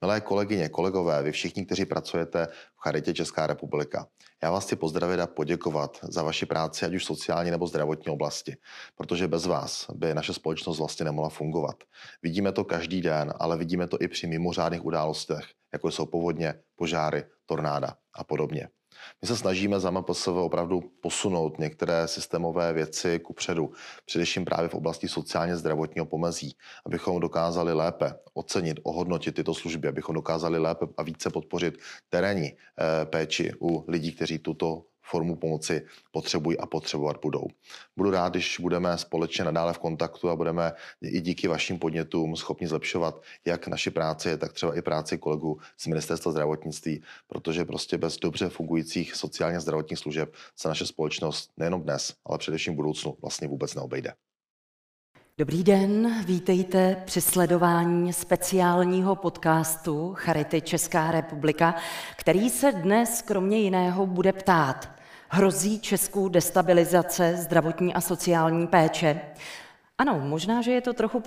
Milé kolegyně, kolegové, vy všichni, kteří pracujete v Charitě Česká republika, já vás chci pozdravit a poděkovat za vaši práci, ať už sociální nebo zdravotní oblasti, protože bez vás by naše společnost vlastně nemohla fungovat. Vidíme to každý den, ale vidíme to i při mimořádných událostech, jako jsou povodně, požáry, tornáda a podobně. My se snažíme za MPSV opravdu posunout některé systémové věci ku předu, především právě v oblasti sociálně zdravotního pomezí, abychom dokázali lépe ocenit, ohodnotit tyto služby, abychom dokázali lépe a více podpořit terénní eh, péči u lidí, kteří tuto formu pomoci potřebují a potřebovat budou. Budu rád, když budeme společně nadále v kontaktu a budeme i díky vašim podnětům schopni zlepšovat jak naši práci, tak třeba i práci kolegů z Ministerstva zdravotnictví, protože prostě bez dobře fungujících sociálně zdravotních služeb se naše společnost nejenom dnes, ale především v budoucnu vlastně vůbec neobejde. Dobrý den, vítejte při sledování speciálního podcastu Charity Česká republika, který se dnes kromě jiného bude ptát, hrozí Českou destabilizace zdravotní a sociální péče. Ano, možná, že je to trochu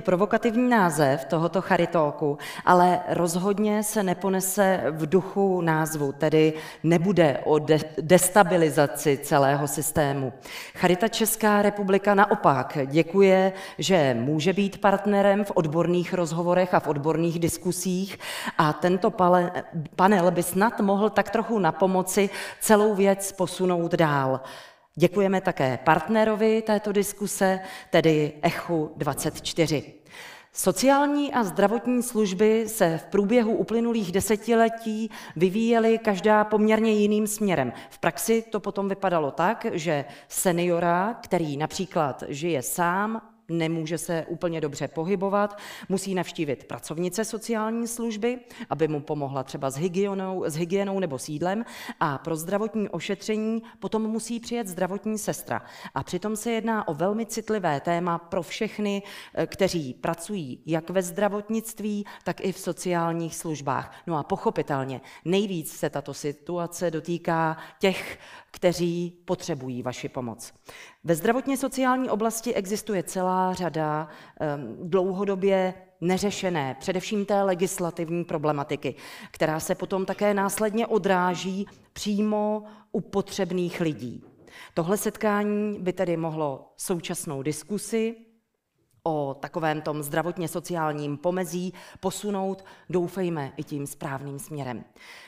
provokativní název tohoto charitóku, ale rozhodně se neponese v duchu názvu, tedy nebude o de- destabilizaci celého systému. Charita Česká republika naopak děkuje, že může být partnerem v odborných rozhovorech a v odborných diskusích a tento pale- panel by snad mohl tak trochu na pomoci celou věc posunout dál. Děkujeme také partnerovi této diskuse, tedy ECHU 24. Sociální a zdravotní služby se v průběhu uplynulých desetiletí vyvíjely každá poměrně jiným směrem. V praxi to potom vypadalo tak, že seniora, který například žije sám, nemůže se úplně dobře pohybovat, musí navštívit pracovnice sociální služby, aby mu pomohla třeba s hygienou, s hygienou nebo sídlem a pro zdravotní ošetření potom musí přijet zdravotní sestra. A přitom se jedná o velmi citlivé téma pro všechny, eh, kteří pracují jak ve zdravotnictví, tak i v sociálních službách. No a pochopitelně nejvíc se tato situace dotýká těch, kteří potřebují vaši pomoc. Ve zdravotně sociální oblasti existuje celá řada um, dlouhodobě neřešené, především té legislativní problematiky, která se potom také následně odráží přímo u potřebných lidí. Tohle setkání by tedy mohlo současnou diskusi o takovém tom zdravotně sociálním pomezí posunout, doufejme, i tím správným směrem.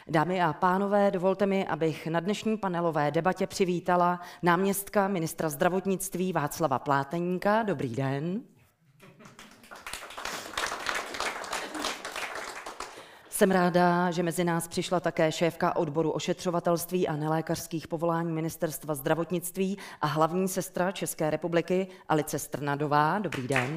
Dámy a pánové, dovolte mi, abych na dnešní panelové debatě přivítala náměstka ministra zdravotnictví Václava Pláteníka. Dobrý den. Jsem ráda, že mezi nás přišla také šéfka odboru ošetřovatelství a nelékařských povolání Ministerstva zdravotnictví a hlavní sestra České republiky Alice Strnadová. Dobrý den.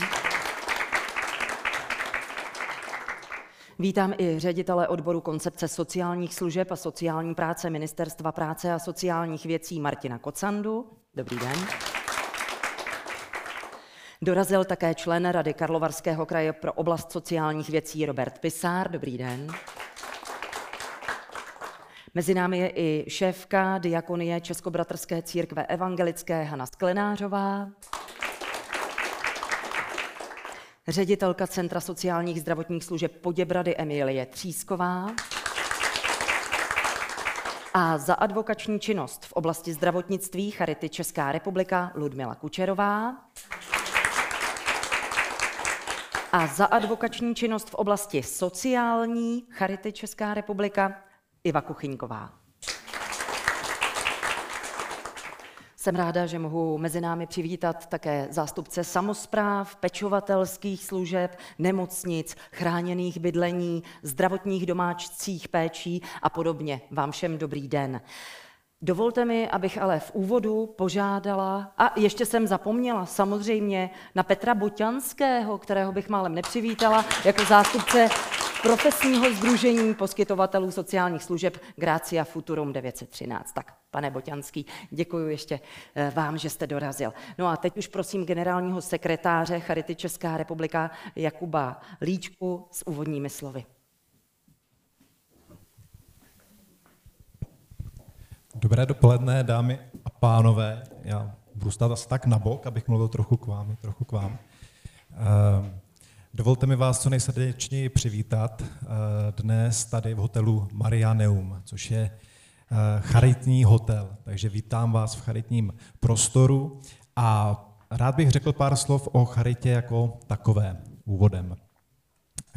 Vítám i ředitele odboru koncepce sociálních služeb a sociální práce Ministerstva práce a sociálních věcí Martina Kocandu. Dobrý den. Dorazil také člen Rady Karlovarského kraje pro oblast sociálních věcí Robert Pisár. Dobrý den. Mezi námi je i šéfka diakonie Českobratrské církve evangelické Hana Sklenářová. Ředitelka Centra sociálních zdravotních služeb Poděbrady Emilie Třísková. A za advokační činnost v oblasti zdravotnictví Charity Česká republika Ludmila Kučerová a za advokační činnost v oblasti sociální Charity Česká republika Iva Kuchyňková. Jsem ráda, že mohu mezi námi přivítat také zástupce samozpráv, pečovatelských služeb, nemocnic, chráněných bydlení, zdravotních domáčcích péčí a podobně. Vám všem dobrý den. Dovolte mi, abych ale v úvodu požádala, a ještě jsem zapomněla samozřejmě na Petra Boťanského, kterého bych málem nepřivítala, jako zástupce profesního združení poskytovatelů sociálních služeb Grácia Futurum 913. Tak, pane Boťanský, děkuji ještě eh, vám, že jste dorazil. No a teď už prosím generálního sekretáře Charity Česká republika Jakuba Líčku s úvodními slovy. Dobré dopoledne, dámy a pánové. Já budu stát asi tak na bok, abych mluvil trochu k vám, trochu k vám. Ehm, Dovolte mi vás co nejsrdečněji přivítat eh, dnes tady v hotelu Marianeum, což je eh, charitní hotel. Takže vítám vás v charitním prostoru a rád bych řekl pár slov o charitě jako takové úvodem.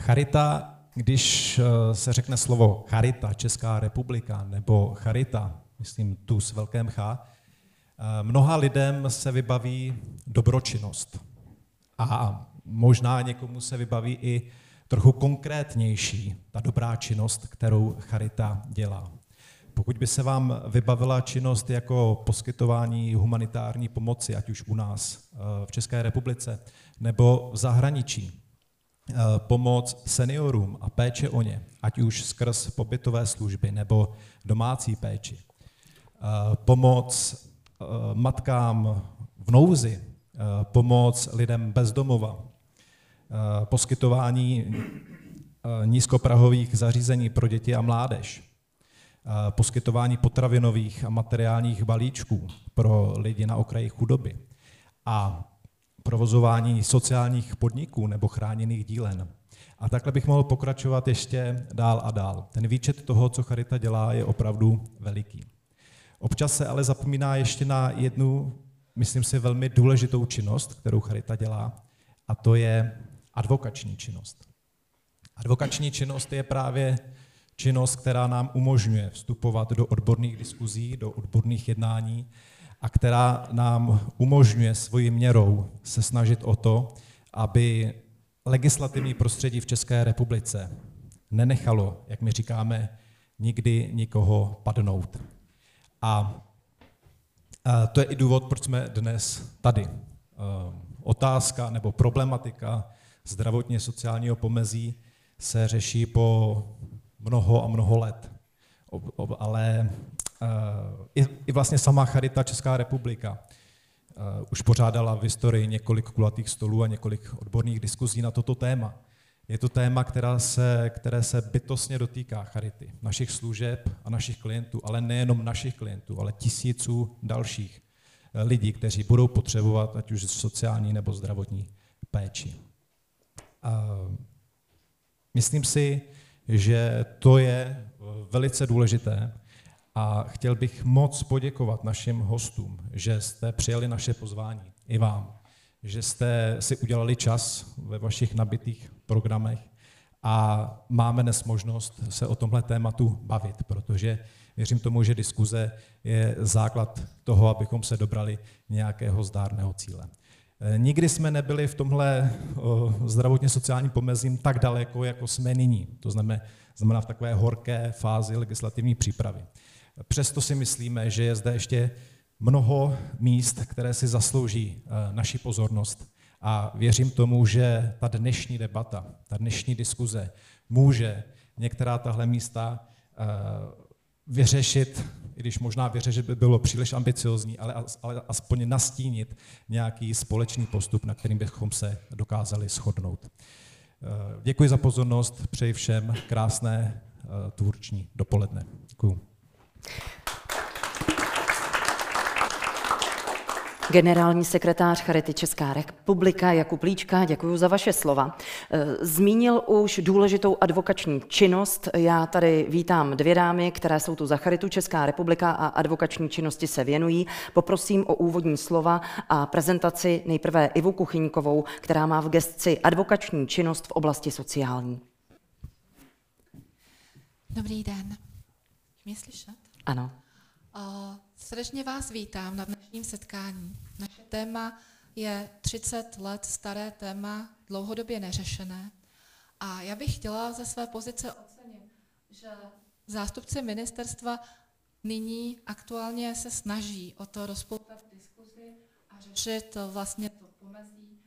Charita, když eh, se řekne slovo charita, Česká republika, nebo charita, myslím tu s velkém Ch, mnoha lidem se vybaví dobročinnost. A možná někomu se vybaví i trochu konkrétnější ta dobrá činnost, kterou Charita dělá. Pokud by se vám vybavila činnost jako poskytování humanitární pomoci, ať už u nás eh, v České republice nebo v zahraničí, eh, pomoc seniorům a péče o ně, ať už skrz pobytové služby nebo domácí péči, eh, pomoc matkám v nouzi, pomoc lidem bez domova, Eh, poskytování eh, nízkoprahových zařízení pro děti a mládež, eh, poskytování potravinových a materiálních balíčků pro lidi na okraji chudoby a provozování sociálních podniků nebo chráněných dílen. A takhle bych mohl pokračovat ještě dál a dál. Ten výčet toho, co Charita dělá, je opravdu veliký. Občas se ale zapomíná ještě na jednu, myslím si, velmi důležitou činnost, kterou Charita dělá, a to je advokační činnost. Advokační činnost je právě činnost, která nám umožňuje vstupovat do odborných diskuzí, do odborných jednání a která nám umožňuje svojí měrou se snažit o to, aby legislativní prostředí v České republice nenechalo, jak my říkáme, nikdy nikoho padnout. A to je i důvod, proč jsme dnes tady. Otázka nebo problematika zdravotně sociálního pomezí se řeší po mnoho a mnoho let. Ale uh, i, vlastně sama Charita Česká republika uh, už pořádala v historii několik kulatých stolů a několik odborných diskuzí na toto téma. Je to téma, která se, které se bytostně dotýká charity, našich služeb a našich klientů, ale nejenom našich klientů, ale tisíců dalších eh, lidí, kteří budou potřebovat ať už sociální nebo zdravotní péči. Myslím si, že to je velice důležité a chtěl bych moc poděkovat našim hostům, že jste přijali naše pozvání, i vám, že jste si udělali čas ve vašich nabitých programech a máme dnes možnost se o tomhle tématu bavit, protože věřím tomu, že diskuze je základ toho, abychom se dobrali nějakého zdárného cíle. Eh, nikdy jsme nebyli v tomhle zdravotně sociálním pomezím tak daleko, jako jsme nyní. To znamená, znamená v takové horké fázi legislativní přípravy. Přesto si myslíme, že je zde ještě mnoho míst, které si zaslouží eh, naši pozornost. A věřím tomu, že ta dnešní debata, ta dnešní diskuze může některá tahle místa eh, vyřešit i když možná vyřešit by bylo příliš ambiciozní, ale, ale aspoň nastínit nějaký společný postup, na kterým bychom se dokázali shodnout. Eh, děkuji za pozornost, přeji všem krásné tvůrční dopoledne. Děkuji. Generální sekretář Charity Česká republika Jakub Líčka, děkuji za vaše slova. E, zmínil už důležitou advokační činnost. Já tady vítám dvě dámy, které jsou tu za Charitu Česká republika a advokační činnosti se věnují. Poprosím o úvodní slova a prezentaci nejprve Ivu Kuchyňkovou, která má v gestci advokační činnost v oblasti sociální. Dobrý den. Mě slyšet? Ano. Uh, srdečně vás vítám na dnešním setkání. Naše téma je 30 let staré téma, dlouhodobě neřešené. A já bych chtěla ze své pozice ocenit, že zástupci ministerstva nyní aktuálně se snaží o to rozpoutat diskuzi a řešit vlastně to pomezí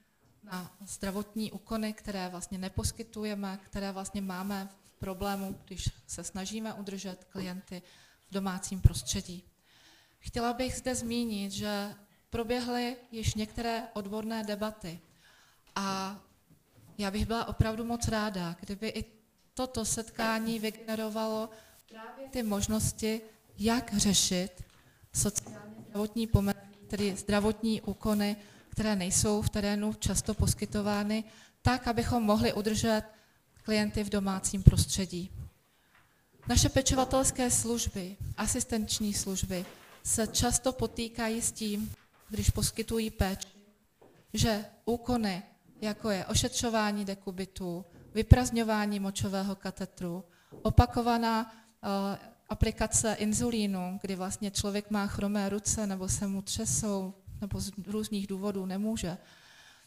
na zdravotní úkony, které vlastně neposkytujeme, které vlastně máme v problému, když se snažíme udržet klienty v domácím prostředí. Chtěla bych zde zmínit, že proběhly již některé odborné debaty a já bych byla opravdu moc ráda, kdyby i toto setkání vygenerovalo právě ty možnosti, jak řešit sociálně zdravotní pomezí, tedy zdravotní úkony, které nejsou v terénu často poskytovány, tak, abychom mohli udržet klienty v domácím prostředí. Naše pečovatelské služby, asistenční služby se často potýkají s tím, když poskytují péči, že úkony, jako je ošetřování dekubitu, vyprazňování močového katetru, opakovaná uh, aplikace inzulínu, kdy vlastně člověk má chromé ruce nebo se mu třesou, nebo z různých důvodů nemůže,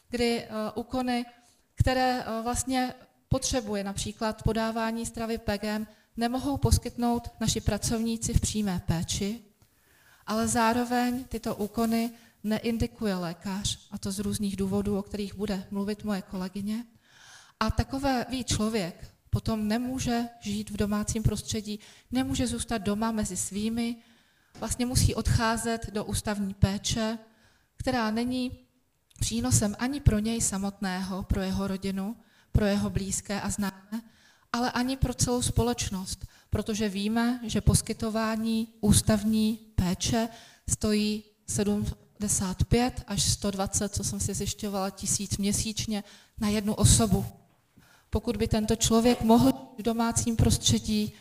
kdy uh, úkony, které uh, vlastně potřebuje například podávání stravy PEGem, nemohou poskytnout naši pracovníci v přímé péči, ale zároveň tyto úkony neindikuje lékař, a to z různých důvodů, o kterých bude mluvit moje kolegyně. A takový člověk potom nemůže žít v domácím prostředí, nemůže zůstat doma mezi svými, vlastně musí odcházet do ústavní péče, která není přínosem ani pro něj samotného, pro jeho rodinu, pro jeho blízké a známé, ale ani pro celou společnost, protože víme, že poskytování ústavní péče stojí 75 až 120, co jsem si zjišťovala, tisíc měsíčně na jednu osobu. Pokud by tento člověk mohl v domácím prostředí,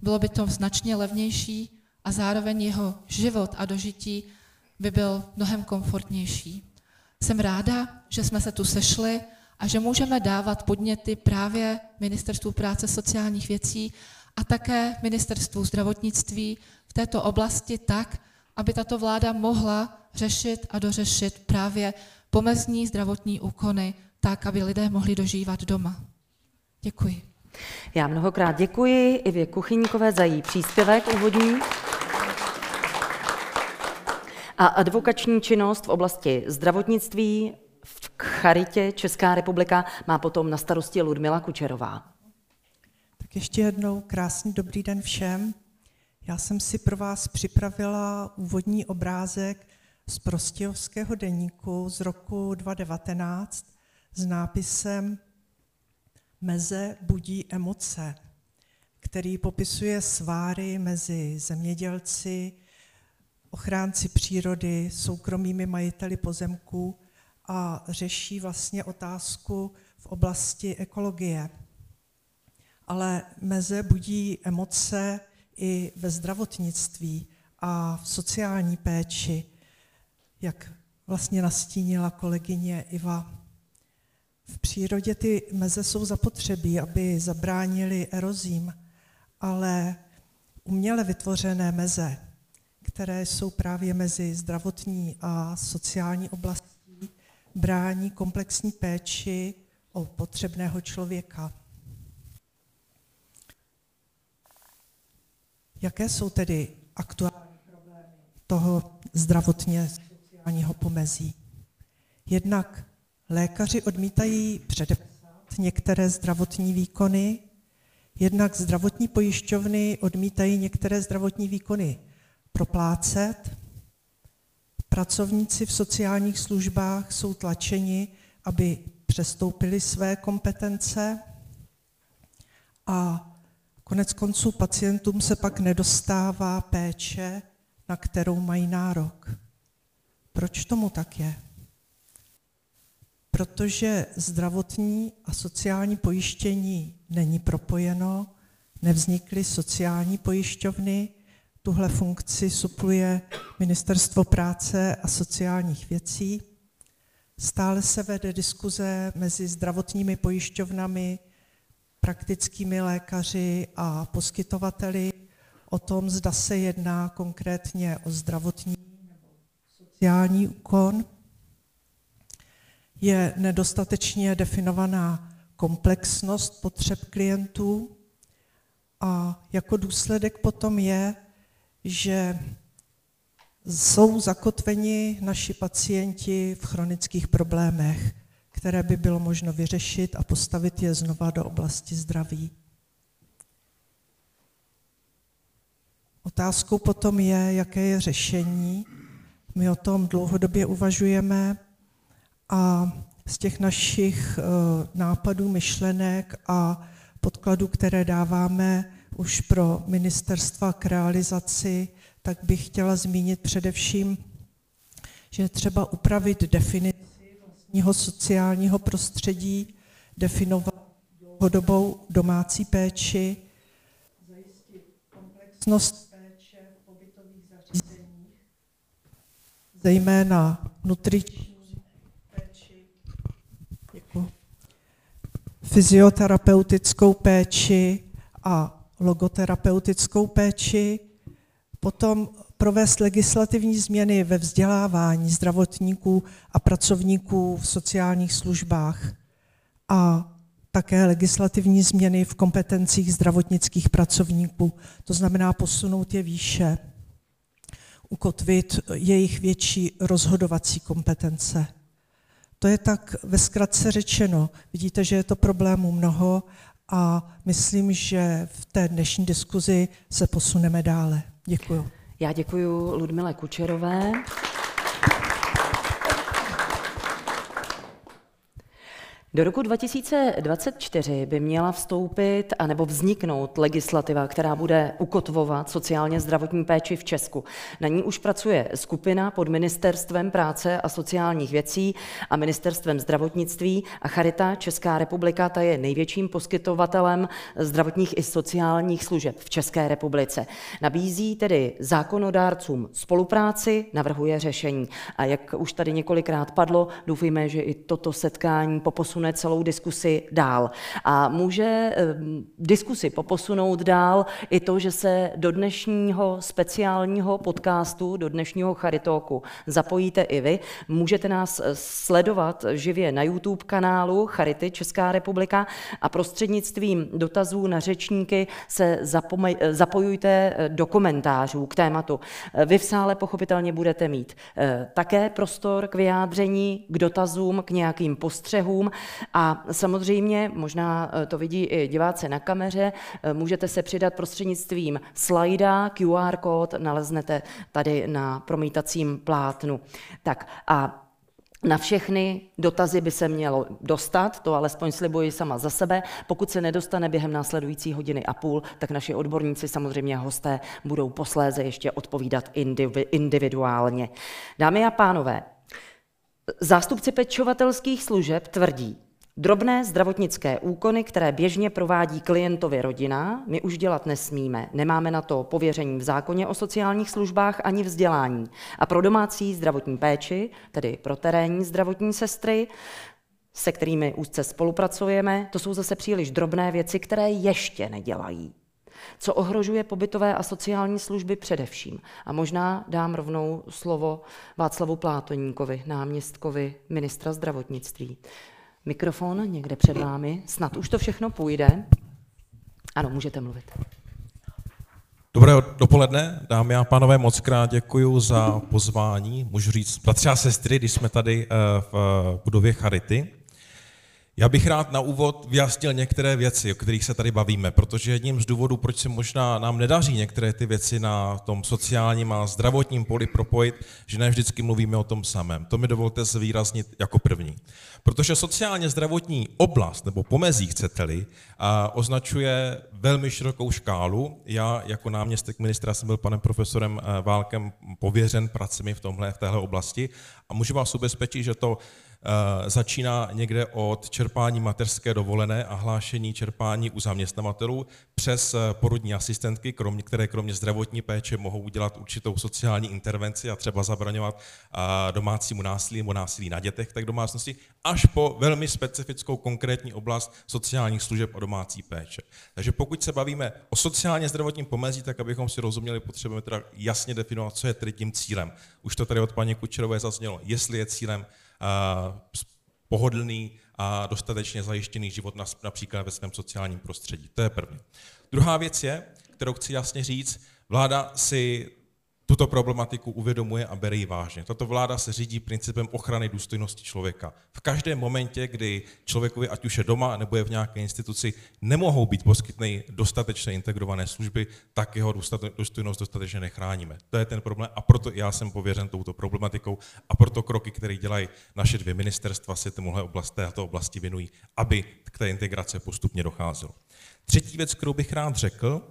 bylo by to značně levnější a zároveň jeho život a dožití by byl mnohem komfortnější. Jsem ráda, že jsme se tu sešli a že můžeme dávat podněty právě Ministerstvu práce sociálních věcí a také Ministerstvu zdravotnictví v této oblasti tak, aby tato vláda mohla řešit a dořešit právě pomezní zdravotní úkony tak, aby lidé mohli dožívat doma. Děkuji. Já mnohokrát děkuji Ivě Kuchyníkové za její příspěvek úvodní. A advokační činnost v oblasti zdravotnictví v Charitě Česká republika má potom na starosti Ludmila Kučerová. Tak ještě jednou krásný dobrý den všem. Já jsem si pro vás připravila úvodní obrázek z Prostějovského deníku z roku 2019 s nápisem Meze budí emoce, který popisuje sváry mezi zemědělci, ochránci přírody, soukromými majiteli pozemků a řeší vlastně otázku v oblasti ekologie. Ale meze budí emoce i ve zdravotnictví a v sociální péči, jak vlastně nastínila kolegyně Iva. V přírodě ty meze jsou zapotřebí, aby zabránili erozím, ale uměle vytvořené meze, které jsou právě mezi zdravotní a sociální oblastí, brání komplexní péči o potřebného člověka. Jaké jsou tedy aktuální problémy toho zdravotně sociálního pomezí? Jednak lékaři odmítají předepsat některé zdravotní výkony, jednak zdravotní pojišťovny odmítají některé zdravotní výkony proplácet, pracovníci v sociálních službách jsou tlačeni, aby přestoupili své kompetence a Konec konců pacientům se pak nedostává péče, na kterou mají nárok. Proč tomu tak je? Protože zdravotní a sociální pojištění není propojeno, nevznikly sociální pojišťovny, tuhle funkci supluje Ministerstvo práce a sociálních věcí. Stále se vede diskuze mezi zdravotními pojišťovnami, praktickými lékaři a poskytovateli o tom, zda se jedná konkrétně o zdravotní nebo sociální úkon. Je nedostatečně definovaná komplexnost potřeb klientů a jako důsledek potom je, že jsou zakotveni naši pacienti v chronických problémech které by bylo možno vyřešit a postavit je znova do oblasti zdraví. Otázkou potom je, jaké je řešení. My o tom dlouhodobě uvažujeme a z těch našich eh, nápadů, myšlenek a podkladů, které dáváme už pro ministerstva k realizaci, tak bych chtěla zmínit především, že třeba upravit definici komplexního sociálního prostředí, definovat dlouhodobou domácí péči, zajistit komplexnost péče v pobytových zařízeních, zejména nutriční péči, děkuji, fyzioterapeutickou péči a logoterapeutickou péči, potom provést legislativní změny ve vzdělávání zdravotníků a pracovníků v sociálních službách a také legislativní změny v kompetencích zdravotnických pracovníků. To znamená posunout je výše, ukotvit jejich větší rozhodovací kompetence. To je tak ve zkratce řečeno. Vidíte, že je to problémů mnoho a myslím, že v té dnešní diskuzi se posuneme dále. Děkuji. Já děkuji Ludmile Kučerové. Do roku 2024 by měla vstoupit anebo vzniknout legislativa, která bude ukotvovat sociálně zdravotní péči v Česku. Na ní už pracuje skupina pod Ministerstvem práce a sociálních věcí a Ministerstvem zdravotnictví a Charita Česká republika, ta je největším poskytovatelem zdravotních i sociálních služeb v České republice. Nabízí tedy zákonodárcům spolupráci, navrhuje řešení. A jak už tady několikrát padlo, doufejme, že i toto setkání po posune celou diskusi dál. A může diskusi poposunout dál i to, že se do dnešního speciálního podcastu, do dnešního Charitóku zapojíte i vy. Můžete nás sledovat živě na YouTube kanálu Charity Česká republika a prostřednictvím dotazů na řečníky se zapojujte do komentářů k tématu. Vy v sále pochopitelně budete mít také prostor k vyjádření, k dotazům, k nějakým postřehům a samozřejmě, možná eh, to vidí i diváci na kameře, eh, můžete se přidat prostřednictvím slajda, QR kód naleznete tady na promítacím plátnu. Tak a na všechny dotazy by se mělo dostat, to alespoň slibuji sama za sebe. Pokud se nedostane během následující hodiny a půl, tak naši odborníci, samozřejmě hosté, budou posléze ještě odpovídat individuálně. Dámy a pánové, zástupci pečovatelských služeb tvrdí, Drobné zdravotnické úkony, které běžně provádí klientovi rodina, my už dělat nesmíme. Nemáme na to pověření v zákoně o sociálních službách ani vzdělání. A pro domácí zdravotní péči, tedy pro terénní zdravotní sestry, se kterými úzce spolupracujeme, to jsou zase příliš drobné věci, které ještě nedělají. Co ohrožuje pobytové a sociální služby především. A možná dám rovnou slovo Václavu Plátoníkovi, náměstkovi ministra zdravotnictví. Mikrofon někde před vámi, snad už to všechno půjde. Ano, můžete mluvit. Dobré dopoledne, dámy a pánové, moc krát děkuji za pozvání. Můžu říct bratři a sestry, když jsme tady eh, v budově Charity. Já bych rád na úvod vyjasnil některé věci, o kterých se tady bavíme, protože jedním z důvodů, proč se možná nám nedaří některé ty věci na tom sociálním a zdravotním poli propojit, že ne vždycky mluvíme o tom samém. To mi dovolte zvýraznit jako první. Protože sociálně zdravotní oblast, nebo pomezí chcete-li, označuje velmi širokou škálu. Já jako náměstek ministra jsem byl panem profesorem eh, Válkem pověřen pracemi v, tomhle, v téhle oblasti a můžu vás ubezpečit, že to začíná někde od čerpání mateřské dovolené a hlášení čerpání u zaměstnavatelů přes eh, porodní asistentky, kromě, které kromě zdravotní péče mohou udělat určitou sociální intervenci a třeba zabraňovat eh, domácímu násilí nebo násilí na dětech, tak domácnosti, až po velmi specifickou konkrétní oblast sociálních služeb a domácí péče. Takže pokud se bavíme o sociálně zdravotním pomezí, tak abychom si rozuměli, potřebujeme teda jasně definovat, co je tedy tím cílem. Už to tady od paní Kučerové zaznělo, jestli je cílem pohodlný a dostatečně zajištěný život například ve svém sociálním prostředí. To je první. Druhá věc je, kterou chci jasně říct, vláda si tuto problematiku uvědomuje a bere ji vážně. Tato vláda se řídí principem ochrany důstojnosti člověka. V každém momentě, kdy člověkovi, ať už je doma nebo je v nějaké instituci, nemohou být poskytné dostatečně integrované služby, tak jeho důstojnost dostatečně nechráníme. To je ten problém a proto já jsem pověřen touto problematikou a proto kroky, které dělají naše dvě ministerstva, se tomuhle oblast, této oblasti věnují, aby k té integraci postupně docházelo. Třetí věc, kterou bych rád řekl,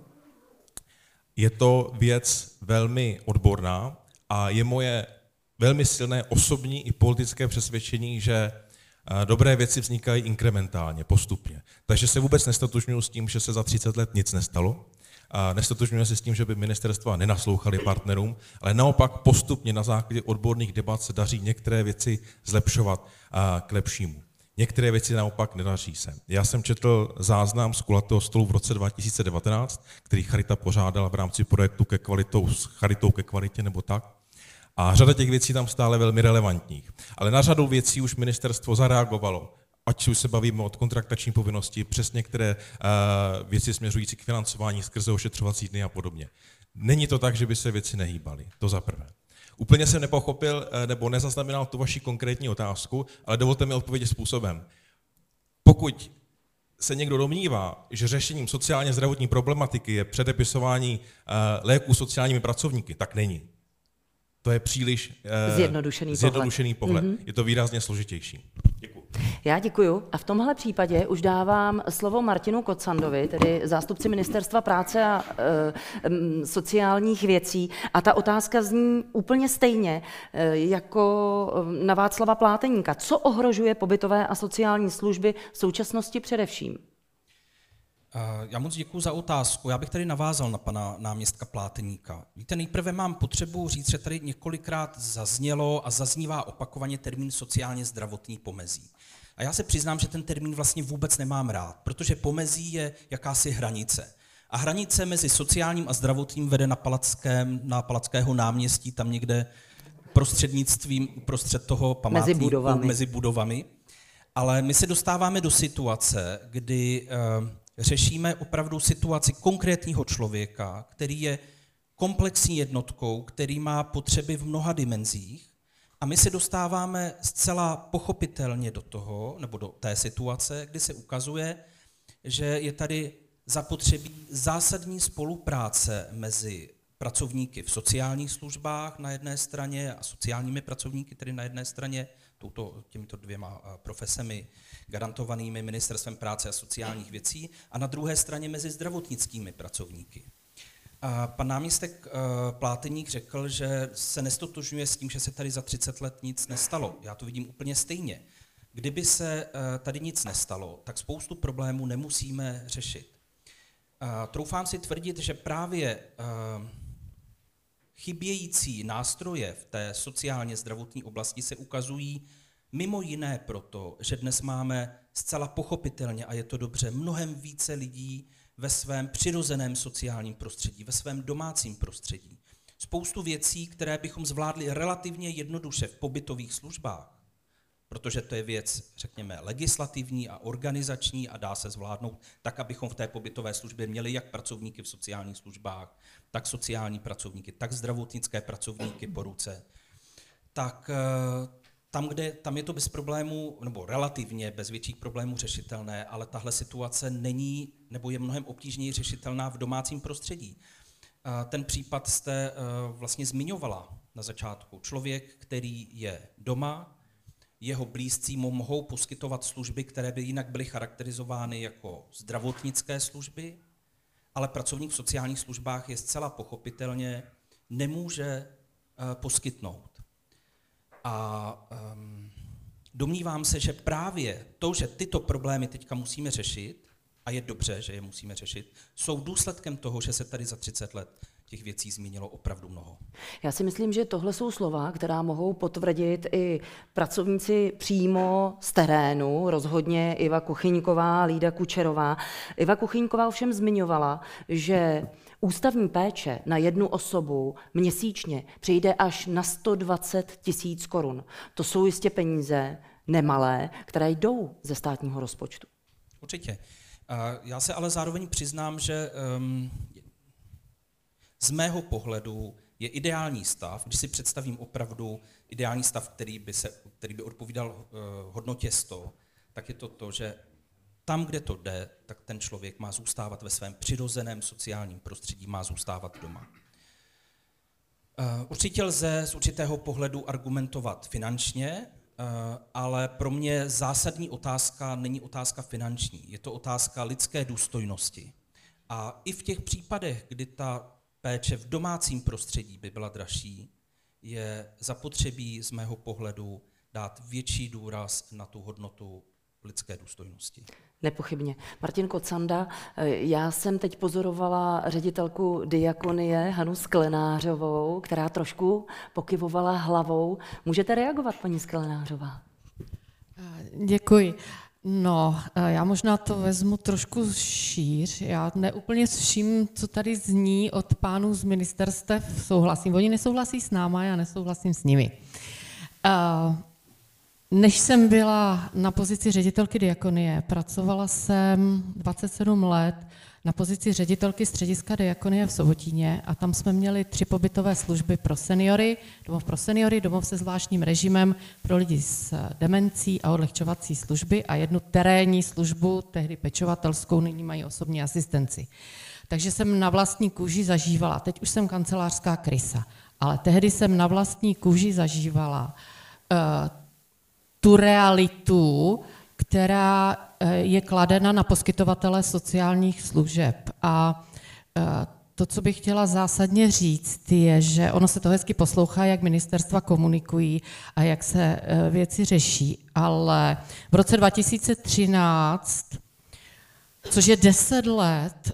je to věc velmi odborná a je moje velmi silné osobní i politické přesvědčení, že Dobré věci vznikají inkrementálně, postupně. Takže se vůbec nestatožňuji s tím, že se za 30 let nic nestalo. A nestatožňuje se s tím, že by ministerstva nenaslouchali partnerům, ale naopak postupně na základě odborných debat se daří některé věci zlepšovat k lepšímu. Některé věci naopak nedaří se. Já jsem četl záznam z kulatého stolu v roce 2019, který Charita pořádala v rámci projektu ke kvalitou, s Charitou ke kvalitě nebo tak. A řada těch věcí tam stále velmi relevantních. Ale na řadu věcí už ministerstvo zareagovalo. Ať už se bavíme od kontraktační povinnosti, přes některé uh, věci směřující k financování skrze ošetřovací dny a podobně. Není to tak, že by se věci nehýbaly. To za prvé. Úplně jsem nepochopil eh, nebo nezaznamenal tu vaši konkrétní otázku, ale dovolte mi odpovědět způsobem. Pokud se někdo domnívá, že řešením sociálně zdravotní problematiky je předepisování eh, léků sociálními pracovníky, tak není. To je příliš zjednodušený, zjednodušený pohled. pohled. Mm-hmm. Je to výrazně složitější. Děkuji. Já děkuju. A v tomhle případě už dávám slovo Martinu Kocandovi, tedy zástupci Ministerstva práce a e, sociálních věcí. A ta otázka zní úplně stejně e, jako na Václava Pláteníka. Co ohrožuje pobytové a sociální služby v současnosti především? Já moc děkuji za otázku. Já bych tady navázal na pana náměstka Pláteníka. Víte, nejprve mám potřebu říct, že tady několikrát zaznělo a zaznívá opakovaně termín sociálně zdravotní pomezí. A já se přiznám, že ten termín vlastně vůbec nemám rád, protože pomezí je jakási hranice. A hranice mezi sociálním a zdravotním vede na, Palackém, na Palackého náměstí, tam někde prostřednictvím uprostřed toho památníku mezi budovami. mezi budovami. Ale my se dostáváme do situace, kdy uh, řešíme opravdu situaci konkrétního člověka, který je komplexní jednotkou, který má potřeby v mnoha dimenzích a my se dostáváme zcela pochopitelně do toho, nebo do té situace, kdy se ukazuje, že je tady zapotřebí zásadní spolupráce mezi pracovníky v sociálních službách na jedné straně a sociálními pracovníky tedy na jedné straně, touto, těmito dvěma profesemi garantovanými Ministerstvem práce a sociálních věcí a na druhé straně mezi zdravotnickými pracovníky. A pan náměstek uh, Pláteník řekl, že se nestotožňuje s tím, že se tady za 30 let nic nestalo. Já to vidím úplně stejně. Kdyby se uh, tady nic nestalo, tak spoustu problémů nemusíme řešit. Troufám si tvrdit, že právě chybějící nástroje v té sociálně zdravotní oblasti se ukazují mimo jiné proto, že dnes máme zcela pochopitelně, a je to dobře, mnohem více lidí ve svém přirozeném sociálním prostředí, ve svém domácím prostředí. Spoustu věcí, které bychom zvládli relativně jednoduše v pobytových službách, protože to je věc, řekněme, legislativní a organizační a dá se zvládnout tak, abychom v té pobytové službě měli jak pracovníky v sociálních službách, tak sociální pracovníky, tak zdravotnické pracovníky po ruce, tak eh, tam, kde, tam je to bez problémů, nebo relativně bez větších problémů řešitelné, ale tahle situace není, nebo je mnohem obtížněji řešitelná v domácím prostředí. Ten případ jste eh, vlastně zmiňovala na začátku. Člověk, který je doma, jeho blízcí mu mohou poskytovat služby, které by jinak byly charakterizovány jako zdravotnické služby, ale pracovník v sociálních službách je zcela pochopitelně nemůže eh, poskytnout. A um, domnívám se, že právě to, že tyto problémy teďka musíme řešit, a je dobře, že je musíme řešit, jsou důsledkem toho, že se tady za 30 let těch věcí zmínilo opravdu mnoho. Já si myslím, že tohle jsou slova, která mohou potvrdit i pracovníci přímo z terénu, rozhodně Iva Kuchyňková, Lída Kučerová. Iva Kuchyňková ovšem zmiňovala, že Ústavní péče na jednu osobu měsíčně přijde až na 120 tisíc korun. To jsou jistě peníze nemalé, které jdou ze státního rozpočtu. Určitě. Já se ale zároveň přiznám, že um, z mého pohledu je ideální stav, když si představím opravdu ideální stav, který by, se, který by odpovídal uh, hodnotě 100, tak je to to, že tam, kde to jde, tak ten člověk má zůstávat ve svém přirozeném sociálním prostředí, má zůstávat doma. Eh, určitě lze z určitého pohledu argumentovat finančně, eh, ale pro mě zásadní otázka není otázka finanční, je to otázka lidské důstojnosti. A i v těch případech, kdy ta péče v domácím prostředí by byla dražší, je zapotřebí z mého pohledu dát větší důraz na tu hodnotu lidské důstojnosti. Nepochybně. Martin Kocanda, eh, já jsem teď pozorovala ředitelku Diakonie Hanu Sklenářovou, která trošku pokyvovala hlavou. Můžete reagovat, paní Sklenářová? Děkuji. No, já možná to vezmu trošku šíř. Já neúplně s vším, co tady zní od pánů z ministerstev, souhlasím. Oni nesouhlasí s náma, já nesouhlasím s nimi. Než jsem byla na pozici ředitelky diakonie, pracovala jsem 27 let na pozici ředitelky střediska diakonie v Sobotíně a tam jsme měli tři pobytové služby pro seniory, domov pro seniory, domov se zvláštním režimem pro lidi s demencí a odlehčovací služby a jednu terénní službu, tehdy pečovatelskou, nyní mají osobní asistenci. Takže jsem na vlastní kůži zažívala, teď už jsem kancelářská krysa, ale tehdy jsem na vlastní kůži zažívala uh, tu realitu, která eh, je kladena na poskytovatele sociálních služeb. A eh, to, co bych chtěla zásadně říct, je, že ono se to hezky poslouchá, jak ministerstva komunikují a jak se eh, věci řeší, ale v roce 2013, což je deset let,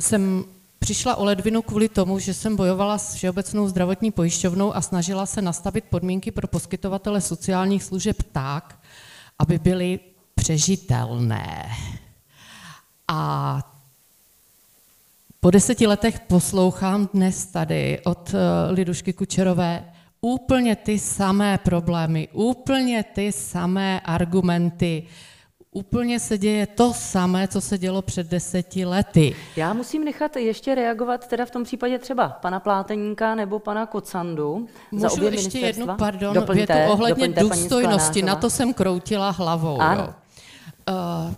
jsem Přišla o ledvinu kvůli tomu, že jsem bojovala s Všeobecnou zdravotní pojišťovnou a snažila se nastavit podmínky pro poskytovatele sociálních služeb tak, aby byly přežitelné. A po deseti letech poslouchám dnes tady od eh, Lidušky Kučerové úplně ty samé problémy, úplně ty samé argumenty, úplně se děje to samé, co se dělo před deseti lety. Já musím nechat ještě reagovat teda v tom případě třeba pana Pláteníka nebo pana Kocandu Můžu za obě ještě jednu, pardon, doplňte, větu ohledně doplňte, důstojnosti, na to jsem kroutila hlavou. Ano. Jo. Uh,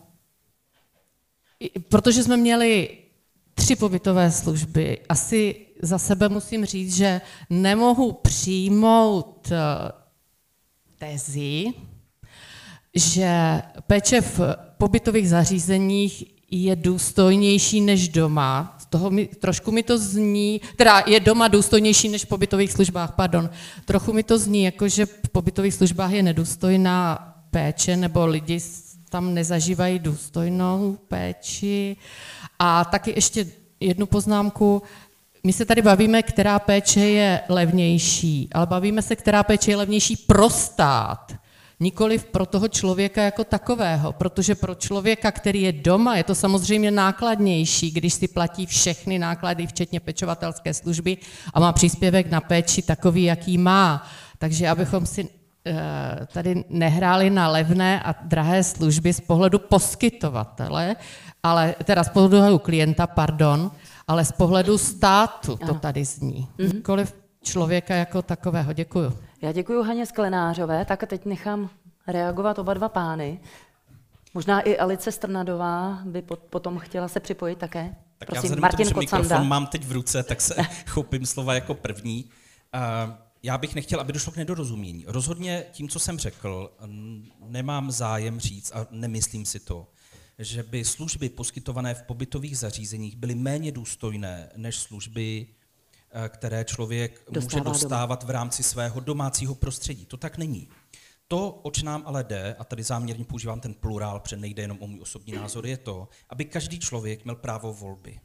protože jsme měli tři pobytové služby, asi za sebe musím říct, že nemohu přijmout uh, tezi, že péče v pobytových zařízeních je důstojnější než doma. Z toho mi, trošku mi to zní, teda je doma důstojnější než v pobytových službách, pardon. Trochu mi to zní, jako že v pobytových službách je nedůstojná péče, nebo lidi tam nezažívají důstojnou péči. A taky ještě jednu poznámku. My se tady bavíme, která péče je levnější, ale bavíme se, která péče je levnější pro stát. Nikoliv pro toho člověka jako takového, protože pro člověka, který je doma, je to samozřejmě nákladnější, když si platí všechny náklady, včetně pečovatelské služby a má příspěvek na péči takový, jaký má. Takže abychom si eh, tady nehráli na levné a drahé služby z pohledu poskytovatele, ale teda z pohledu klienta, pardon, ale z pohledu státu to tady zní. Mm-hmm. Nikoliv člověka jako takového. Děkuju. Já děkuji Haně Sklenářové, tak a teď nechám reagovat oba dva pány. Možná i Alice Strnadová by potom chtěla se připojit také. Tak Prosím, já Martin tomu, že mikrofon mám teď v ruce, tak se chopím slova jako první. Uh, já bych nechtěl, aby došlo k nedorozumění. Rozhodně tím, co jsem řekl, nemám zájem říct, a nemyslím si to, že by služby poskytované v pobytových zařízeních byly méně důstojné než služby Eh, které člověk Dostává může dostávat doma. v rámci svého domácího prostředí. To tak není. To, oč nám ale jde, a tady záměrně používám ten plurál, protože nejde jenom o můj osobní názor, je to, aby každý člověk měl právo volby.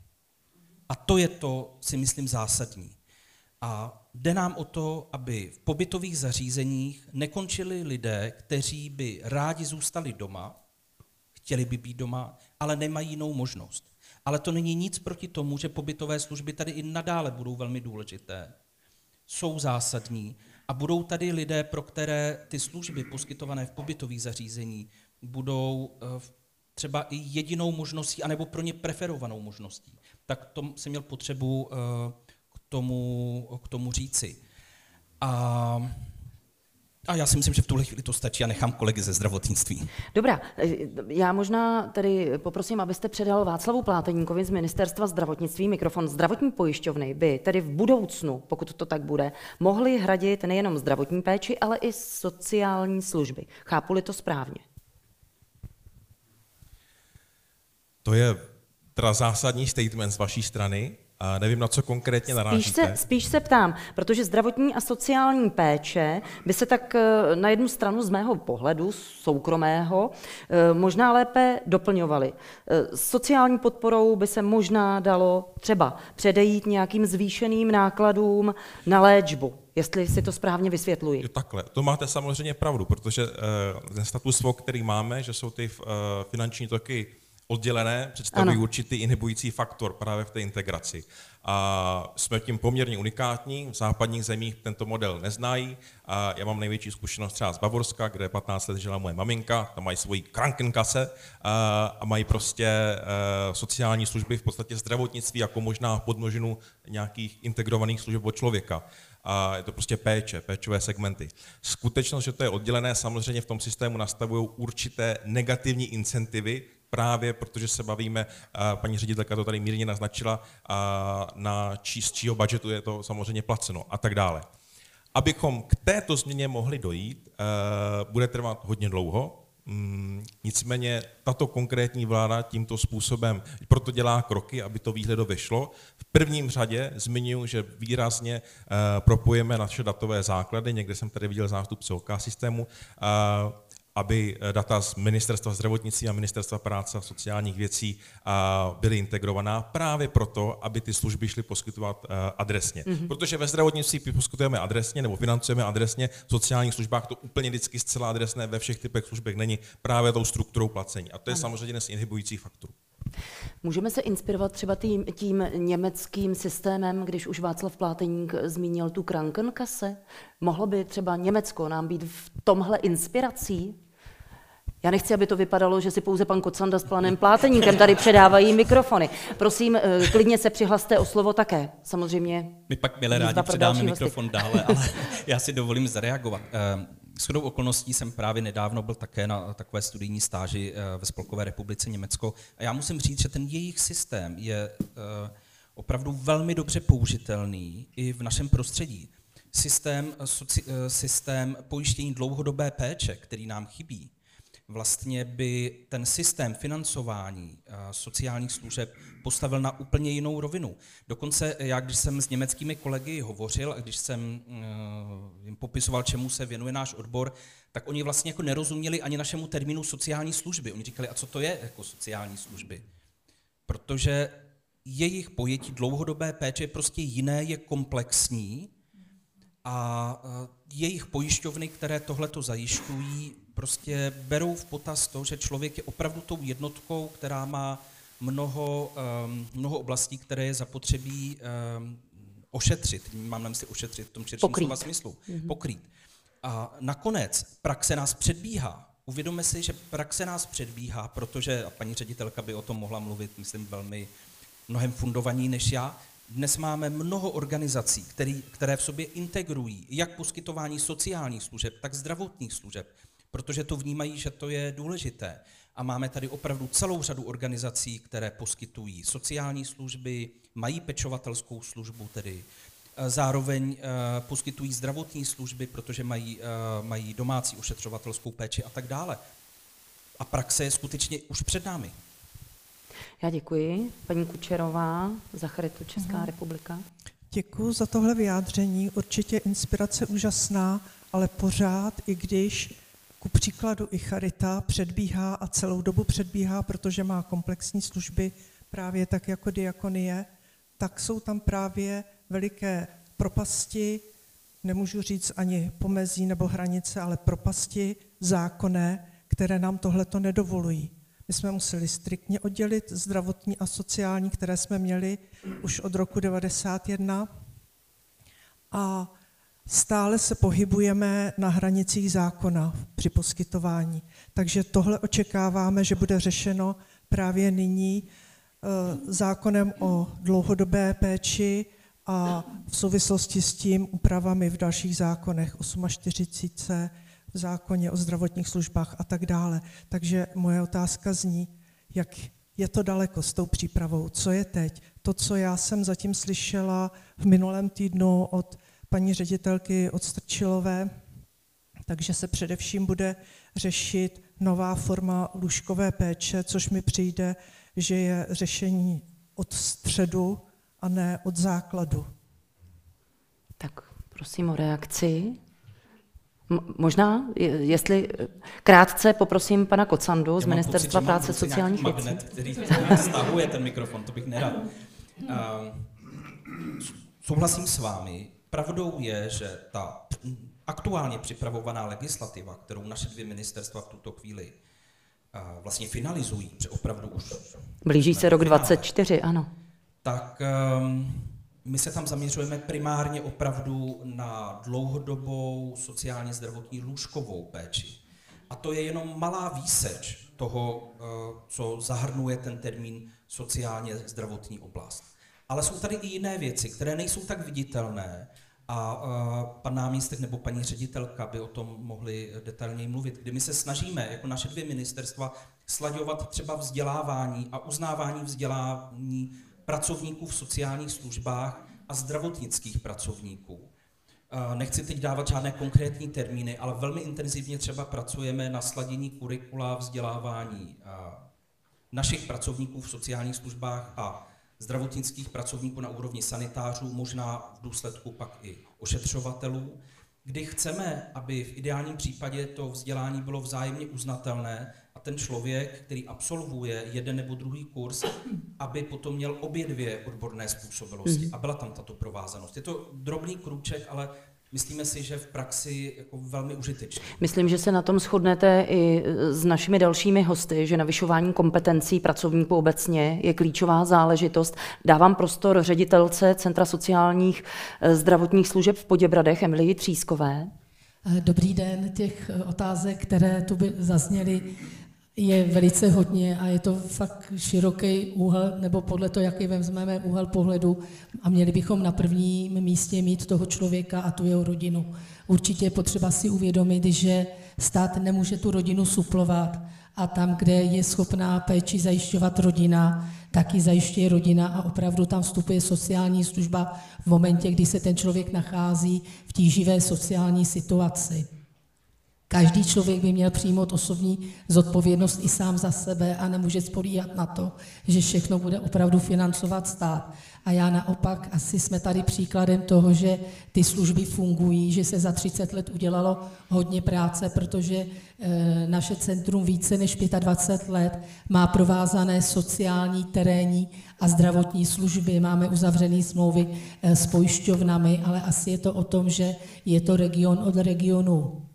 A to je to, si myslím, zásadní. A jde nám o to, aby v pobytových zařízeních nekončili lidé, kteří by rádi zůstali doma, chtěli by být doma, ale nemají jinou možnost. Ale to není nic proti tomu, že pobytové služby tady i nadále budou velmi důležité, jsou zásadní a budou tady lidé, pro které ty služby poskytované v pobytových zařízení budou eh, třeba i jedinou možností, anebo pro ně preferovanou možností. Tak to jsem měl potřebu eh, k tomu, k tomu říci. A a já si myslím, že v tuhle chvíli to stačí a nechám kolegy ze zdravotnictví. Dobrá, já možná tedy poprosím, abyste předal Václavu Pláteníkovi z Ministerstva zdravotnictví mikrofon. Zdravotní pojišťovny by tedy v budoucnu, pokud to tak bude, mohly hradit nejenom zdravotní péči, ale i sociální služby. Chápu-li to správně? To je teda zásadní statement z vaší strany A nevím, na co konkrétně Spíš narážíte. se, spíš se ptám, protože zdravotní a sociální péče by se tak eh, na jednu stranu z mého pohledu soukromého eh, možná lépe doplňovaly. Eh, sociální podporou by se možná dalo třeba předejít nějakým zvýšeným nákladům na léčbu, jestli si to správně vysvětluji. Jo, takhle, to máte samozřejmě pravdu, protože ten status quo, který máme, že jsou ty finanční toky oddělené, představují Ano. určitý inhibující faktor právě v té integraci. A jsme tím poměrně unikátní, v západních zemích tento model neznají. A já mám největší zkušenost třeba z Bavorska, kde 15 let žila moje maminka, tam mají svoji Krankenkase a, mají prostě uh, sociální služby, v podstatě zdravotnictví jako možná podmnožinu nějakých integrovaných služeb od člověka a je to prostě péče, péčové segmenty. Skutečnost, že to je oddělené, samozřejmě v tom systému nastavují určité negativní incentivy, právě protože se bavíme, paní ředitelka to tady mírně naznačila, na čí, z čího budžetu je to samozřejmě placeno a tak dále. Abychom k této změně mohli dojít, eh, bude trvat hodně dlouho, Mm, Nicméně tato konkrétní vláda tímto způsobem proto dělá kroky, aby to výhledově šlo. V prvním řadě zmiňuji, že výrazně eh, propojeme naše datové základy, někde jsem tady viděl zástupce OK systému, aby eh, data z Ministerstva zdravotnictví a Ministerstva práce a sociálních věcí byly integrovaná právě proto, aby ty služby šly poskytovat eh, adresně. Mm-hmm. Protože ve zdravotnictví poskytujeme adresně nebo financujeme adresně, v sociálních službách to úplně vždycky zcela adresné ve všech typech službek není právě tou strukturou placení. A to je samozřejmě jeden z inhibujících faktorů. Můžeme se inspirovat třeba tím, tím německým systémem, když už Václav Pláteník zmínil tu Krankenkasse? Mohlo by třeba Německo nám být v tomhle inspirací? Já nechci, aby to vypadalo, že si pouze pan Kocanda s panem Pláteníkem tady předávají mikrofony. Prosím, eh, klidně se přihlaste o slovo také. Samozřejmě. My pak milé rádi předáme hosty. mikrofon dále, ale já si dovolím zareagovat. S chodou okolností jsem právě nedávno byl také na takové studijní stáži eh, ve Spolkové republice Německo a já musím říct, že ten jejich systém je eh, opravdu velmi dobře použitelný i v našem prostředí. Systém, eh, systém pojištění dlouhodobé péče, který nám chybí, vlastně by ten systém financování eh, sociálních služeb postavil na úplně jinou rovinu. Dokonce já, když jsem s německými kolegy hovořil a když jsem eh, jim popisoval, čemu se věnuje náš odbor, tak oni vlastně jako nerozuměli ani našemu termínu sociální služby. Oni říkali, a co to je jako sociální služby? Protože jejich pojetí dlouhodobé péče je prostě jiné, je komplexní a eh, jejich pojišťovny, které tohleto zajišťují, prostě berou v potaz to, že člověk je opravdu tou jednotkou, která má mnoho, um, mnoho oblastí, které je zapotřebí um, ošetřit. Mám na mysli ošetřit v tom širším slova smyslu. Mm-hmm. Pokrýt. A nakonec praxe nás předbíhá. Uvědomme si, že praxe nás předbíhá, protože, a paní ředitelka by o tom mohla mluvit, myslím, velmi mnohem fundovaní než já, dnes máme mnoho organizací, který, které v sobě integrují jak poskytování sociálních služeb, tak zdravotních služeb, protože to vnímají, že to je důležité. A máme tady opravdu celou řadu organizací, které poskytují sociální služby, mají pečovatelskou službu tedy, Eh, zároveň eh, poskytují zdravotní služby, protože mají, eh, mají domácí ošetřovatelskou péči a tak dále. A praxe je skutečně už před námi. Já děkuji. Paní Kučerová, za Charitu Česká Mhm. republika. Děkuji za tohle vyjádření. Určitě inspirace úžasná, ale pořád, i když ku příkladu i Charita předbíhá a celou dobu předbíhá, protože má komplexní služby, právě tak jako diakonie, tak jsou tam právě veliké propasti, nemůžu říct ani pomezí nebo hranice, ale propasti zákonné, které nám tohleto nedovolují. My jsme museli striktně oddělit zdravotní a sociální, které jsme měli už od roku 91 a stále se pohybujeme na hranicích zákona při poskytování. Takže tohle očekáváme, že bude řešeno právě nyní eh, zákonem o dlouhodobé péči a v souvislosti s tím úpravami v dalších zákonech 48 v zákoně o zdravotních službách a tak dále. Takže moje otázka zní, jak je to daleko s tou přípravou, co je teď. To, co já jsem zatím slyšela v minulém týdnu od paní ředitelky od Strčilové, takže se především bude řešit nová forma lůžkové péče, což mi přijde, že je řešení od středu a ne od základu. Tak prosím o reakci. Možná, jestli krátce poprosím pana Kocandu z Ministerstva pocit, práce sociálních věcí. Magnet, který stahuje ten mikrofon, to bych nerad. Uh, souhlasím s vámi. Pravdou je, že ta aktuálně připravovaná legislativa, kterou naše dvě ministerstva v tuto chvíli uh, vlastně finalizují, protože opravdu už... Blíží se rok 24, ano. Tak um, my se tam zaměřujeme primárně opravdu na dlouhodobou sociálně zdravotní lůžkovou péči. A to je jenom malá výseč toho, eh, co zahrnuje ten termín sociálně zdravotní oblast. Ale jsou tady i jiné věci, které nejsou tak viditelné a eh, pan náměstek nebo paní ředitelka by o tom mohli detailněji mluvit, kdy my se snažíme jako naše dvě ministerstva slaďovat třeba vzdělávání a uznávání vzdělání pracovníků v sociálních službách a zdravotnických pracovníků. Eh, nechci teď dávat žádné konkrétní termíny, ale velmi intenzivně třeba pracujeme na sladění kurikula vzdělávání eh, našich pracovníků v sociálních službách a zdravotnických pracovníků na úrovni sanitářů, možná v důsledku pak i ošetřovatelů, kdy chceme, aby v ideálním případě to vzdělání bylo vzájemně uznatelné ten člověk, který absolvuje jeden nebo druhý kurz, aby potom měl obě dvě odborné způsobilosti mm. a byla tam tato provázanost. Je to drobný krůček, ale myslíme si, že v praxi jako velmi užitečný. Myslím, že se na tom shodnete i s našimi dalšími hosty, že navyšování kompetencí pracovníků obecně je klíčová záležitost. Dávám prostor ředitelce Centra sociálních eh, zdravotních služeb v Poděbradech Emilii Třískové. Dobrý den, těch otázek, které tu by zazněly, je velice hodně a je to fakt široký úhel, nebo podle toho, jaký vezmeme úhel pohledu a měli bychom na prvním místě mít toho člověka a tu jeho rodinu. Určitě je potřeba si uvědomit, že stát nemůže tu rodinu suplovat a tam, kde je schopná péči zajišťovat rodina, taky zajišťuje rodina a opravdu tam vstupuje sociální služba v momentě, kdy se ten člověk nachází v tíživé sociální situaci. Každý člověk by měl přijmout osobní zodpovědnost i sám za sebe a nemůže spolíhat na to, že všechno bude opravdu financovat stát. A já naopak, asi jsme tady příkladem toho, že ty služby fungují, že se za 30 let udělalo hodně práce, protože e, naše centrum více než 25 let má provázané sociální, terénní a zdravotní služby. Máme uzavřené smlouvy e, s pojišťovnami, ale asi je to o tom, že je to region od regionu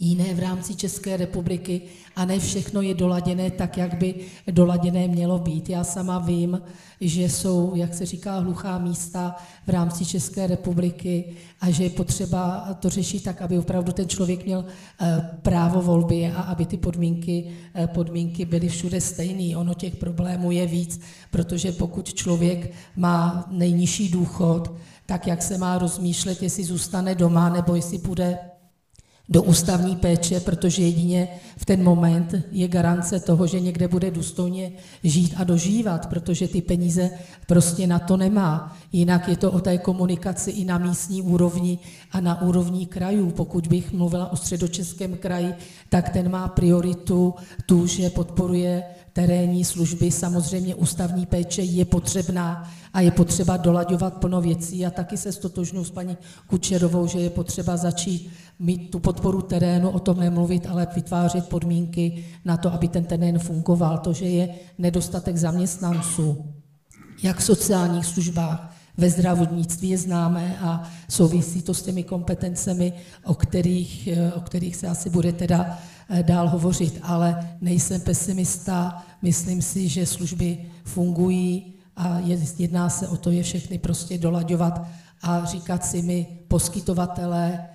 jiné v rámci České republiky a ne všechno je doladěné tak, jak by doladěné mělo být. Já sama vím, že jsou, jak se říká, hluchá místa v rámci České republiky a že je potřeba to řešit tak, aby opravdu ten člověk měl eh, právo volby a aby ty podmínky, eh, podmínky byly všude stejné. Ono těch problémů je víc, protože pokud člověk má nejnižší důchod, tak jak se má rozmýšlet, jestli zůstane doma nebo jestli bude do ústavní péče, protože jedině v ten moment je garance toho, že někde bude důstojně žít a dožívat, protože ty peníze prostě na to nemá. Jinak je to o té komunikaci i na místní úrovni a na úrovni krajů. Pokud bych mluvila o středočeském kraji, tak ten má prioritu tu, že podporuje terénní služby. Samozřejmě ústavní péče je potřebná a je potřeba dolaďovat plno věcí a taky se stotožňuji s paní Kučerovou, že je potřeba začít mít tu podporu terénu, o tom nemluvit, ale vytvářet podmínky na to, aby ten terén fungoval. To, že je nedostatek zaměstnanců, jak v sociálních službách, ve zdravotnictví je známé a souvisí to s těmi kompetencemi, o kterých, o kterých se asi bude teda eh, dál hovořit. Ale nejsem pesimista, myslím si, že služby fungují a jedná se o to je všechny prostě dolaďovat a říkat si my poskytovatelé,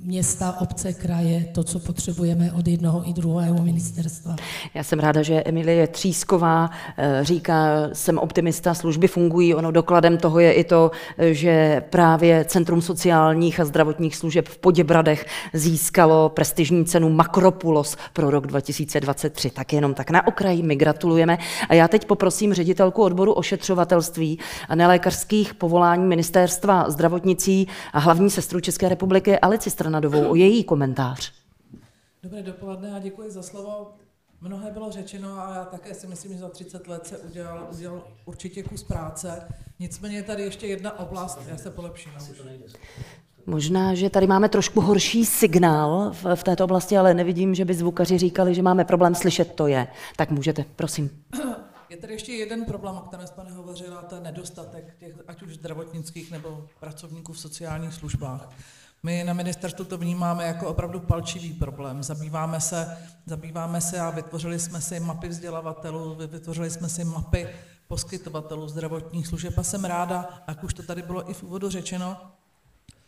města, obce, kraje, to, co potřebujeme od jednoho i druhého ministerstva. Já jsem ráda, že Emilie Třísková eh, říká, jsem optimista, služby fungují. Ono dokladem toho je i to, že právě Centrum sociálních a zdravotních služeb v Poděbradech získalo prestižní cenu Makropulos pro rok 2023. Tak jenom tak na okraji, my gratulujeme. A já teď poprosím ředitelku odboru ošetřovatelství a nelékařských povolání ministerstva zdravotnicí a hlavní sestru České republiky Alici Strnadovou o její komentář. Dobré dopoledne a děkuji za slovo. Mnohé bylo řečeno a já také si myslím, že za 30 let se udělal, udělal určitě kus práce. Nicméně je tady ještě jedna oblast, já se polepším. Možná, že tady máme trošku horší signál v, v této oblasti, ale nevidím, že by zvukaři říkali, že máme problém slyšet, to je. Tak můžete, prosím. Je tady ještě jeden problém, o kterém jsme nehovořila, to je nedostatek těch, ať už zdravotnických nebo pracovníků v sociálních službách. My na ministerstvu to vnímáme jako opravdu palčivý problém. Zabýváme se, zabýváme se a vytvořili jsme si mapy vzdělavatelů, vytvořili jsme si mapy poskytovatelů zdravotních služeb a jsem ráda, jak už to tady bylo i v úvodu řečeno,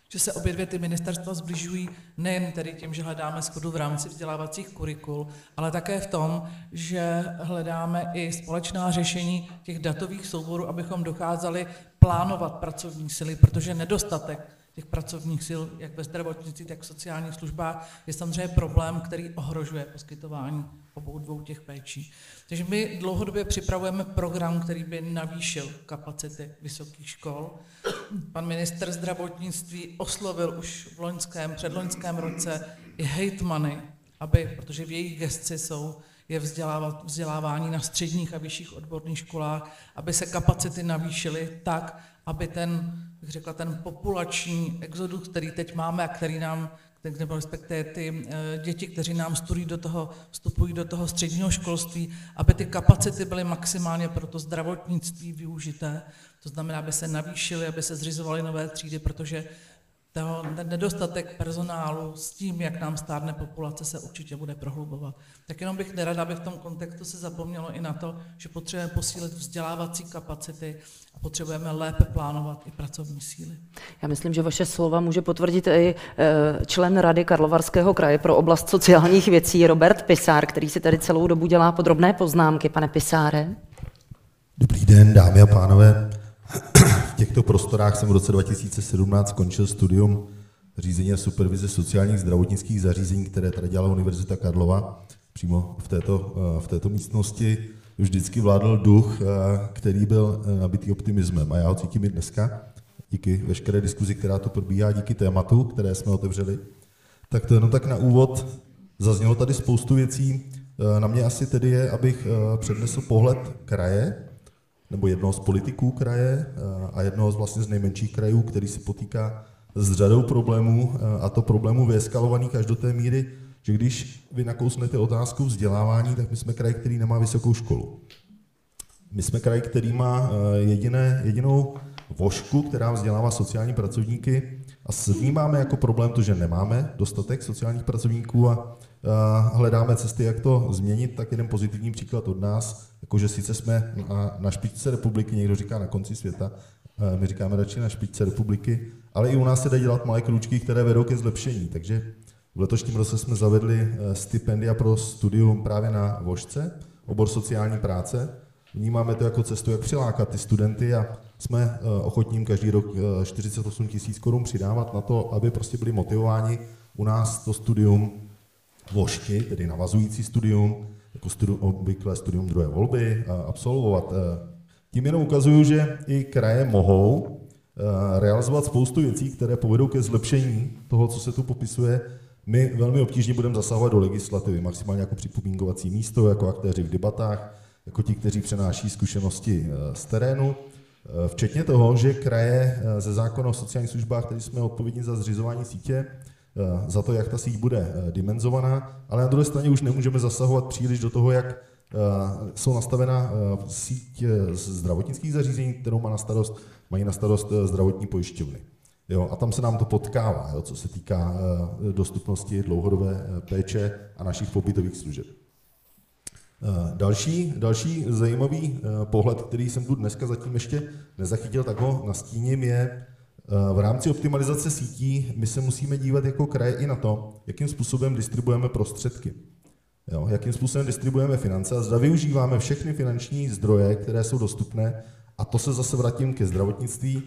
že se obě dvě ty ministerstva zbližují nejen tedy tím, že hledáme schodu v rámci vzdělávacích kurikul, ale také v tom, že hledáme i společná řešení těch datových souborů, abychom dokázali plánovat pracovní sily, protože nedostatek těch pracovních sil, jak ve zdravotnictví, tak v sociálních službách, je samozřejmě problém, který ohrožuje poskytování obou dvou těch péčí. Takže my dlouhodobě připravujeme program, který by navýšil kapacity vysokých škol. Pan minister zdravotnictví oslovil už v loňském, předloňském roce i hejtmany, aby, protože v jejich gesci jsou je vzdělávat, vzdělávání na středních a vyšších odborných školách, aby se kapacity navýšily tak, aby ten, jak řekla, ten populační exodus, který teď máme a který nám nebo respektive ty eh, děti, kteří nám studují do toho, vstupují do toho středního školství, aby ty kapacity byly maximálně pro to zdravotnictví využité. To znamená, aby se navýšily, aby se zřizovaly nové třídy, protože ten nedostatek personálu s tím, jak nám stárne populace, se určitě bude prohlubovat. Tak jenom bych nerada, aby v tom kontextu se zapomnělo i na to, že potřebujeme posílit vzdělávací kapacity a potřebujeme lépe plánovat i pracovní síly. Já myslím, že vaše slova může potvrdit i e, člen Rady Karlovarského kraje pro oblast sociálních věcí Robert Pisár, který si tady celou dobu dělá podrobné poznámky. Pane Pisáre. Dobrý den, dámy a pánové. V těchto prostorách jsem v roce 2017 skončil studium řízení a supervize sociálních zdravotnických zařízení, které tady dělala Univerzita Karlova, přímo v této, eh, v této místnosti. Vždycky vládl duch, eh, který byl eh, nabitý optimismem a já ho cítím i dneska, díky veškeré diskuzi, která tu probíhá, díky tématu, které jsme otevřeli. Tak to jenom tak na úvod. Zaznělo tady spoustu věcí. Na mě asi tedy je, abych přednesl pohled kraje, nebo jednoho z politiků kraje eh, a jednoho z vlastně z nejmenších krajů, který se potýká s řadou problémů, eh, a to problémů vyeskalovaných až do té míry, že když vy nakousnete otázku vzdělávání, tak my jsme kraj, který nemá vysokou školu. My jsme kraj, který má eh, jediné, jedinou vošku, která vzdělává sociální pracovníky a vnímáme jako problém to, že nemáme dostatek sociálních pracovníků a hledáme cesty, jak to změnit, tak jeden pozitivní příklad od nás, jakože sice jsme na, na špičce republiky, někdo říká na konci světa, my říkáme radši na špičce republiky, ale i u nás se dají dělat malé kručky, které vedou ke zlepšení. Takže v letošním roce jsme zavedli e, stipendia pro studium právě na Vožce, obor sociální práce. Vnímáme to jako cestu, jak přilákat ty studenty a jsme e, ochotním každý rok 48 e, tisíc korun přidávat na to, aby prostě byli motivováni u nás to studium vožky, tedy navazující studium, jako studium, obvykle studium druhé volby, absolvovat. E, tím jenom ukazuju, že i kraje mohou e, realizovat spoustu věcí, které povedou ke zlepšení toho, co se tu popisuje. My velmi obtížně budeme zasahovat do legislativy, maximálně jako připomínkovací místo, jako aktéři v debatách, jako ti, kteří přenáší zkušenosti e, z terénu. Včetně toho, že kraje ze zákona o sociálních službách, který jsme odpovědní za zřizování sítě, Eh, za to, jak ta síť bude eh, dimenzovaná, ale na druhé straně už nemůžeme zasahovat příliš do toho, jak eh, jsou nastavena síť zdravotnických zařízení, kterou má na starost, mají na starost zdravotní pojišťovny. Jo, a tam se nám to potkává, jo, co se týká dostupnosti dlouhodobé péče a našich pobytových služeb. Další, další zajímavý pohled, který jsem tu dneska zatím ještě nezachytil, tak ho nastíním, je v rámci optimalizace sítí my se musíme dívat jako kraje i na to, jakým způsobem distribuujeme prostředky. Jo, jakým způsobem distribuujeme finance a zda využíváme všechny finanční zdroje, které jsou dostupné. A to se zase vrátím ke zdravotnictví.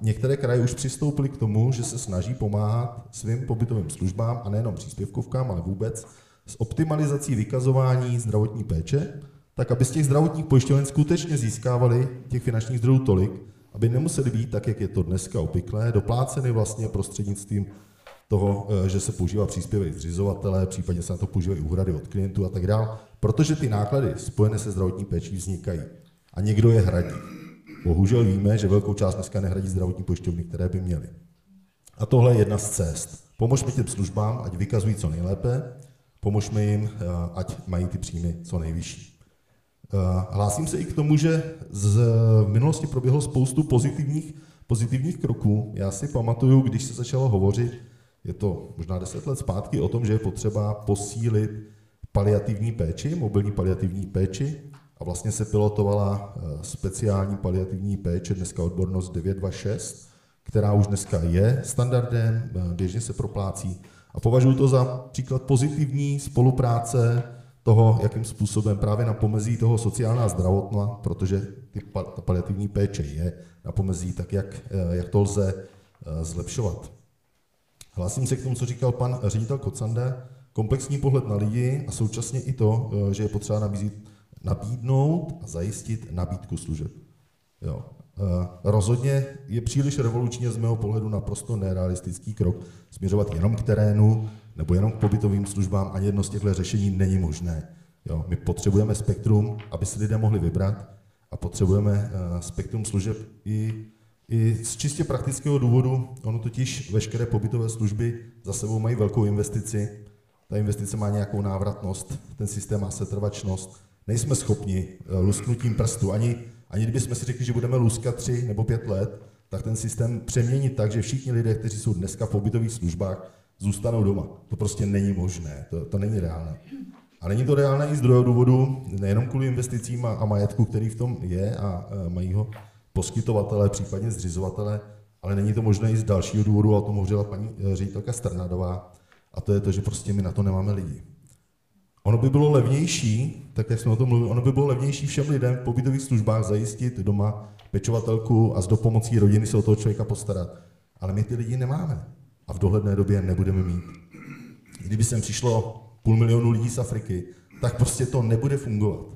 Některé kraje už přistoupily k tomu, že se snaží pomáhat svým pobytovým službám a nejenom příspěvkovkám, ale vůbec s optimalizací vykazování zdravotní péče, tak aby z těch zdravotních pojišťoven skutečně získávali těch finančních zdrojů tolik, aby nemuseli být, tak jak je to dneska obvyklé, dopláceny vlastně prostřednictvím toho, eh, že se používá příspěvek zřizovatele, případně se na to používají úhrady od klientů a tak dále, protože ty náklady spojené se zdravotní péčí vznikají a někdo je hradí. Bohužel víme, že velkou část dneska nehradí zdravotní pojišťovny, které by měly. A tohle je jedna z cest. Pomožme těm službám, ať vykazují co nejlépe, pomožme jim, eh, ať mají ty příjmy co nejvyšší. Eh, hlásím se i k tomu, že z, minulosti proběhlo spoustu pozitivních, pozitivních kroků. Já si pamatuju, když se začalo hovořit, je to možná deset let zpátky, o tom, že je potřeba posílit paliativní péči, mobilní paliativní péči, a vlastně se pilotovala eh, speciální paliativní péče, dneska odbornost 926, která už dneska je standardem, eh, běžně se proplácí. A považuji to za příklad pozitivní spolupráce toho, jakým způsobem právě na pomezí toho sociálna zdravotna, protože ty, ta paliativní péče je na pomezí, tak jak, eh, jak to lze zlepšovat. Hlásím se k tomu, co říkal pan ředitel Kocanda, komplexní pohled na lidi a současně i to, že je potřeba nabízet nabídnout a zajistit nabídku služeb. Jo. Eh, rozhodně je příliš revolučně z mého pohledu naprosto nerealistický krok směřovat jenom k terénu nebo jenom k pobytovým službám. Ani jedno z těchto řešení není možné. Jo. My potřebujeme spektrum, aby si lidé mohli vybrat a potřebujeme eh, spektrum služeb i, i z čistě praktického důvodu. Ono totiž veškeré pobytové služby za sebou mají velkou investici. Ta investice má nějakou návratnost, ten systém má setrvačnost, nejsme schopni eh, lusknutím prstu, ani, ani kdybychom si řekli, že budeme luskat tři nebo pět let, tak ten systém přeměnit tak, že všichni lidé, kteří jsou dneska v pobytových službách, zůstanou doma. To prostě není možné, to, to není reálné. A není to reálné i z druhého důvodu, nejenom kvůli investicím a, a majetku, který v tom je a, a mají ho poskytovatele, případně zřizovatele, ale není to možné i z dalšího důvodu, a o tom hovořila paní eh, ředitelka Strnadová, a to je to, že prostě my na to nemáme lidi. Ono by bylo levnější, tak jak jsme o tom mluvili, ono by bylo levnější všem lidem v pobytových službách zajistit doma pečovatelku a s dopomocí rodiny se o toho člověka postarat. Ale my ty lidi nemáme a v dohledné době nebudeme mít. Kdyby sem přišlo půl milionu lidí z Afriky, tak prostě to nebude fungovat.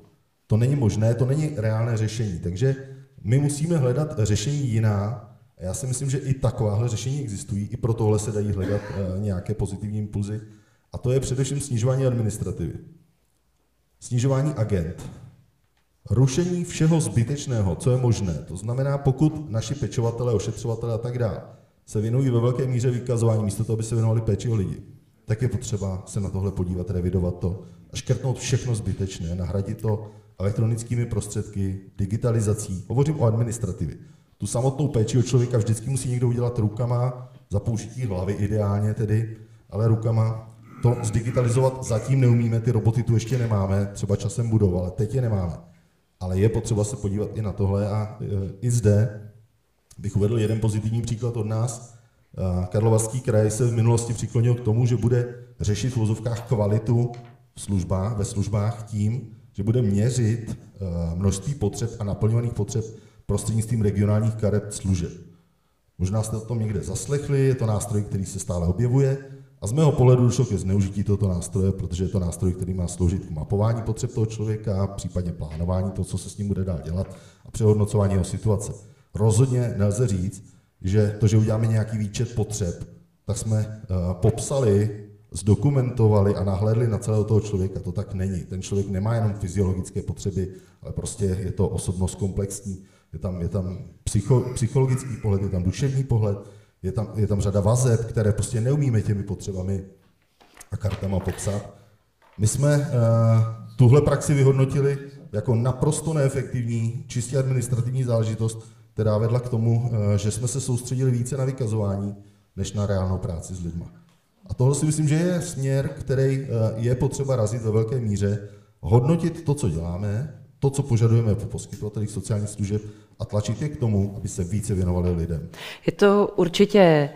To není možné, to není reálné řešení. Takže my musíme hledat řešení jiná. Já si myslím, že i takováhle řešení existují, i pro tohle se dají hledat eh, nějaké pozitivní impulzy. A to je především snižování administrativy. Snižování agent. Rušení všeho zbytečného, co je možné. To znamená, pokud naši pečovatele, ošetřovatele a tak dále se věnují ve velké míře vykazování, místo toho, aby se věnovali péči o lidi, tak je potřeba se na tohle podívat, revidovat to a škrtnout všechno zbytečné, nahradit to elektronickými prostředky, digitalizací. Hovořím o administrativě. Tu samotnou péči o člověka vždycky musí někdo udělat rukama, za použití hlavy ideálně tedy, ale rukama to zdigitalizovat zatím neumíme, ty roboty tu ještě nemáme, třeba časem budou, ale teď je nemáme. Ale je potřeba se podívat i na tohle a e, i zde bych uvedl jeden pozitivní příklad od nás. Karlovarský kraj se v minulosti přiklonil k tomu, že bude řešit v vozovkách kvalitu v službách, ve službách tím, že bude měřit e, množství potřeb a naplňovaných potřeb prostřednictvím regionálních karet služeb. Možná jste o tom někde zaslechli, je to nástroj, který se stále objevuje, a z mého pohledu došlo ke zneužití tohoto nástroje, protože je to nástroj, který má sloužit k mapování potřeb toho člověka, případně plánování toho, co se s ním bude dál dělat a přehodnocování jeho situace. Rozhodně nelze říct, že to, že uděláme nějaký výčet potřeb, tak jsme uh, popsali, zdokumentovali a nahlédli na celého toho člověka. To tak není. Ten člověk nemá jenom fyziologické potřeby, ale prostě je to osobnost komplexní, je tam, je tam psycho, psychologický pohled, je tam duševní pohled, je tam, je tam řada vazeb, které prostě neumíme těmi potřebami a kartama popsat. My jsme uh, tuhle praxi vyhodnotili jako naprosto neefektivní, čistě administrativní záležitost, která vedla k tomu, uh, že jsme se soustředili více na vykazování, než na reálnou práci s lidmi. A tohle si myslím, že je směr, který uh, je potřeba razit ve velké míře, hodnotit to, co děláme, to, co požadujeme po poskytovatelích sociálních služeb a tlačit je k tomu, aby se více věnovali lidem. Je to určitě e,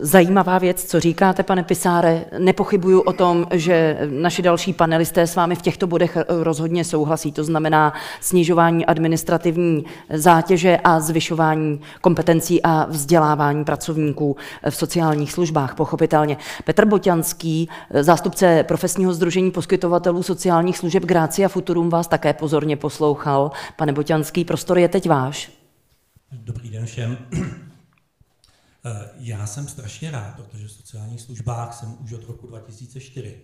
zajímavá věc, co říkáte, pane Pisáre. Nepochybuju o tom, že naši další panelisté s vámi v těchto bodech rozhodně souhlasí. To znamená snižování administrativní zátěže a zvyšování kompetencí a vzdělávání pracovníků v sociálních službách, pochopitelně. Petr Boťanský, zástupce profesního združení poskytovatelů sociálních služeb Grácia Futurum, vás také pozorně poslouchal. Pane Boťanský, prostor prostor je teď váš. Dobrý den všem. Já jsem strašně rád, protože v sociálních službách jsem už od roku 2004,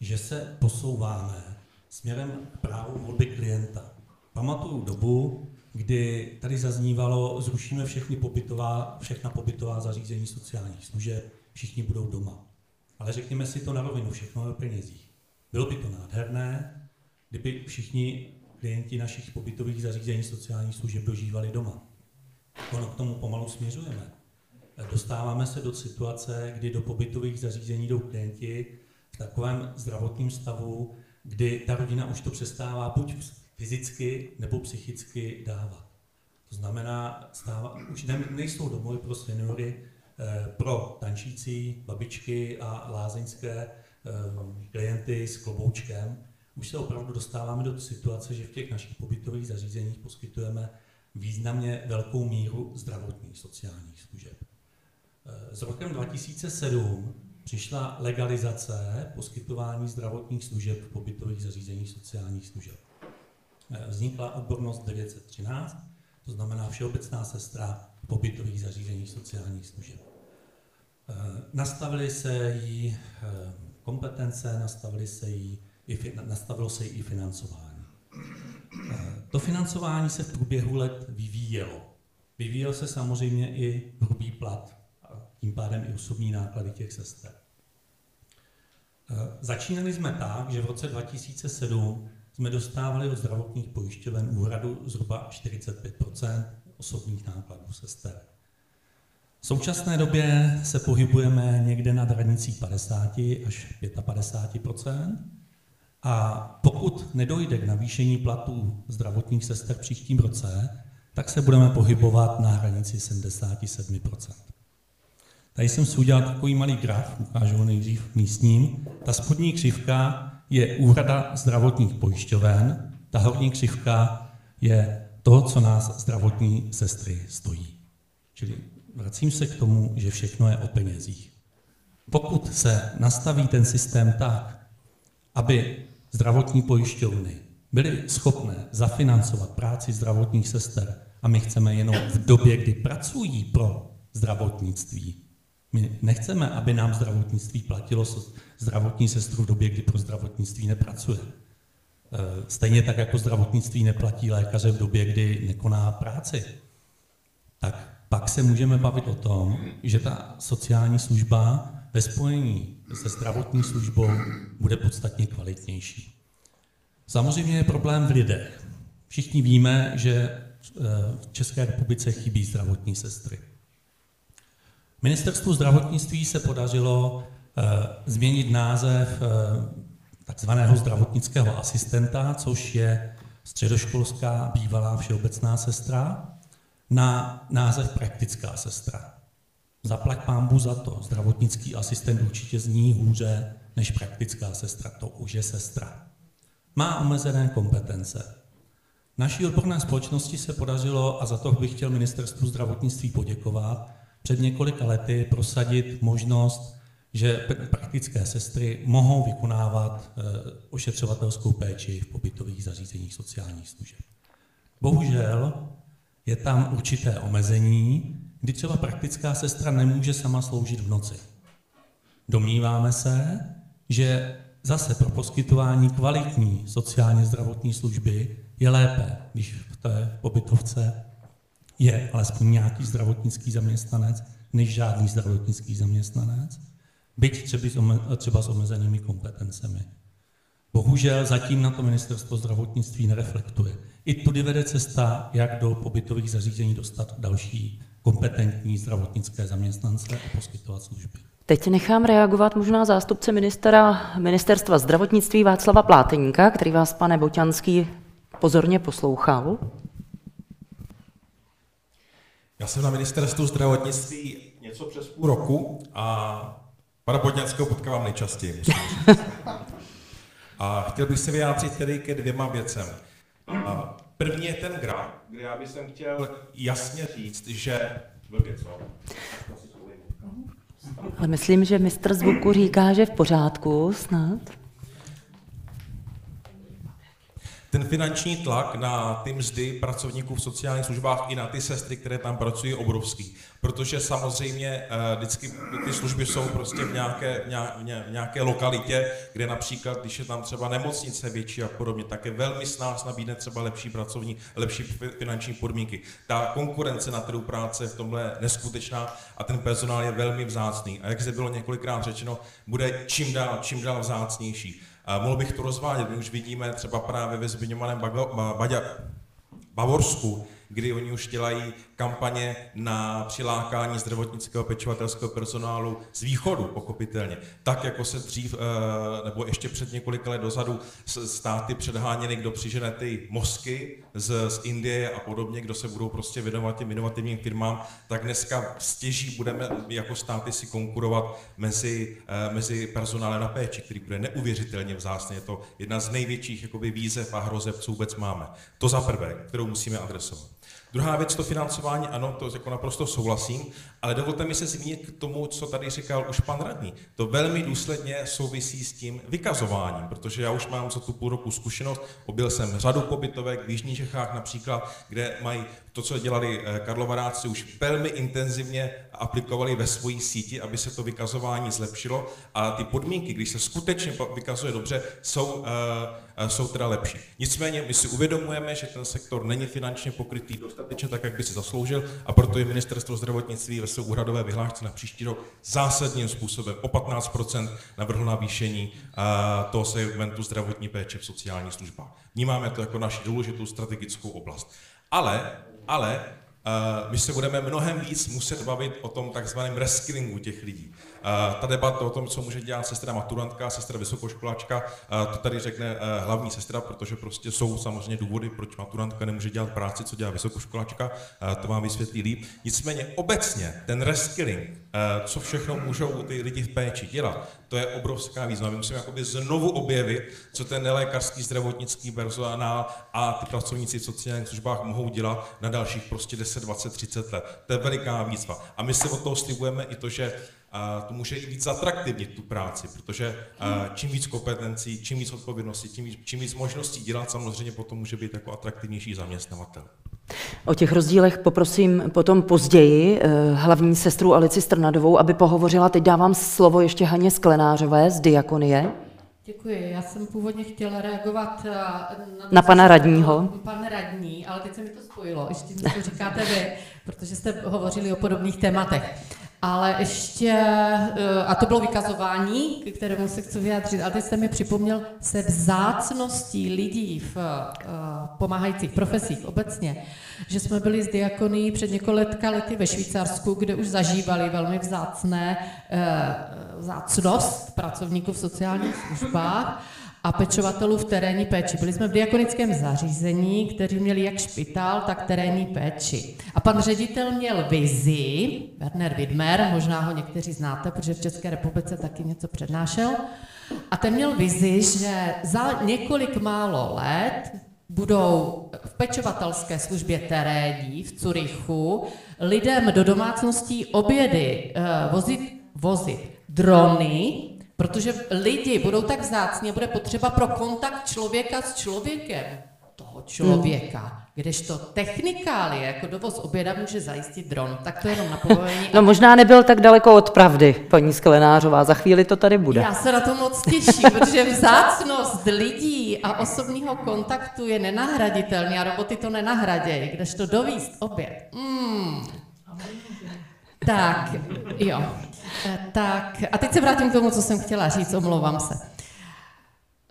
že se posouváme směrem právu volby klienta. Pamatuju dobu, kdy tady zaznívalo, zrušíme všechny pobytová, všechna pobytová zařízení sociálních služeb, všichni budou doma. Ale řekněme si to na rovinu, všechno je o penězích. Bylo by to nádherné, kdyby všichni klienti našich pobytových zařízení sociálních služeb dožívali doma. Ono k tomu pomalu směřujeme. Dostáváme se do situace, kdy do pobytových zařízení jdou klienti v takovém zdravotním stavu, kdy ta rodina už to přestává buď fyzicky nebo psychicky dávat. To znamená, stává, už ne, nejsou domovy pro seniory, eh, pro tančící babičky a lázeňské eh, klienty s kloboučkem. Už se opravdu dostáváme do situace, že v těch našich pobytových zařízeních poskytujeme významně velkou míru zdravotních sociálních služeb. Eh, s rokem 2007 přišla legalizace poskytování zdravotních služeb v pobytových zařízeních sociálních služeb. Eh, vznikla odbornost 913, to znamená všeobecná sestra v pobytových zařízeních sociálních služeb. Eh, nastavily se jí kompetence, nastavily se jí, nastavilo se i financování. To financování se v průběhu let vyvíjelo. Vyvíjel se samozřejmě i hrubý plat tím pádem i osobní náklady těch sester. Eh, začínali jsme tak, že v roce 2007 jsme dostávali od zdravotních pojišťoven úhradu zhruba 45% osobních nákladů sester. V současné době se pohybujeme někde na hranicí 50 až 55 a pokud nedojde k navýšení platů zdravotních sester v příštím roce, tak se budeme pohybovat na hranici 77% Tady jsem si udělal takový malý graf, ukážu ho nejdřív místním. Ta spodní křivka je úhrada zdravotních pojišťoven, ta horní křivka je to, co nás zdravotní sestry stojí. Čili vracím se k tomu, že všechno je o penězích. Pokud se nastaví ten systém tak, aby zdravotní pojišťovny byly schopné zafinancovat práci zdravotních sester a my chceme jenom v době, kdy pracují pro zdravotnictví, my nechceme, aby nám zdravotnictví platilo zdravotní sestru v době, kdy pro zdravotnictví nepracuje. E, stejně tak, jako zdravotnictví neplatí lékaře v době, kdy nekoná práci. Tak pak se můžeme bavit o tom, že ta sociální služba ve spojení se zdravotní službou bude podstatně kvalitnější. Samozřejmě je problém v lidech. Všichni víme, že e, v České republice chybí zdravotní sestry. Ministerstvu zdravotnictví se podařilo e, změnit název e, takzvaného zdravotnického asistenta, což je středoškolská bývalá všeobecná sestra, na název praktická sestra. Zaplať pámbu za to. Zdravotnický asistent určitě zní hůře než praktická sestra. To už je sestra. Má omezené kompetence. Naší odborné společnosti se podařilo, a za to bych chtěl ministerstvu zdravotnictví poděkovat, před několika lety prosadit možnost, že praktické sestry mohou vykonávat eh, ošetřovatelskou péči v pobytových zařízeních sociálních služeb. Bohužel je tam určité omezení, kdy třeba praktická sestra nemůže sama sloužit v noci. Domníváme se, že zase pro poskytování kvalitní sociálně zdravotní služby je lépe, když v té pobytovce je alespoň nějaký zdravotnický zaměstnanec, než žádný zdravotnický zaměstnanec, byť třeba, s omezenými kompetencemi. Bohužel zatím na to ministerstvo zdravotnictví nereflektuje. I tudy vede cesta, jak do pobytových zařízení dostat další kompetentní zdravotnické zaměstnance a poskytovat služby. Teď nechám reagovat možná zástupce ministera, ministerstva zdravotnictví Václava Pláteníka, který vás, pane Boťanský, pozorně poslouchal. Já jsem na ministerstvu zdravotnictví něco přes půl roku a pana Bodňanského potkávám nejčastěji, musím říct. A chtěl bych se vyjádřit tedy ke dvěma věcem. A první je ten graf, kde já bych chtěl jasně říct, že... Co? Ale myslím, že mistr zvuku říká, že v pořádku snad. Ten finanční tlak na ty mzdy pracovníků v sociálních službách i na ty sestry, které tam pracují, je obrovský. Protože samozřejmě eh, vždycky ty služby jsou prostě v nějaké, v nějaké lokalitě, kde například, když je tam třeba nemocnice větší a podobně, tak je velmi s nás nabídne třeba lepší pracovní, lepší finanční podmínky. Ta konkurence na trhu práce je v tomhle je neskutečná a ten personál je velmi vzácný. A jak zde bylo několikrát řečeno, bude čím dál, čím dál vzácnější. A mohl bych to rozvádět, my už vidíme třeba právě ve zmiňovaném Bavorsku, kdy oni už dělají kampaně na přilákání zdravotnického pečovatelského personálu z východu, pochopitelně. Tak, jako se dřív, eh, nebo ještě před několika let dozadu státy předháněny, kdo přižene ty mozky z, z Indie a podobně, kdo se budou prostě věnovat těm inovativním firmám, tak dneska stěží budeme jako státy si konkurovat mezi, eh, mezi personálem na péči, který bude neuvěřitelně vzácný. Je to jedna z největších jakoby, výzev a hrozeb, co vůbec máme. To za prvé, kterou musíme adresovat. Druhá věc, to financování, ano, to jako naprosto souhlasím, ale dovolte mi se zmínit k tomu, co tady říkal už pan radní. To velmi důsledně souvisí s tím vykazováním, protože já už mám za tu půl roku zkušenost, objel jsem řadu pobytovek v Jižních Čechách například, kde mají to, co dělali eh, Karlovaráci, už velmi intenzivně aplikovali ve svojí síti, aby se to vykazování zlepšilo a ty podmínky, když se skutečně vykazuje dobře, jsou, uh, jsou teda lepší. Nicméně my si uvědomujeme, že ten sektor není finančně pokrytý dostatečně tak, jak by si zasloužil a proto je ministerstvo zdravotnictví ve své úhradové vyhlášce na příští rok zásadním způsobem o 15% navrhlo navýšení toho segmentu zdravotní péče v sociálních službách. Vnímáme to jako naši důležitou strategickou oblast. Ale ale my se budeme mnohem víc muset bavit o tom takzvaném reskillingu těch lidí. Uh, ta debata o tom, co může dělat sestra maturantka, sestra vysokoškoláčka, uh, to tady řekne uh, hlavní sestra, protože prostě jsou samozřejmě důvody, proč maturantka nemůže dělat práci, co dělá vysokoškoláčka, to vám vysvětlí líp. Nicméně obecně ten reskilling, co všechno můžou ty lidi v péči dělat, to je obrovská výzva. My musíme jakoby znovu objevit, co ten nelékařský zdravotnický personál a ty pracovníci v sociálních službách mohou dělat na dalších prostě 10, 20, 30 let. To je veliká výzva. A my si od toho slibujeme i to, že to může i víc zatraktivnit tu práci, protože čím víc kompetencí, čím víc odpovědností, tím víc, čím víc možností dělat, samozřejmě potom může být jako atraktivnější zaměstnavatel. O těch rozdílech poprosím potom později eh, hlavní sestru Alici Strnadovou, aby pohovořila. Teď dávám slovo ještě Haně Sklenářové z Diakonie. Děkuji. Já jsem původně chtěla reagovat eh, na, na pana radního. Pan radní, ale teď se mi to spojilo, ještě mi to říkáte vy, protože jste hovořili o podobných tématech. Ale ještě, eh, a to bylo vykazování, k kterému se chci vyjádřit, ale teď jste mi připomněl se vzácností lidí v eh, pomáhajících profesích obecně, že jsme byli z diakoní před několika lety ve Švýcarsku, kde už zažívali velmi vzácné eh, vzácnost pracovníků v sociálních službách a pečovatelů v terénní péči. Byli jsme v diakonickém zařízení, kteří měli jak špitál, tak terénní péči. A pan ředitel měl vizi, Werner Widmer, možná ho někteří znáte, protože v České republice taky něco přednášel, a ten měl vizi, že za několik málo let budou v pečovatelské službě terénní v Curychu lidem do domácností obědy uh, vozit, vozit drony, Protože lidi budou tak vzácní a bude potřeba pro kontakt člověka s člověkem toho člověka. Kdežto technikálie, jako dovoz oběda, může zajistit dron. Tak to je jenom na povolení. No možná nebyl tak daleko od pravdy, paní Sklenářová. Za chvíli to tady bude. Já se na to moc těším, protože vzácnost lidí a osobního kontaktu je nenahraditelný a roboty to nenahradějí. Kdežto dovíst oběd. Mm. Tak, jo. Tak a teď se vrátím k tomu, co jsem chtěla říct, omlouvám se.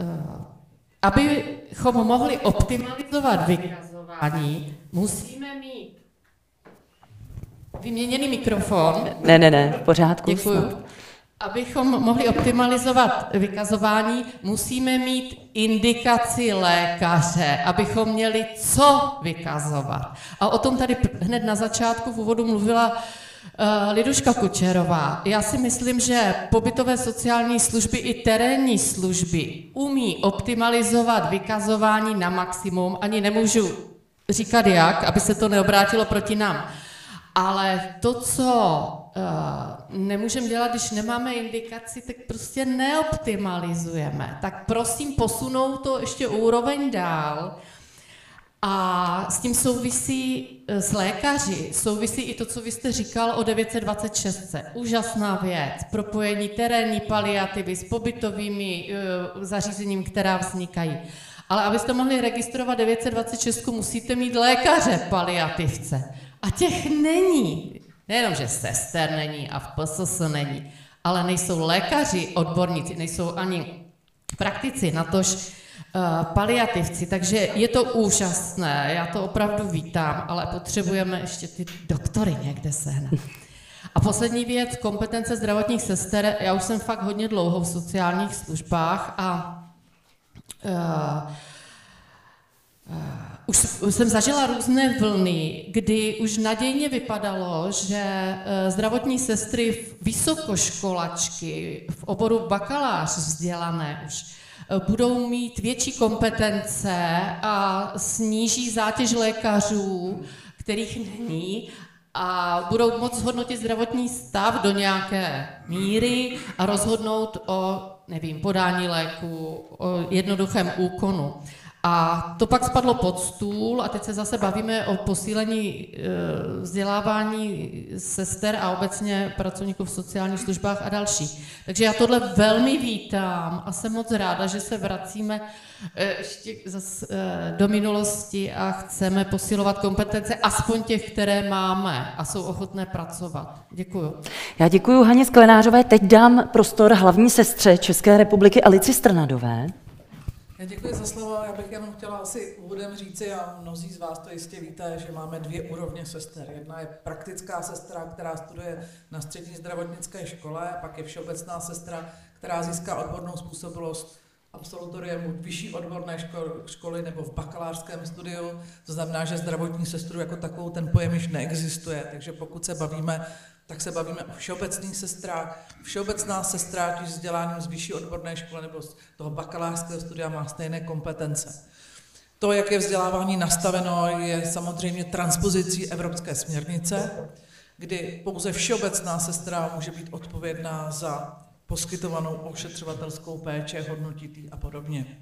Eh, abychom mohli optimalizovat vykazování, musíme mít vyměněný mikrofon. Ne, ne, ne, v pořádku. Děkuju. Abychom mohli optimalizovat vykazování, musíme mít indikaci lékaře, abychom měli co vykazovat. A o tom tady hned na začátku v úvodu mluvila Uh, Liduška Kučerová, já si myslím, že pobytové sociální služby i terénní služby umí optimalizovat vykazování na maximum, ani nemůžu říkat jak, aby se to neobrátilo proti nám. Ale to, co uh, nemůžeme dělat, když nemáme indikaci, tak prostě neoptimalizujeme. Tak prosím posunou to ještě úroveň dál. A s tím souvisí eh, s lékaři, souvisí i to, co vy jste říkal o 926. Úžasná věc, propojení terénní paliativy s pobytovými uh, zařízeními, která vznikají. Ale abyste mohli registrovat 926, musíte mít lékaře paliativce. A těch není. Nejenom, že sester není a v PSS není, ale nejsou lékaři, odborníci, nejsou ani praktici, natož paliativci, takže je to úžasné, já to opravdu vítám, ale potřebujeme ještě ty doktory někde sehnat. A poslední věc, kompetence zdravotních sester. Já už jsem fakt hodně dlouho v sociálních službách a uh, už jsem zažila různé vlny, kdy už nadějně vypadalo, že eh, zdravotní sestry vysokoškolačky v oboru bakalář vzdělané už eh, budou mít větší kompetence a sníží zátěž lékařů, kterých není, a budou moct hodnotit zdravotní stav do nějaké míry a rozhodnout o, nevím, podání léku, o jednoduchém úkonu. A to pak spadlo pod stůl a teď se zase bavíme o posílení e, vzdělávání sester a obecně pracovníků v sociálních službách a další. Takže já tohle velmi vítám a jsem moc ráda, že se vracíme e, ještě zase e, do minulosti a chceme posilovat kompetence aspoň těch, které máme a jsou ochotné pracovat. Děkuju. Já děkuji Haně Sklenářové. Teď dám prostor hlavní sestře České republiky Alici Strnadové. Já děkuji za slovo. Já bych jenom chtěla asi úvodem říci, a mnozí z vás to jistě víte, že máme dvě úrovně sester. Jedna je praktická sestra, která studuje na střední zdravotnické škole, pak je všeobecná sestra, která získá odbornou způsobilost absolutoriem vyšší odborné školy nebo v bakalářském studiu. To znamená, že zdravotní sestru jako takovou ten pojem již neexistuje. Takže pokud se bavíme tak se bavíme o všeobecných sestrách. Všeobecná sestra, ať vzděláním z vyšší odborné školy nebo z toho bakalářského studia, má stejné kompetence. To, jak je vzdělávání nastaveno, je samozřejmě transpozicí evropské směrnice, kdy pouze všeobecná sestra může být odpovědná za poskytovanou ošetřovatelskou péči, hodnotitý a podobně.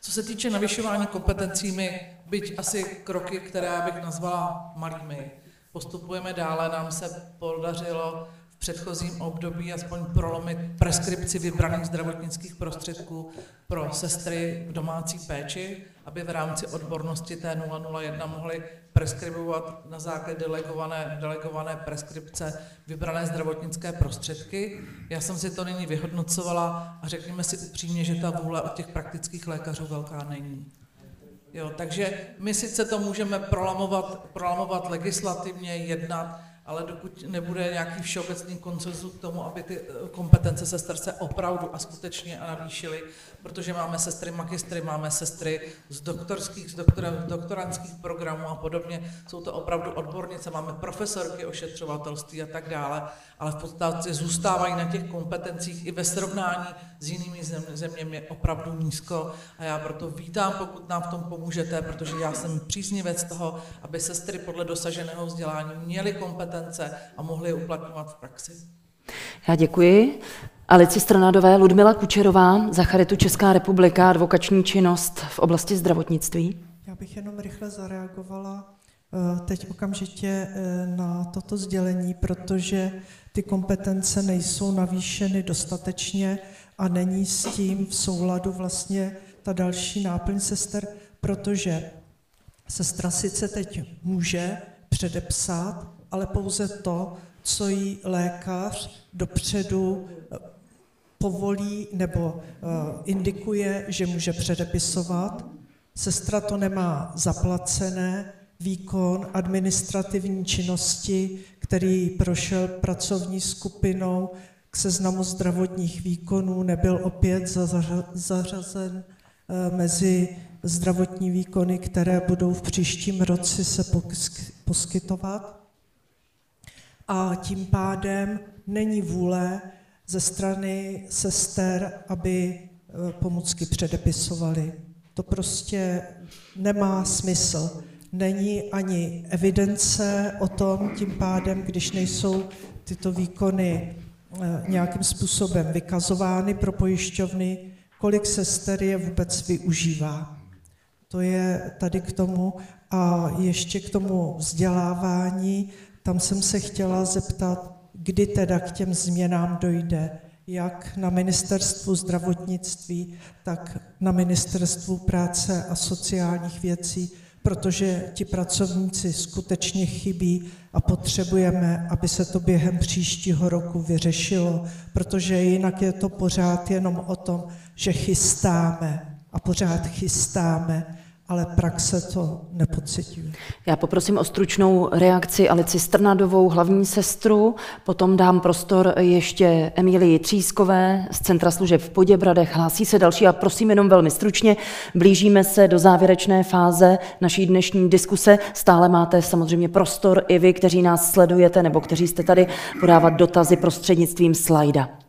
Co se týče navyšování kompetencí, my byť asi kroky, které bych nazvala malými, postupujeme dále. Nám se podařilo v předchozím období aspoň prolomit preskripci vybraných zdravotnických prostředků pro sestry v domácí péči, aby v rámci odbornosti té 001 mohly preskribovat na základě delegované, delegované preskripce vybrané zdravotnické prostředky. Já jsem si to nyní vyhodnocovala a řekněme si upřímně, že ta vůle od těch praktických lékařů velká není. Jo, takže my sice to můžeme prolamovat, prolamovat legislativně, jednat, ale dokud nebude nějaký všeobecný koncenzus k tomu, aby ty eh, kompetence sester se opravdu a skutečně navýšily, protože máme sestry magistry, máme sestry z doktorských, z doktora, doktorantských programů a podobně, jsou to opravdu odbornice, máme profesorky ošetřovatelství a tak dále, ale v podstatě zůstávají na těch kompetencích i ve srovnání s jinými zeměmi opravdu nízko. A já proto vítám, pokud nám v tom pomůžete, protože já jsem příznivec toho, aby sestry podle dosaženého vzdělání měly kompetence a mohly je uplatňovat v praxi. Já děkuji. Alici Stranadové, Ludmila Kučerová, za Charitu Česká republika, advokační činnost v oblasti zdravotnictví. Já bych jenom rychle zareagovala eh, teď okamžitě eh, na toto sdělení, protože ty kompetence nejsou navýšeny dostatečně a není s tím v souladu vlastně ta další náplň sester, protože sestra sice teď může předepsat, ale pouze to, co jí lékař dopředu eh, povolí nebo eh, indikuje, že může předepisovat. Sestra to nemá zaplacené, výkon administrativní činnosti, který prošel pracovní skupinou k seznamu zdravotních výkonů, nebyl opět zařazen eh, mezi zdravotní výkony, které budou v příštím roce se poskytovat. A tím pádem není vůle ze strany sester, aby eh, pomůcky předepisovali. To prostě nemá smysl není ani evidence o tom, tím pádem, když nejsou tyto výkony eh, nějakým způsobem vykazovány pro pojišťovny, kolik sester je vůbec využívá. To je tady k tomu. A ještě k tomu vzdělávání, tam jsem se chtěla zeptat, kdy teda k těm změnám dojde, jak na ministerstvu zdravotnictví, tak na ministerstvu práce a sociálních věcí, protože ti pracovníci skutečně chybí a potřebujeme, aby se to během příštího roku vyřešilo, protože jinak je to pořád jenom o tom, že chystáme a pořád chystáme ale praxe to nepocituje. Já poprosím o stručnou reakci Alici Strnadovou, hlavní sestru, potom dám prostor ještě Emílii Třískové z Centra služeb v Poděbradech. Hlásí se další a prosím jenom velmi stručně. Blížíme se do závěrečné fáze naší dnešní diskuse. Stále máte samozřejmě prostor i vy, kteří nás sledujete nebo kteří jste tady podávat dotazy prostřednictvím slajda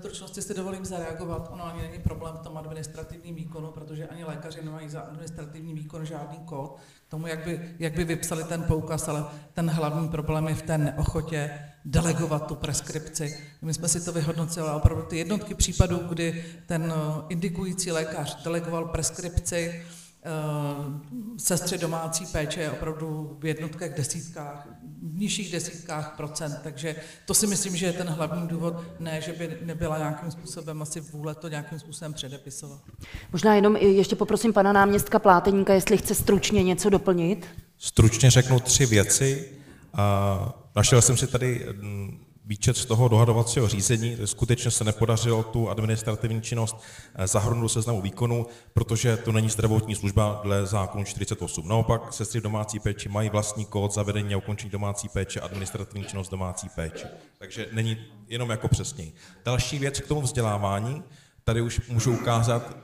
stručnosti si dovolím zareagovat. Ono ani není problém v tom administrativním výkonu, protože ani lékaři nemají za administrativní výkon žádný kód k tomu, jak by, jak by vypsali ten poukaz, ale ten hlavní problém je v té neochotě delegovat tu preskripci. My jsme si to vyhodnocili, ale opravdu ty jednotky případů, kdy ten eh, indikující lékař delegoval preskripci, sestry domácí péče je opravdu v jednotkách desítkách, v nižších desítkách procent, takže to si myslím, že je ten hlavní důvod, ne, že by nebyla nějakým způsobem asi vůle to nějakým způsobem předepisovat. Možná jenom ještě poprosím pana náměstka Pláteníka, jestli chce stručně něco doplnit. Stručně řeknu tři věci. Našel jsem si tady mm, výčet z toho dohadovacího řízení. Skutečně se nepodařilo tu administrativní činnost eh, zahrnout do seznamu výkonu, protože to není zdravotní služba dle zákonu 48. Naopak, sestry domácí péči mají vlastní kód zavedení a ukončení domácí péče, administrativní činnost domácí péče. Takže není jenom jako přesněji. Další věc k tomu vzdělávání. Tady už můžu ukázat uh,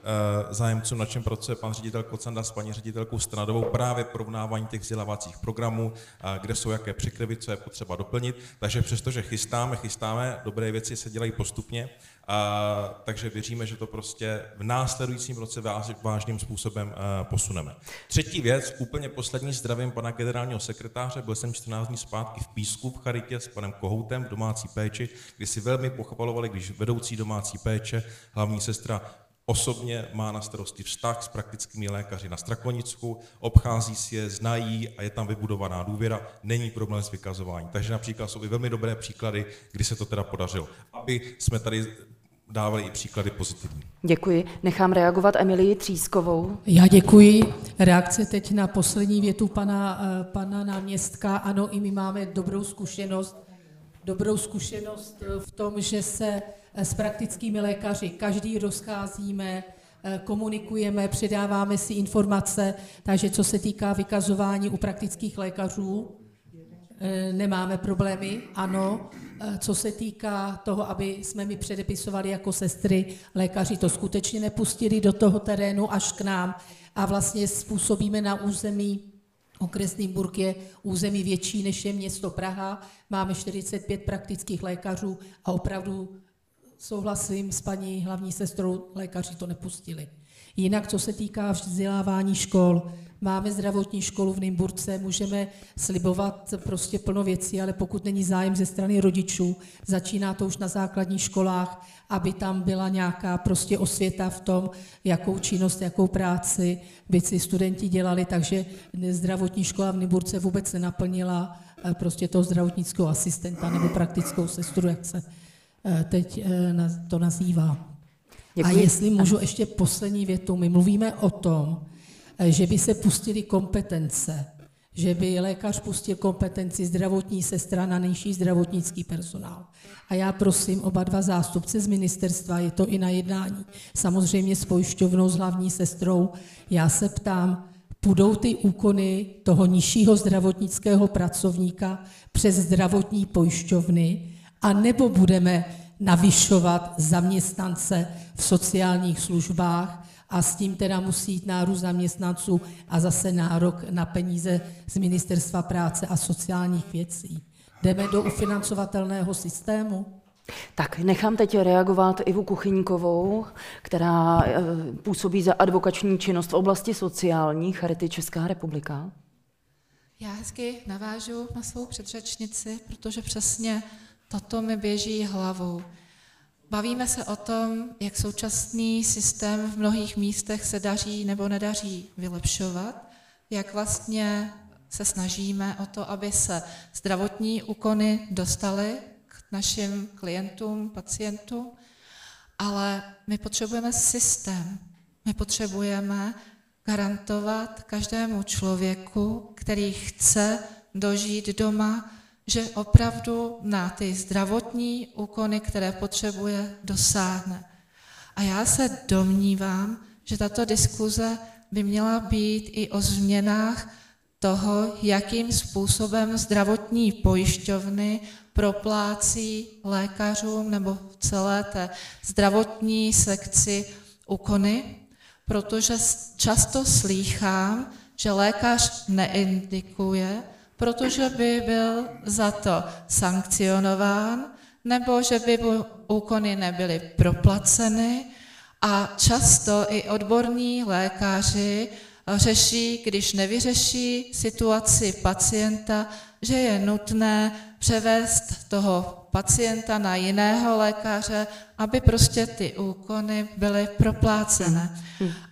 zájemcům, na čem pracuje pan ředitel Kocanda s paní ředitelkou Stranadovou právě porovnávání těch vzdělávacích programů, uh, kde jsou jaké překryvy, co je potřeba doplnit. Takže přestože chystáme, chystáme, dobré věci se dělají postupně, a, takže věříme, že to prostě v následujícím roce váž, vážným způsobem a, posuneme. Třetí věc, úplně poslední zdravím pana generálního sekretáře, byl jsem 14 dní zpátky v Písku v Charitě s panem Kohoutem v domácí péči, kdy si velmi pochvalovali, když vedoucí domácí péče, hlavní sestra osobně má na starosti vztah s praktickými lékaři na Strakonicku, obchází si je, znají a je tam vybudovaná důvěra, není problém s vykazováním. Takže například jsou i velmi dobré příklady, kdy se to teda podařilo. Aby jsme tady dávali i příklady pozitivní. Děkuji. Nechám reagovat Emilii Třískovou. Já děkuji. Reakce teď na poslední větu pana, eh, pana náměstka. Ano, i my máme dobrou zkušenost, dobrou zkušenost eh, v tom, že se eh, s praktickými lékaři každý rozcházíme, komunikujeme, předáváme si informace, takže co se týká vykazování u praktických lékařů, nemáme problémy, ano. Eh, co se týká toho, aby jsme mi předepisovali jako sestry, lékaři to skutečně nepustili do toho terénu až k nám a vlastně způsobíme na území Okresný Burg je území větší než je město Praha, máme 45 praktických lékařů a opravdu souhlasím s paní hlavní sestrou, lékaři to nepustili. Jinak, co se týká vzdělávání škol, máme zdravotní školu v Nymburce, můžeme slibovat prostě plno věcí, ale pokud není zájem ze strany rodičů, začíná to už na základních školách, aby tam byla nějaká prostě osvěta v tom, jakou činnost, jakou práci by si studenti dělali, takže zdravotní škola v Nymburce vůbec nenaplnila eh, prostě toho zdravotnického asistenta nebo praktickou sestru, jak se eh, teď eh, to nazývá. Děkuji. A jestli můžu ještě poslední větu, my mluvíme o tom, že by se pustili kompetence, že by lékař pustil kompetenci zdravotní sestra na nejší zdravotnický personál. A já prosím oba dva zástupce z ministerstva, je to i na jednání, samozřejmě s pojišťovnou, s hlavní sestrou, já se ptám, půjdou ty úkony toho nižšího zdravotnického pracovníka přes zdravotní pojišťovny, a nebo budeme navyšovat zaměstnance v sociálních službách a s tím teda musí jít nárůst zaměstnanců a zase nárok na peníze z Ministerstva práce a sociálních věcí. Jdeme do ufinancovatelného systému? Tak, nechám teď reagovat Ivu Kuchyňkovou, která eh, působí za advokační činnost v oblasti sociální Charity Česká republika. Já hezky navážu na svou předřečnici, protože přesně toto mi běží hlavou. Bavíme se o tom, jak současný systém v mnohých místech se daří nebo nedaří vylepšovat, jak vlastně se snažíme o to, aby se zdravotní úkony dostaly k našim klientům, pacientům, ale my potřebujeme systém. My potřebujeme garantovat každému člověku, který chce dožít doma, že opravdu na ty zdravotní úkony, které potřebuje, dosáhne. A já se domnívám, že tato diskuze by měla být i o změnách toho, jakým způsobem zdravotní pojišťovny proplácí lékařům nebo v celé té zdravotní sekci úkony, protože často slýchám, že lékař neindikuje, protože by byl za to sankcionován, nebo že by úkony nebyly proplaceny a často i odborní lékaři řeší, když nevyřeší situaci pacienta, že je nutné převést toho pacienta na jiného lékaře, aby prostě ty úkony byly proplácené.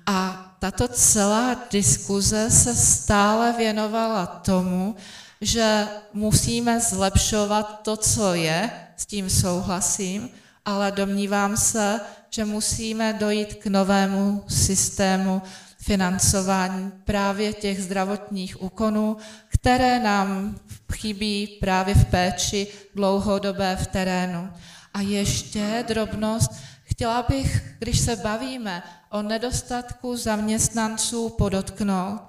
A tato celá diskuze se stále věnovala tomu, že musíme zlepšovat to, co je, s tím souhlasím, ale domnívám se, že musíme dojít k novému systému financování právě těch zdravotních úkonů, které nám chybí právě v péči dlouhodobé v terénu. A ještě drobnost, chtěla bych, když se bavíme o nedostatku zaměstnanců, podotknout,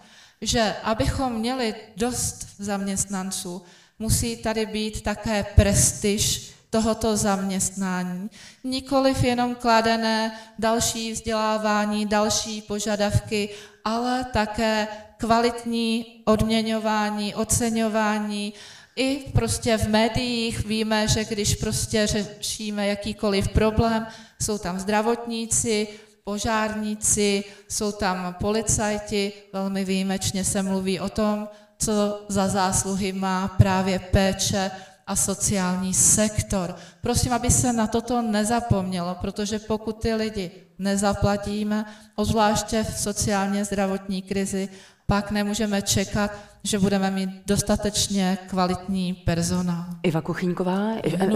že abychom měli dost zaměstnanců, musí tady být také prestiž tohoto zaměstnání. Nikoliv jenom kladené další vzdělávání, další požadavky, ale také kvalitní odměňování, oceňování. I prostě v médiích víme, že když prostě řešíme jakýkoliv problém, jsou tam zdravotníci, požárníci, jsou tam policajti, velmi výjimečně se mluví o tom, co za zásluhy má právě péče a sociální sektor. Prosím, aby se na toto nezapomnělo, protože pokud ty lidi nezaplatíme, obzvláště v sociálně zdravotní krizi, pak nemůžeme čekat, že budeme mít dostatečně kvalitní personál. Iva Kuchyňková,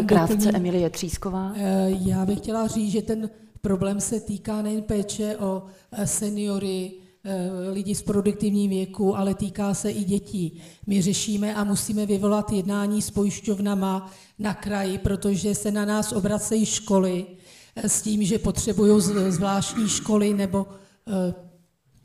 krátce Emilie Třísková. Eh, já bych chtěla říct, že ten problém se týká nejen péče o eh, seniory, Eh, lidí z produktivní věku, ale týká se i dětí. My řešíme a musíme vyvolat jednání s pojišťovnama na kraji, protože se na nás obracejí školy eh, s tím, že potřebují zvláštní školy nebo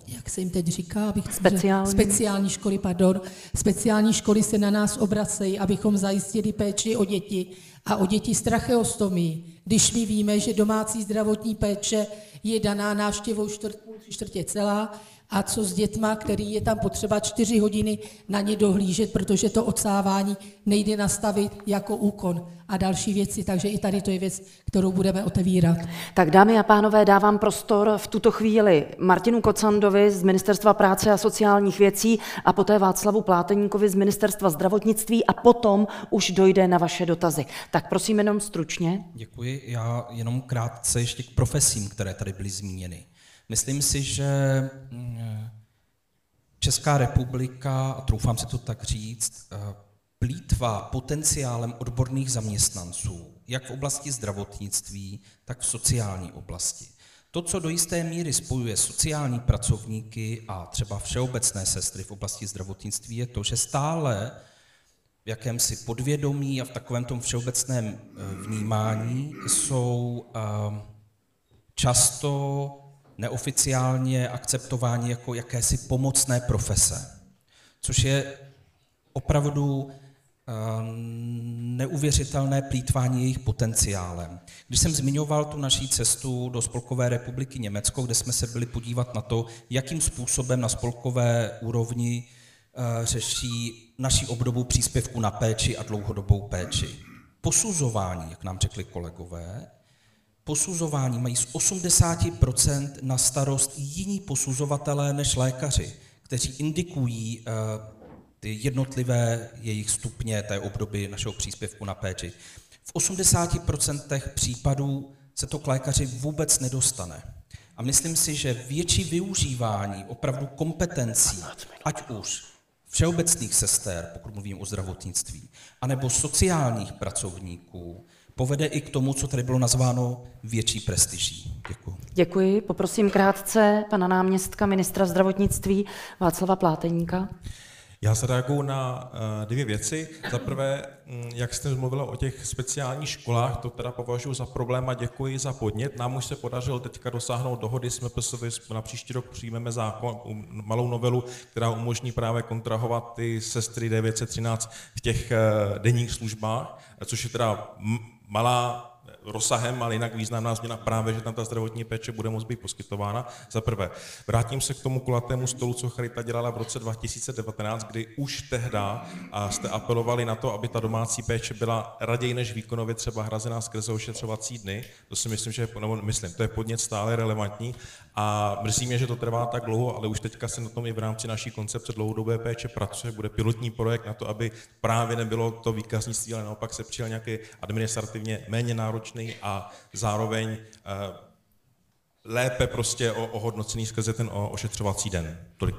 jak se jim teď říká, abych speciální. speciální školy, pardon, speciální školy se na nás obracejí, abychom zajistili péči o děti a o děti s tracheostomí. Když my víme, že domácí zdravotní péče je daná návštěvou čtvrt, čtvrtě celá, a co s dětma, který je tam potřeba čtyři hodiny na ně dohlížet, protože to odsávání nejde nastavit jako úkon a další věci, takže i tady to je věc, kterou budeme otevírat. Tak dámy a pánové, dávám prostor v tuto chvíli Martinu Kocandovi z Ministerstva práce a sociálních věcí a poté Václavu Pláteníkovi z Ministerstva zdravotnictví a potom už dojde na vaše dotazy. Tak prosím jenom stručně. Děkuji. Já jenom krátce ještě k profesím, které tady byly zmíněny. Myslím si, že mm, Česká republika, a troufám si to tak říct, eh, plítvá potenciálem odborných zaměstnanců, jak v oblasti zdravotnictví, tak v sociální oblasti. To, co do jisté míry spojuje sociální pracovníky a třeba všeobecné sestry v oblasti zdravotnictví, je to, že stále v jakémsi podvědomí a v takovém tom všeobecném eh, vnímání jsou eh, často neoficiálně akceptováni jako jakési pomocné profese, což je opravdu eh, neuvěřitelné plítvání jejich potenciálem. Když jsem zmiňoval tu naší cestu do Spolkové republiky Německo, kde jsme se byli podívat na to, jakým způsobem na spolkové úrovni eh, řeší naší obdobu příspěvku na péči a dlouhodobou péči. Posuzování, jak nám řekli kolegové, posuzování mají z 80% na starost jiní posuzovatelé než lékaři, kteří indikují uh, ty jednotlivé jejich stupně té obdoby našeho příspěvku na péči. V 80% případů se to k lékaři vůbec nedostane. A myslím si, že větší využívání opravdu kompetencí, ať už všeobecných sester, pokud mluvím o zdravotnictví, anebo sociálních pracovníků, povede i k tomu, co tady bylo nazváno větší prestiží. Děkuji. Děkuji. Poprosím krátce pana náměstka ministra zdravotnictví Václava Pláteníka. Já zareaguju na uh, dvě věci. Za prvé, mm, jak jste mluvila o těch speciálních školách, to teda považuji za problém a děkuji za podnět. Nám už se podařilo teďka dosáhnout dohody, jsme PSV, na příští rok přijmeme zákon, malou novelu, která umožní právě kontrahovat ty sestry 913 v těch uh, denních službách, což je teda malá rozsahem, ale jinak významná změna právě, že tam ta zdravotní péče bude moct být poskytována. Za prvé, vrátím se k tomu kulatému stolu, co Charita dělala v roce 2019, kdy už tehda jste apelovali na to, aby ta domácí péče byla raději než výkonově třeba hrazená skrze ošetřovací dny. To si myslím, že nebo myslím, to je podnět stále relevantní a mrzí mě, že to trvá tak dlouho, ale už teďka se na tom i v rámci naší koncepce dlouhodobé péče pracuje. Bude pilotní projekt na to, aby právě nebylo to výkaznictví, ale naopak se přijal nějaký administrativně méně náročný a zároveň uh, lépe prostě ohodnocený skrze ten ošetřovací den. Tolik.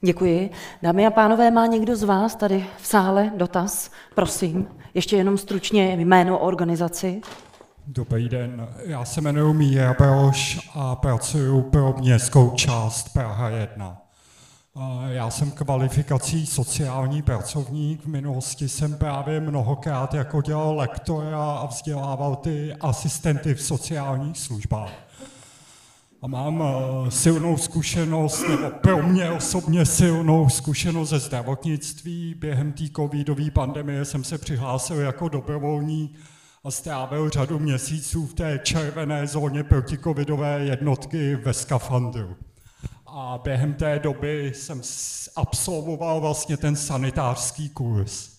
Děkuji. Dámy a pánové, má někdo z vás tady v sále dotaz? Prosím, ještě jenom stručně jméno organizaci. Dobrý den, já se jmenuji Míra Broš a pracuji pro městskou část Praha 1. Já jsem kvalifikací sociální pracovník. V minulosti jsem právě mnohokrát jako dělal lektora a vzdělával ty asistenty v sociálních službách. A mám eh, silnou zkušenost, nebo pro mě osobně silnou zkušenost ze zdravotnictví. Během té covidové pandemie jsem se přihlásil jako dobrovolník a strávil řadu měsíců v té červené zóně protikovidové jednotky ve skafandru. A během té doby jsem absolvoval vlastně ten sanitářský kurz.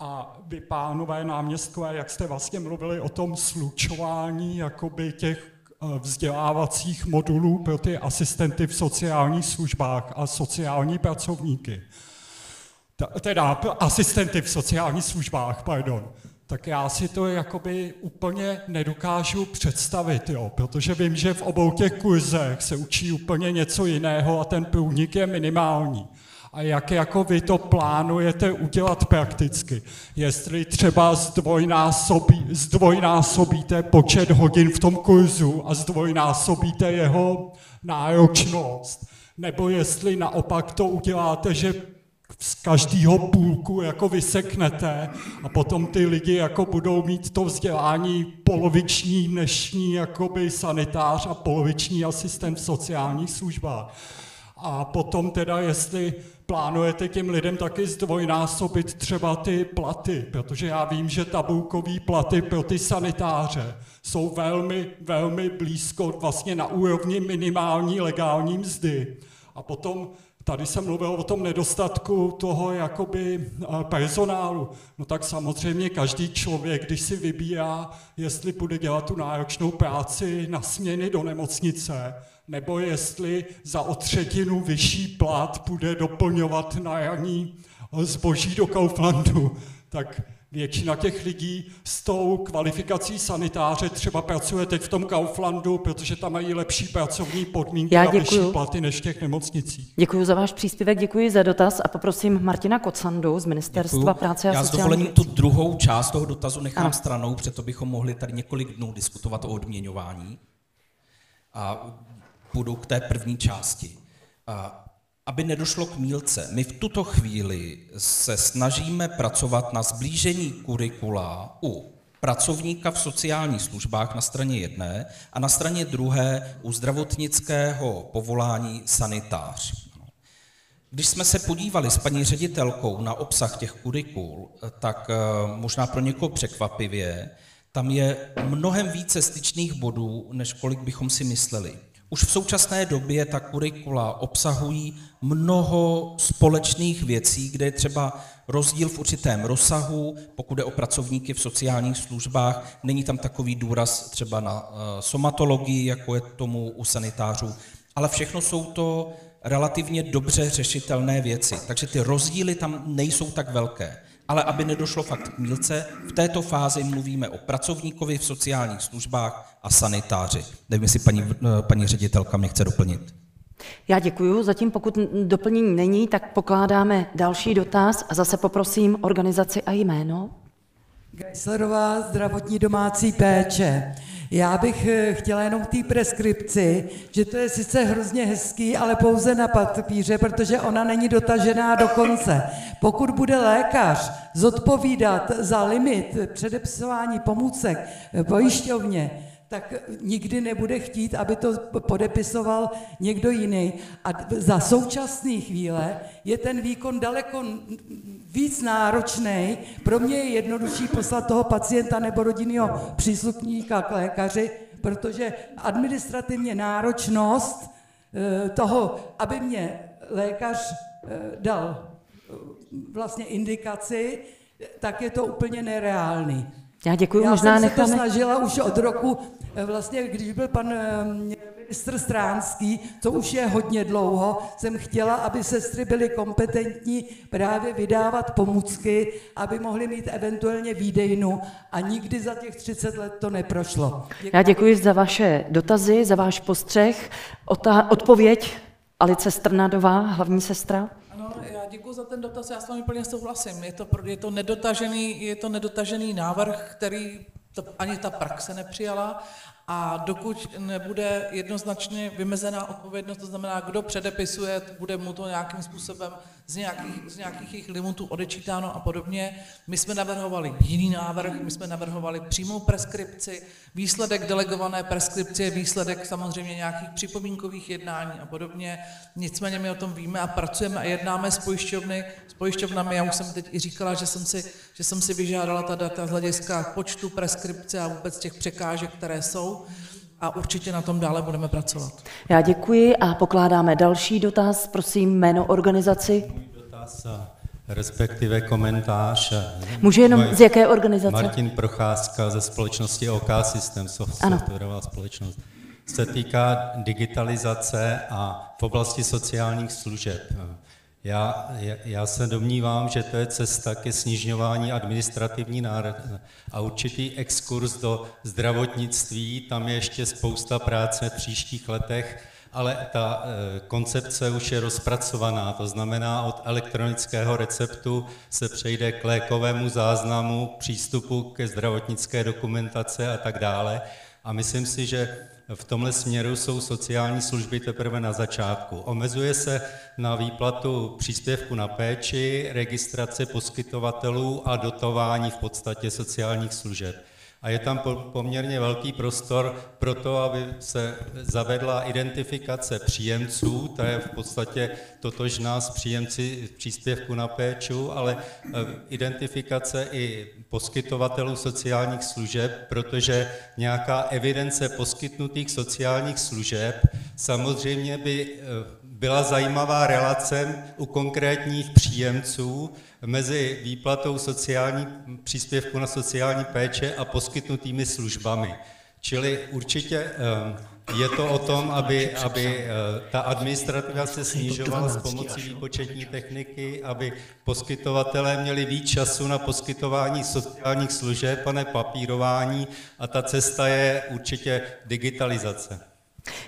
A vy, pánové náměstkové, jak jste vlastně mluvili o tom slučování jakoby těch eh, vzdělávacích modulů pro ty asistenty v sociálních službách a sociální pracovníky. Teda asistenty v sociálních službách, pardon tak já si to jakoby úplně nedokážu představit, jo, protože vím, že v obou těch kurzech se učí úplně něco jiného a ten průnik je minimální. A jak jako vy to plánujete udělat prakticky? Jestli třeba zdvojnásobí, zdvojnásobíte počet hodin v tom kurzu a zdvojnásobíte jeho náročnost, nebo jestli naopak to uděláte, že z každého půlku jako vyseknete a potom ty lidi jako budou mít to vzdělání poloviční dnešní jakoby sanitář a poloviční asistent v sociálních službách. A potom teda, jestli plánujete těm lidem taky zdvojnásobit třeba ty platy, protože já vím, že tabulkový platy pro ty sanitáře jsou velmi, velmi blízko vlastně na úrovni minimální legální mzdy. A potom Tady jsem mluvil o tom nedostatku toho jakoby eh, personálu. No tak samozřejmě každý člověk, když si vybírá, jestli bude dělat tu náročnou práci na směny do nemocnice, nebo jestli za o třetinu vyšší plat bude doplňovat na zboží do Kauflandu, tak Většina těch lidí s tou kvalifikací sanitáře třeba pracuje teď v tom Kauflandu, protože tam mají lepší pracovní podmínky Já a vyšší platy než v těch nemocnicích. Děkuji za váš příspěvek, děkuji za dotaz a poprosím Martina Kocandu z Ministerstva děkuji. práce a Já s dovolením tu druhou část toho dotazu nechám ano. stranou, protože bychom mohli tady několik dnů diskutovat o odměňování. A půjdu k té první části. A aby nedošlo k mílce, my v tuto chvíli se snažíme pracovat na zblížení kurikula u pracovníka v sociálních službách na straně jedné a na straně druhé u zdravotnického povolání sanitář. Když jsme se podívali s paní ředitelkou na obsah těch kurikul, tak eh, možná pro někoho překvapivě, tam je mnohem více styčných bodů, než kolik bychom si mysleli. Už v současné době ta kurikula obsahují mnoho společných věcí, kde je třeba rozdíl v určitém rozsahu, pokud je o pracovníky v sociálních službách, není tam takový důraz třeba na eh, somatologii, jako je tomu u sanitářů, ale všechno jsou to relativně dobře řešitelné věci. Takže ty rozdíly tam nejsou tak velké. Ale aby nedošlo fakt k mílce, v této fázi mluvíme o pracovníkovi v sociálních službách a sanitáři. Nevím, jestli paní, paní ředitelka mě chce doplnit. Já děkuji. Zatím pokud doplnění není, tak pokládáme další dotaz a zase poprosím organizaci a jméno. Geislerová zdravotní domácí péče. Já bych eh, chtěla jenom té preskripci, že to je sice hrozně hezký, ale pouze na papíře, protože ona není dotažená do konce. Pokud bude lékař zodpovídat za limit předepisování pomůcek pojišťovně, tak nikdy nebude chtít, aby to podepisoval někdo jiný. A za současné chvíle je ten výkon daleko víc náročný. Pro mě je jednodušší poslat toho pacienta nebo rodinného příslušníka k lékaři, protože administrativně náročnost eh, toho, aby mě lékař eh, dal eh, vlastně indikaci, tak je to úplně nereálný. Já děkuji, Já možná jsem necháme... se to snažila už od roku, vlastně když byl pan ministr Stránský, to už je hodně dlouho, jsem chtěla, aby sestry byly kompetentní právě vydávat pomůcky, aby mohly mít eventuálně výdejnu a nikdy za těch 30 let to neprošlo. Děkuji. Já děkuji za vaše dotazy, za váš postřeh. Ota- odpověď Alice Strnadová, hlavní sestra. Děkuji za ten dotaz, já s vámi plně souhlasím. Je to, je to, nedotažený, je to nedotažený návrh, který to, ani ta praxe nepřijala a dokud nebude jednoznačně vymezená odpovědnost, to znamená, kdo předepisuje, bude mu to nějakým způsobem z nějakých, z nějakých jejich limitů odečítáno a podobně. My jsme navrhovali jiný návrh, my jsme navrhovali přímou preskripci, výsledek delegované preskripce je výsledek samozřejmě nějakých připomínkových jednání a podobně. Nicméně my o tom víme a pracujeme a jednáme s pojišťovny, s pojišťovnami. Já už jsem teď i říkala, že jsem si, že jsem si vyžádala ta data z hlediska počtu preskripce a vůbec těch překážek, které jsou a určitě na tom dále budeme pracovat. Já děkuji a pokládáme další dotaz. Prosím jméno organizaci. Dotaz, respektive komentář. Může jenom z jaké organizace? Martin Procházka ze společnosti OK System, softwarová společnost. Se týká digitalizace a v oblasti sociálních služeb. Já, se domnívám, že to je cesta ke snižování administrativní nároky a určitý exkurs do zdravotnictví, tam je ještě spousta práce v příštích letech, ale ta e, koncepce už je rozpracovaná, to znamená od elektronického receptu se přejde k lékovému záznamu, přístupu ke zdravotnické dokumentace a tak dále. A myslím si, že v tomhle směru jsou sociální služby teprve na začátku. Omezuje se na výplatu příspěvku na péči, registrace poskytovatelů a dotování v podstatě sociálních služeb a je tam poměrně velký prostor pro to, aby se zavedla identifikace příjemců, ta je v podstatě totožná s příjemci příspěvku na péču, ale eh, identifikace i poskytovatelů sociálních služeb, protože nějaká evidence poskytnutých sociálních služeb samozřejmě by eh, byla zajímavá relace u konkrétních příjemců, mezi výplatou sociální, příspěvku na sociální péče a poskytnutými službami. Čili určitě eh, je to o tom, aby, aby eh, ta administrativa se snižovala s pomocí výpočetní techniky, aby poskytovatelé měli víc času na poskytování sociálních služeb a ne papírování a ta cesta je určitě digitalizace.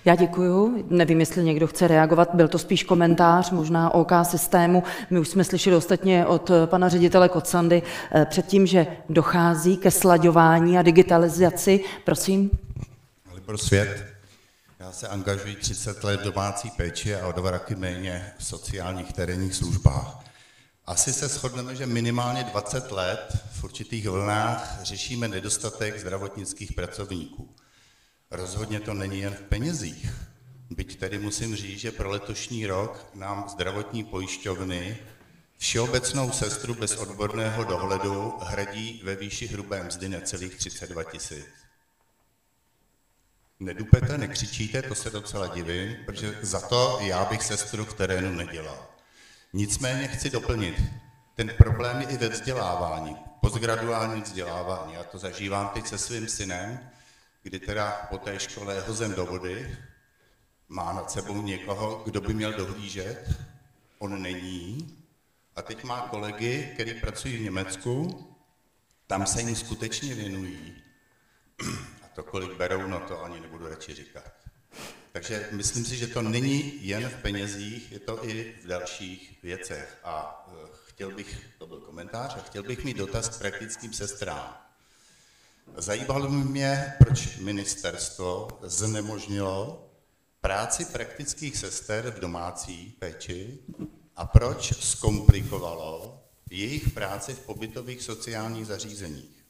Já děkuju. Nevím, jestli někdo chce reagovat. Byl to spíš komentář, možná OK systému. My už jsme slyšeli ostatně od pana ředitele Kocandy eh, předtím, že dochází ke slaďování a digitalizaci. Prosím. Libor Svět. Já se angažuji 30 let domácí péči a o dva roky méně v sociálních terénních službách. Asi se shodneme, že minimálně 20 let v určitých vlnách řešíme nedostatek zdravotnických pracovníků. Rozhodně to není jen v penězích. Byť tedy musím říct, že pro letošní rok nám zdravotní pojišťovny všeobecnou sestru bez odborného dohledu hradí ve výši hrubé mzdy necelých 32 tisíc. Nedupete, nekřičíte, to se docela divím, protože za to já bych sestru v terénu nedělal. Nicméně chci doplnit, ten problém je i ve vzdělávání, postgraduální vzdělávání. Já to zažívám teď se svým synem, kdy teda po té škole je hozen do vody má nad sebou někoho, kdo by měl dohlížet. On není. A teď má kolegy, který pracují v Německu, tam se jim skutečně věnují. A to, kolik berou, no to ani nebudu radši říkat. Takže myslím si, že to není jen v penězích, je to i v dalších věcech. A eh, chtěl bych, to byl komentář, a chtěl bych mít dotaz k praktickým sestrám. Zajímalo mě, proč ministerstvo znemožnilo práci praktických sester v domácí péči a proč zkomplikovalo jejich práci v pobytových sociálních zařízeních.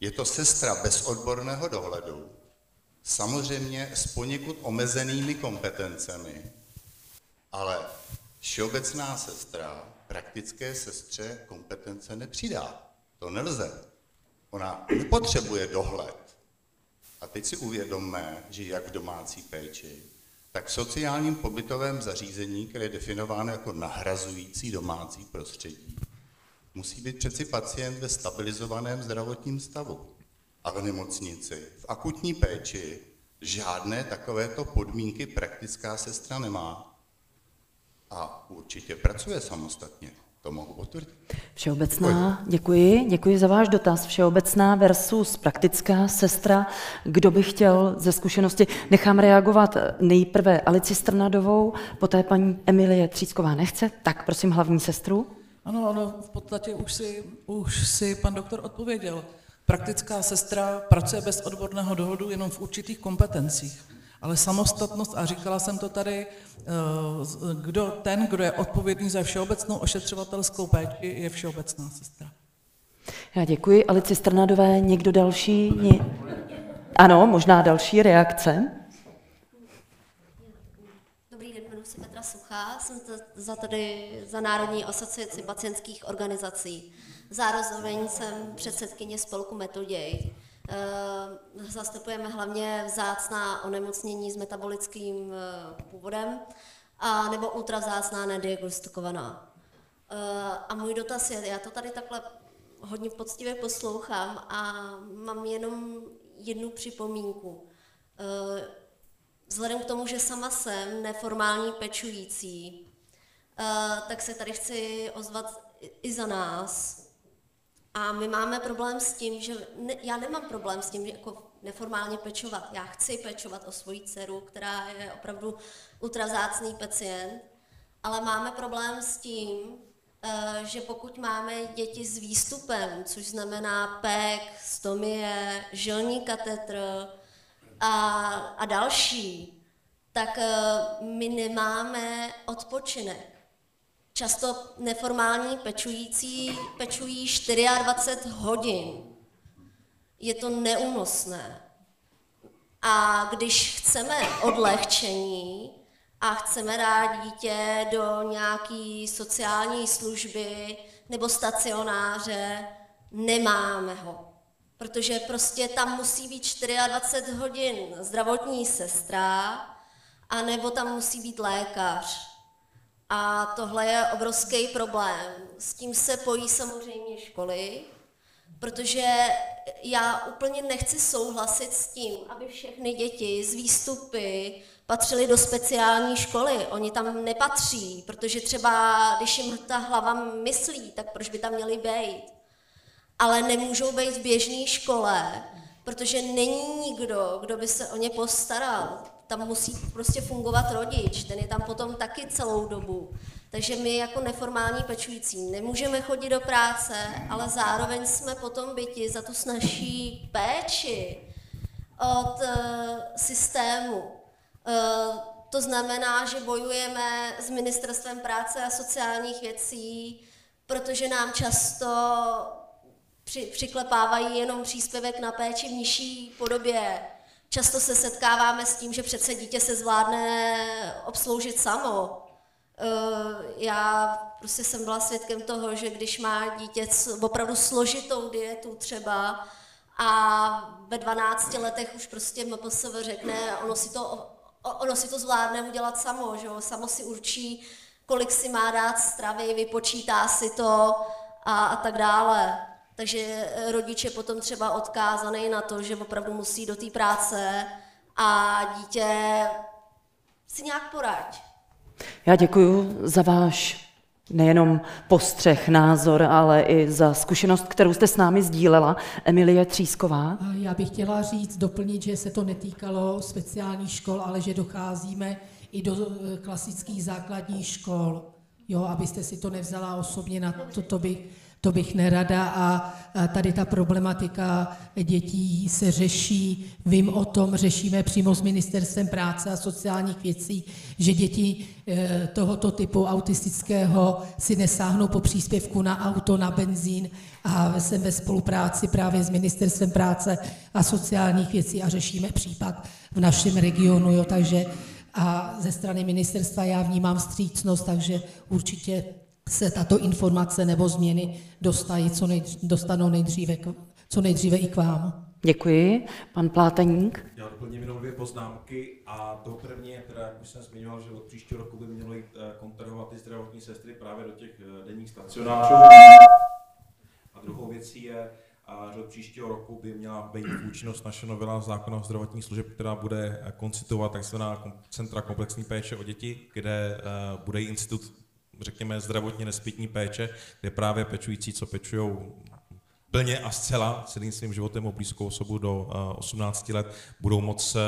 Je to sestra bez odborného dohledu, samozřejmě s poněkud omezenými kompetencemi, ale všeobecná sestra praktické sestře kompetence nepřidá. To nelze. Ona nepotřebuje dohled. A teď si uvědomme, že jak v domácí péči, tak v sociálním pobytovém zařízení, které je definováno jako nahrazující domácí prostředí, musí být přeci pacient ve stabilizovaném zdravotním stavu. A v nemocnici, v akutní péči, žádné takovéto podmínky praktická sestra nemá. A určitě pracuje samostatně. To mohu potvrdit. Všeobecná, děkuji, děkuji za váš dotaz. Všeobecná versus praktická sestra. Kdo by chtěl ze zkušenosti? Nechám reagovat nejprve Alici Strnadovou, poté paní Emilie Třísková nechce. Tak prosím hlavní sestru. Ano, ano, v podstatě už si, už si pan doktor odpověděl. Praktická sestra pracuje bez odborného dohodu jenom v určitých kompetencích. Ale samostatnost, a říkala jsem to tady, eh, kdo, ten, kdo je odpovědný za všeobecnou ošetřovatelskou péči, je všeobecná sestra. Já děkuji. Alici Strnadové, někdo další? Ano, možná další reakce. Dobrý den, jmenuji se Petra Suchá, jsem za tady za Národní asociaci pacientských organizací. Zároveň jsem předsedkyně spolku Metoděj. Eh, zastupujeme hlavně vzácná onemocnění s metabolickým eh, původem a nebo ultravzácná nediagnostikovaná. Eh, a můj dotaz je, já to tady takhle hodně poctivě poslouchám a mám jenom jednu připomínku. Vzhledem k tomu, že sama jsem neformální pečující, tak se tady chci ozvat i za nás, a my máme problém s tím, že ne, já nemám problém s tím, že jako neformálně pečovat. Já chci pečovat o svoji dceru, která je opravdu ultrazácný pacient, ale máme problém s tím, eh, že pokud máme děti s výstupem, což znamená PEK, stomie, žilní katetr a, a další, tak eh, my nemáme odpočinek. Často neformální pečující pečují 24 hodin. Je to neúnosné. A když chceme odlehčení a chceme dát dítě do nějaké sociální služby nebo stacionáře, nemáme ho. Protože prostě tam musí být 24 hodin zdravotní sestra, anebo tam musí být lékař. A tohle je obrovský problém. S tím se pojí samozřejmě školy, protože já úplně nechci souhlasit s tím, aby všechny děti z výstupy patřily do speciální školy. Oni tam nepatří, protože třeba, když jim ta hlava myslí, tak proč by tam měli být? Ale nemůžou být v běžné škole, protože není nikdo, kdo by se o ně postaral tam musí prostě fungovat rodič, ten je tam potom taky celou dobu. Takže my jako neformální pečující nemůžeme chodit do práce, ale zároveň jsme potom byti za tu snažší péči od uh, systému. Uh, to znamená, že bojujeme s Ministerstvem práce a sociálních věcí, protože nám často při, přiklepávají jenom příspěvek na péči v nižší podobě Často se setkáváme s tím, že přece dítě se zvládne obsloužit samo. Eh, já prostě jsem byla svědkem toho, že když má dítě opravdu složitou dietu třeba a ve 12 letech už prostě MPSV řekne, ono si to, ono si to zvládne udělat samo, že jo? samo si určí, kolik si má dát stravy, vypočítá si to a, a tak dále. Takže rodič je potom třeba odkázaný na to, že opravdu musí do té práce a dítě si nějak poraď. Já děkuji za váš nejenom postřeh, názor, ale i za zkušenost, kterou jste s námi sdílela. Emilie Třísková. Já bych chtěla říct, doplnit, že se to netýkalo speciálních škol, ale že docházíme i do eh, klasických základních škol. Jo, abyste si to nevzala osobně, na to, to bych to bych nerada a tady ta problematika dětí se řeší, vím o tom, řešíme přímo s Ministerstvem práce a sociálních věcí, že děti e, tohoto typu autistického si nesáhnou po příspěvku na auto, na benzín a jsem ve spolupráci právě s Ministerstvem práce a sociálních věcí a řešíme případ v našem regionu, jo, takže a ze strany ministerstva já vnímám vstřícnost, takže určitě se tato informace nebo změny dostají co nejdříve, dostanou nejdříve, co nejdříve i k vám. Děkuji. Pan Pláteník. Já doplním jenom dvě poznámky a to první je, teda, jak už jsem zmiňoval, že od příštího roku by jít eh, kontrahovat ty zdravotní sestry právě do těch eh, denních stacionářů. A druhou věcí je, a že od příštího roku by měla být účinnost naše novela zákona o zdravotních služeb, která bude eh, koncitovat tzv. centra komplexní péče o děti, kde bude institut řekněme, zdravotně nespětní péče, kde právě pečující, co pečují plně a zcela celým svým životem o blízkou osobu do 18 let, budou moc eh,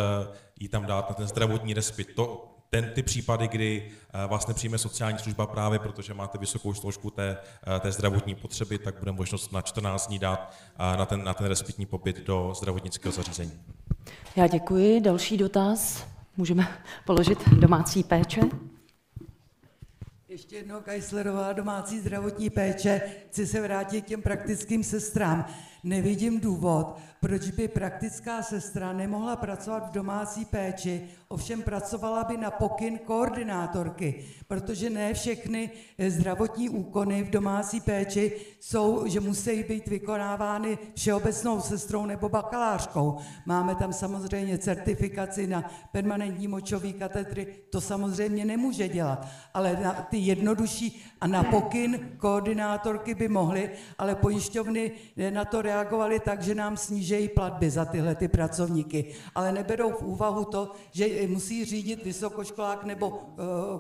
jí tam dát na ten zdravotní respit. To, ten, ty případy, kdy eh, vás nepřijme sociální služba právě protože máte vysokou složku té, eh, té zdravotní potřeby, tak bude možnost na 14 dní dát na ten, na ten respitní pobyt do zdravotnického zařízení. Já děkuji. Další dotaz. Můžeme položit domácí péče? Ještě jednou Kajslerová domácí zdravotní péče. Chci se vrátit k těm praktickým sestrám. Nevidím důvod, proč by praktická sestra nemohla pracovat v domácí péči, ovšem pracovala by na pokyn koordinátorky, protože ne všechny eh, zdravotní úkony v domácí péči jsou, že musí být vykonávány všeobecnou sestrou nebo bakalářkou. Máme tam samozřejmě certifikaci na permanentní močový katetry, to samozřejmě nemůže dělat, ale na ty jednodušší a na pokyn koordinátorky by mohly, ale pojišťovny eh, na to reagovaly tak, že nám snížejí platby za tyhle ty pracovníky, ale neberou v úvahu to, že musí řídit vysokoškolák nebo uh,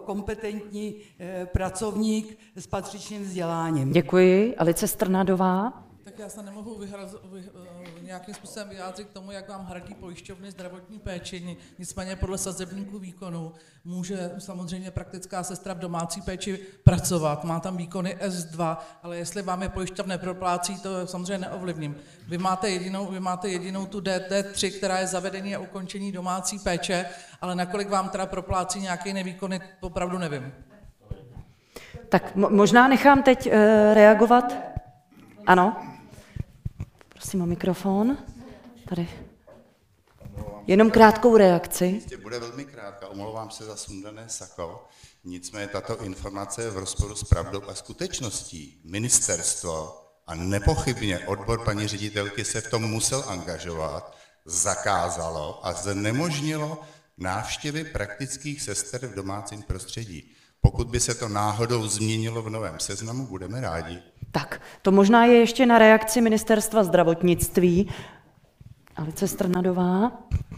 kompetentní uh, pracovník s patřičným vzděláním. Děkuji. Alice Strnadová. Tak já se nemohu vyhraz, vy, uh, nějakým způsobem vyjádřit k tomu, jak vám hradí pojišťovny zdravotní péči. Nicméně podle sazebníku výkonu může samozřejmě praktická sestra v domácí péči pracovat. Má tam výkony S2, ale jestli vám je pojišťovna neproplácí, to samozřejmě neovlivním. Vy máte jedinou, vy máte jedinou tu DT3, která je zavedení a ukončení domácí péče, ale nakolik vám teda proplácí nějaké nevýkony, opravdu nevím. Tak možná nechám teď uh, reagovat. Ano. Prosím o mikrofon. Tady. Jenom krátkou reakci. Bude velmi krátká, omlouvám se za sundané sako. Nicméně tato informace je v rozporu s pravdou a skutečností. Ministerstvo a nepochybně odbor paní ředitelky se v tom musel angažovat, zakázalo a znemožnilo návštěvy praktických sester v domácím prostředí. Pokud by se to náhodou změnilo v novém seznamu, budeme rádi. Tak, to možná je ještě na reakci ministerstva zdravotnictví. Alice Strnadová,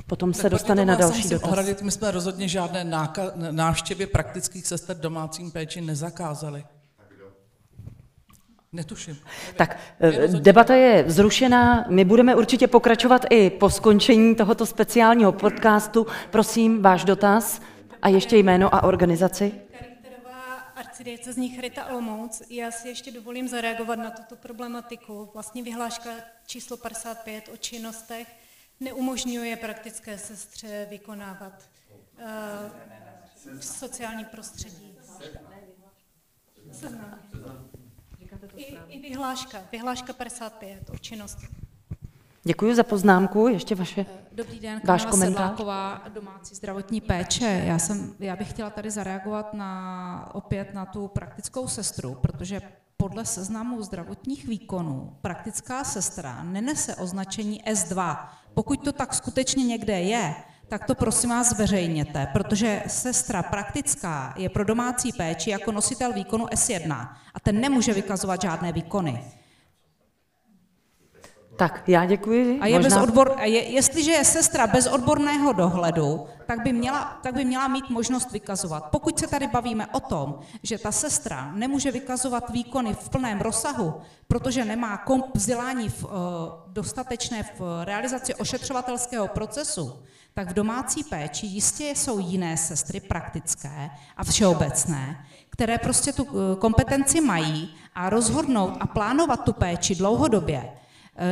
potom se dostane na další dotaz. Ohradit, my jsme rozhodně žádné náka- návštěvy praktických sester domácím péči nezakázali. Netuším. Tak eh, debata je zrušená. My budeme určitě pokračovat i po skončení tohoto speciálního podcastu. Prosím, váš dotaz a ještě jméno a organizaci arcidiecezní Charita Olomouc. Já si ještě dovolím zareagovat na tuto problematiku. Vlastně vyhláška číslo 55 o činnostech neumožňuje praktické sestře vykonávat uh, sociální prostředí. I, I vyhláška, vyhláška 55 o činnostech. Děkuji za poznámku. Ještě vaše, Dobrý den, váš komentář. Sedláková, domácí zdravotní péče. Já, jsem, já bych chtěla tady zareagovat na, opět na tu praktickou sestru, protože podle seznamu zdravotních výkonů praktická sestra nenese označení S2. Pokud to tak skutečně někde je, tak to prosím vás zveřejněte, protože sestra praktická je pro domácí péči jako nositel výkonu S1 a ten nemůže vykazovat žádné výkony. Tak, já děkuji. A je Možná... bez odbor, a je, jestliže je sestra bez odborného dohledu, tak by, měla, tak by měla mít možnost vykazovat. Pokud se tady bavíme o tom, že ta sestra nemůže vykazovat výkony v plném rozsahu, protože nemá komp vzdělání v, uh, dostatečné v realizaci ošetřovatelského procesu, tak v domácí péči jistě jsou jiné sestry praktické a všeobecné, které prostě tu uh, kompetenci mají a rozhodnout a plánovat tu péči dlouhodobě Eh,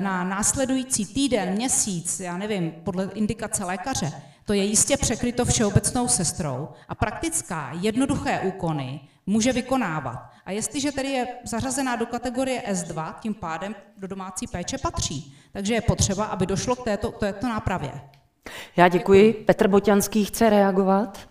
na následující týden, měsíc, já nevím, podle indikace lékaře, to je jistě překryto všeobecnou sestrou a praktická, jednoduché úkony může vykonávat. A jestliže tedy je zařazená do kategorie S2, tím pádem do domácí péče patří. Takže je potřeba, aby došlo k této, k této nápravě. Já děkuji. Petr Boťanský chce reagovat.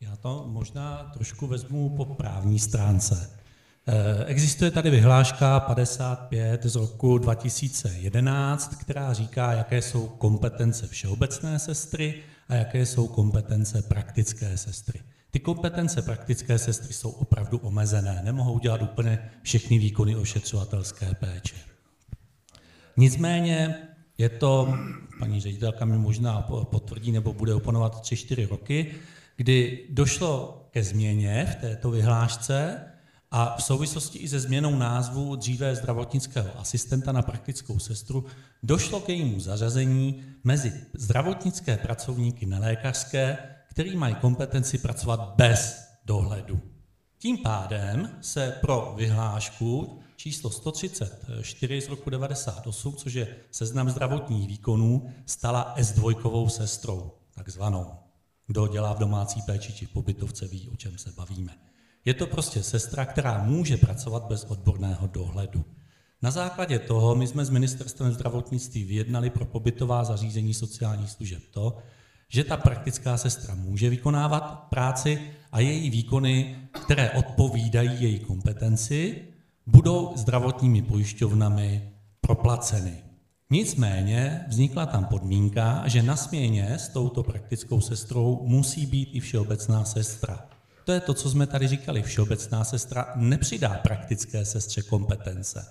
Já to možná trošku vezmu po právní stránce. Eh, existuje tady vyhláška 55 z roku 2011, která říká, jaké jsou kompetence všeobecné sestry a jaké jsou kompetence praktické sestry. Ty kompetence praktické sestry jsou opravdu omezené, nemohou dělat úplně všechny výkony ošetřovatelské péče. Nicméně je to, paní ředitelka mi možná potvrdí nebo bude oponovat 3-4 roky, kdy došlo ke změně v této vyhlášce, a v souvislosti i se změnou názvu dříve zdravotnického asistenta na praktickou sestru došlo k jejímu zařazení mezi zdravotnické pracovníky nelékařské, který mají kompetenci pracovat bez dohledu. Tím pádem se pro vyhlášku číslo 134 z roku 98, což je seznam zdravotních výkonů, stala S2 sestrou, takzvanou. Kdo dělá v domácí péči či v pobytovce, ví, o čem se bavíme. Je to prostě sestra, která může pracovat bez odborného dohledu. Na základě toho my jsme s ministerstvem zdravotnictví vyjednali pro pobytová zařízení sociálních služeb to, že ta praktická sestra může vykonávat práci a její výkony, které odpovídají její kompetenci, budou zdravotními pojišťovnami proplaceny. Nicméně vznikla tam podmínka, že na směně s touto praktickou sestrou musí být i všeobecná sestra. To je to, co jsme tady říkali. Všeobecná sestra nepřidá praktické sestře kompetence.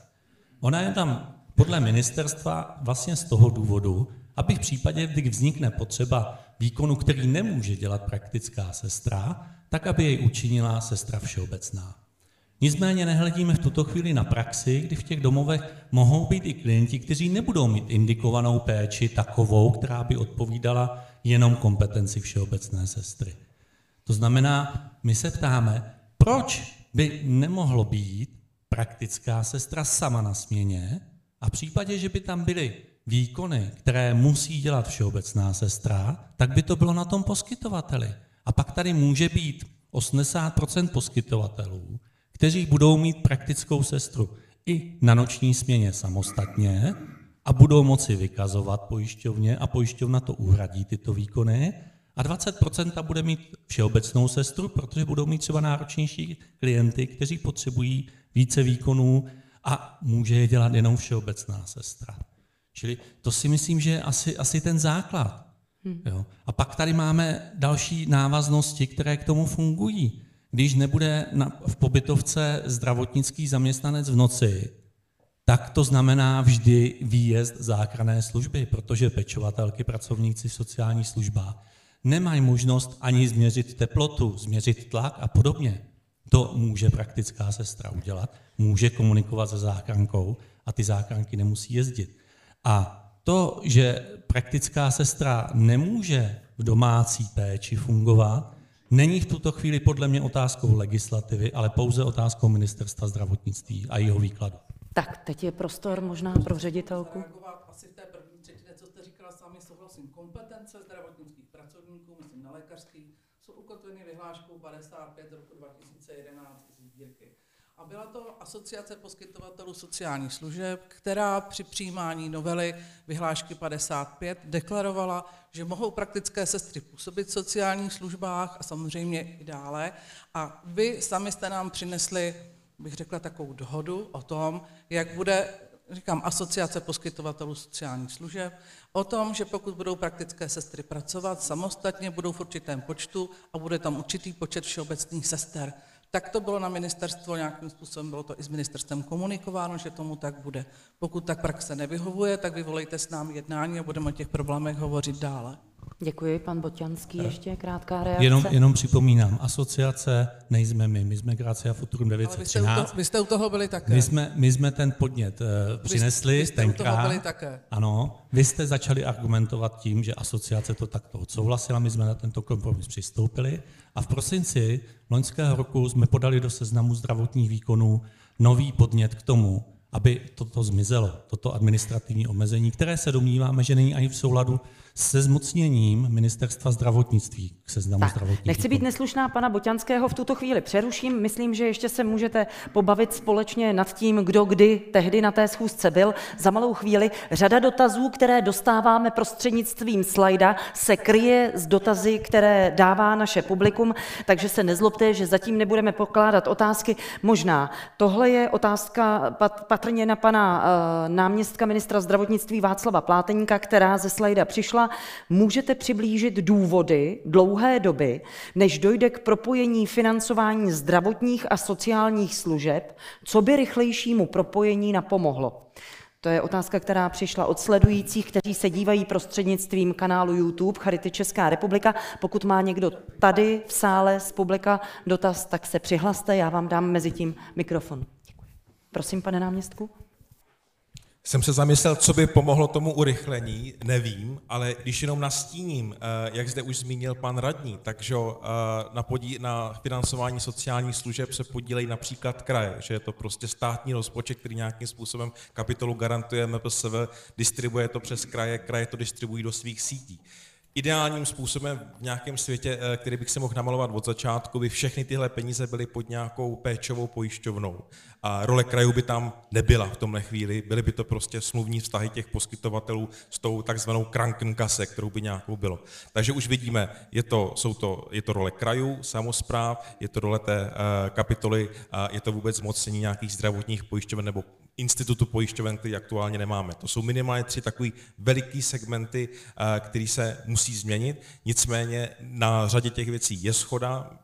Ona je tam podle ministerstva vlastně z toho důvodu, aby v případě, kdy vznikne potřeba výkonu, který nemůže dělat praktická sestra, tak aby jej učinila sestra všeobecná. Nicméně nehledíme v tuto chvíli na praxi, kdy v těch domovech mohou být i klienti, kteří nebudou mít indikovanou péči takovou, která by odpovídala jenom kompetenci všeobecné sestry. To znamená, my se ptáme, proč by nemohlo být praktická sestra sama na směně a v případě, že by tam byly výkony, které musí dělat všeobecná sestra, tak by to bylo na tom poskytovateli. A pak tady může být 80% poskytovatelů, kteří budou mít praktickou sestru i na noční směně samostatně a budou moci vykazovat pojišťovně a pojišťovna to uhradí tyto výkony a 20% bude mít všeobecnou sestru, protože budou mít třeba náročnější klienty, kteří potřebují více výkonů a může je dělat jenom všeobecná sestra. Čili to si myslím, že je asi, asi ten základ. Hmm. Jo. A pak tady máme další návaznosti, které k tomu fungují. Když nebude na, v pobytovce zdravotnický zaměstnanec v noci, tak to znamená vždy výjezd záchranné služby, protože pečovatelky, pracovníci v sociálních službách nemají možnost ani změřit teplotu, změřit tlak a podobně. To může praktická sestra udělat, může komunikovat se záchrankou a ty záchranky nemusí jezdit. A to, že praktická sestra nemůže v domácí péči fungovat, není v tuto chvíli podle mě otázkou legislativy, ale pouze otázkou ministerstva zdravotnictví a jeho výkladu. Tak, teď je prostor možná pro ředitelku. Asi v té první třetině, co jste říkala, s vámi souhlasím. Kompetence zdravotnických pracovníků, myslím na lékařských, ukotveny vyhláškou 55 z roku 2011 z sbírky. A byla to asociace poskytovatelů sociálních služeb, která při přijímání novely vyhlášky 55 deklarovala, že mohou praktické sestry působit v sociálních službách a samozřejmě i dále. A vy sami jste nám přinesli, bych řekla, takovou dohodu o tom, jak bude říkám, asociace poskytovatelů sociálních služeb, o tom, že pokud budou praktické sestry pracovat samostatně, budou v určitém počtu a bude tam určitý počet všeobecných sester. Tak to bylo na ministerstvo nějakým způsobem, bylo to i s ministerstvem komunikováno, že tomu tak bude. Pokud tak praxe nevyhovuje, tak vyvolejte s námi jednání a budeme o těch problémech hovořit dále. Děkuji, pan Boťanský, ještě krátká reakce. Jenom, jenom připomínám, asociace nejsme my, my jsme Grácia Futurum Ale vy jste, u 913. toho, vy jste u toho byli také. My jsme, my jsme ten podnět uh, přinesli vy jste u toho tenkrát. byli také. Ano, vy jste začali argumentovat tím, že asociace to takto odsouhlasila, my jsme na tento kompromis přistoupili a v prosinci loňského roku jsme podali do seznamu zdravotních výkonů nový podnět k tomu, aby toto zmizelo, toto administrativní omezení, které se domníváme, že není ani v souladu se zmocněním ministerstva zdravotnictví k seznamu Tak, zdravotních nechci být neslušná, pana Boťanského v tuto chvíli přeruším. Myslím, že ještě se můžete pobavit společně nad tím, kdo kdy tehdy na té schůzce byl. Za malou chvíli řada dotazů, které dostáváme prostřednictvím slajda, se kryje z dotazy, které dává naše publikum, takže se nezlobte, že zatím nebudeme pokládat otázky. Možná tohle je otázka pat- patrně na pana eh, náměstka ministra zdravotnictví Václava Pláteníka, která ze slajda přišla. Můžete přiblížit důvody dlouhé doby, než dojde k propojení financování zdravotních a sociálních služeb, co by rychlejšímu propojení napomohlo? To je otázka, která přišla od sledujících, kteří se dívají prostřednictvím kanálu YouTube Charity Česká republika. Pokud má někdo tady v sále z publika dotaz, tak se přihlaste, já vám dám mezi tím mikrofon. Děkuji. Prosím, pane náměstku. Jsem se zamyslel, co by pomohlo tomu urychlení, nevím, ale když jenom nastíním, eh, jak zde už zmínil pan radní, takže eh, na, podí, na financování sociálních služeb se podílejí například kraje, že je to prostě státní rozpočet, který nějakým způsobem kapitolu garantuje MPSV, distribuje to přes kraje, kraje to distribuují do svých sítí. Ideálním způsobem v nějakém světě, eh, který bych si mohl namalovat od začátku, by všechny tyhle peníze byly pod nějakou péčovou pojišťovnou. A role krajů by tam nebyla v tomhle chvíli, byly by to prostě smluvní vztahy těch poskytovatelů s tou takzvanou krankenkase, kterou by nějakou bylo. Takže už vidíme, je to, jsou to, je to role krajů, samozpráv, je to role té uh, kapitoly, je to vůbec zmocnění nějakých zdravotních pojišťoven nebo institutu pojišťoven, který aktuálně nemáme. To jsou minimálně tři takové veliký segmenty, uh, který se musí změnit. Nicméně na řadě těch věcí je schoda,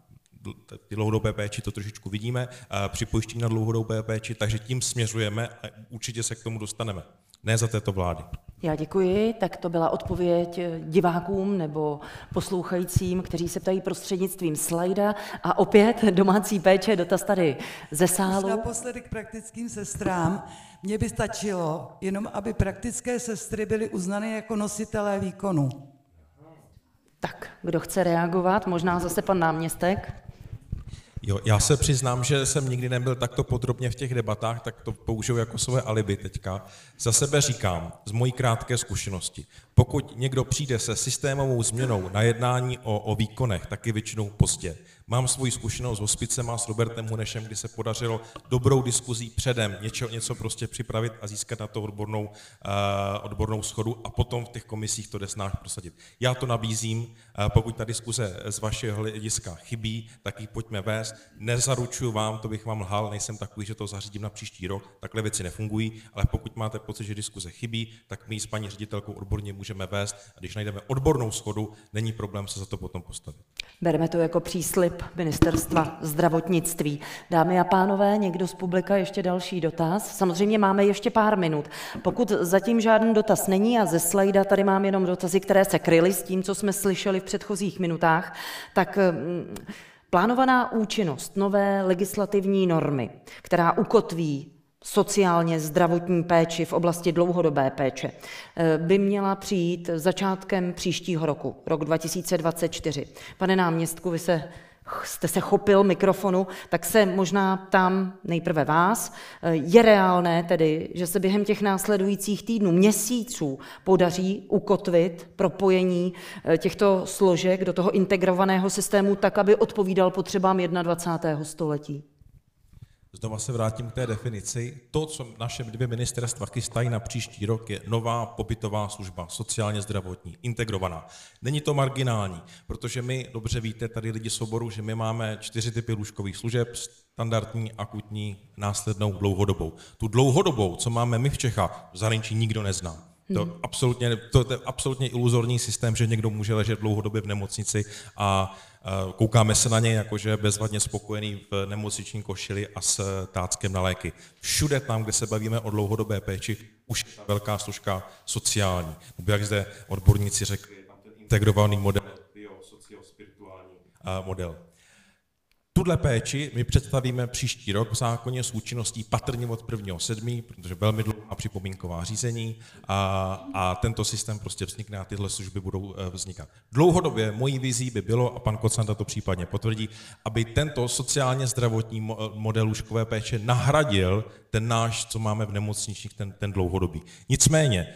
ty dlouhodobé péči to trošičku vidíme, a při pojištění na dlouhodobé péči, takže tím směřujeme a určitě se k tomu dostaneme. Ne za této vlády. Já děkuji, tak to byla odpověď divákům nebo poslouchajícím, kteří se ptají prostřednictvím slajda. A opět domácí péče, dotaz tady ze sálu. Naposledy k praktickým sestrám. Mně by stačilo jenom, aby praktické sestry byly uznané jako nositelé výkonu. Tak, kdo chce reagovat? Možná zase pan náměstek. Jo, já se přiznám, že jsem nikdy nebyl takto podrobně v těch debatách, tak to použiju jako své alibi teďka. Za sebe říkám, z mojí krátké zkušenosti, pokud někdo přijde se systémovou změnou na jednání o, o výkonech, tak je většinou pozdě. Mám svoji zkušenost s hospicem a s Robertem Hunešem, kdy se podařilo dobrou diskuzí předem něco, něco prostě připravit a získat na to odbornou, uh, odbornou schodu a potom v těch komisích to náš prosadit. Já to nabízím, uh, pokud ta diskuze z vašeho hlediska chybí, tak ji pojďme vést. Nezaručuju vám, to bych vám lhal, nejsem takový, že to zařídím na příští rok, takhle věci nefungují, ale pokud máte pocit, že diskuze chybí, tak my s paní ředitelkou odborně můžeme vést a když najdeme odbornou schodu, není problém se za to potom postavit. Bereme to jako příslip ministerstva zdravotnictví. Dámy a pánové, někdo z publika ještě další dotaz? Samozřejmě máme ještě pár minut. Pokud zatím žádný dotaz není a ze slajda tady mám jenom dotazy, které se kryly s tím, co jsme slyšeli v předchozích minutách, tak mm, plánovaná účinnost nové legislativní normy, která ukotví sociálně zdravotní péči v oblasti dlouhodobé péče by měla přijít začátkem příštího roku, rok 2024. Pane náměstku, vy se jste se chopil mikrofonu, tak se možná tam nejprve vás. Je reálné tedy, že se během těch následujících týdnů, měsíců podaří ukotvit propojení těchto složek do toho integrovaného systému tak, aby odpovídal potřebám 21. století? Znova se vrátím k té definici. To, co naše dvě ministerstva chystají na příští rok, je nová pobytová služba, sociálně zdravotní, integrovaná. Není to marginální, protože my, dobře víte, tady lidi z oboru, že my máme čtyři typy lůžkových služeb, standardní, akutní, následnou, dlouhodobou. Tu dlouhodobou, co máme my v Čechách, v zahraničí nikdo nezná. To, Hmm. absolutně, to je absolutně iluzorní systém, že někdo může ležet dlouhodobě v nemocnici a Koukáme se na něj jako, že je bezvadně spokojený v nemocniční košili a s táckem na léky. Všude tam, kde se bavíme o dlouhodobé péči, už je velká složka sociální. Nebo jak zde odborníci řekli, integrovaný model, model. Tuhle péči my představíme příští rok v zákoně s účinností patrně od 1.7., protože velmi dlouhá připomínková řízení a, a tento systém prostě vznikne a tyhle služby budou eh, vznikat. Dlouhodobě mojí vizí by bylo, a pan Kocanda to případně potvrdí, aby tento sociálně zdravotní model lůžkové péče nahradil ten náš, co máme v nemocničních, ten, ten dlouhodobý. Nicméně,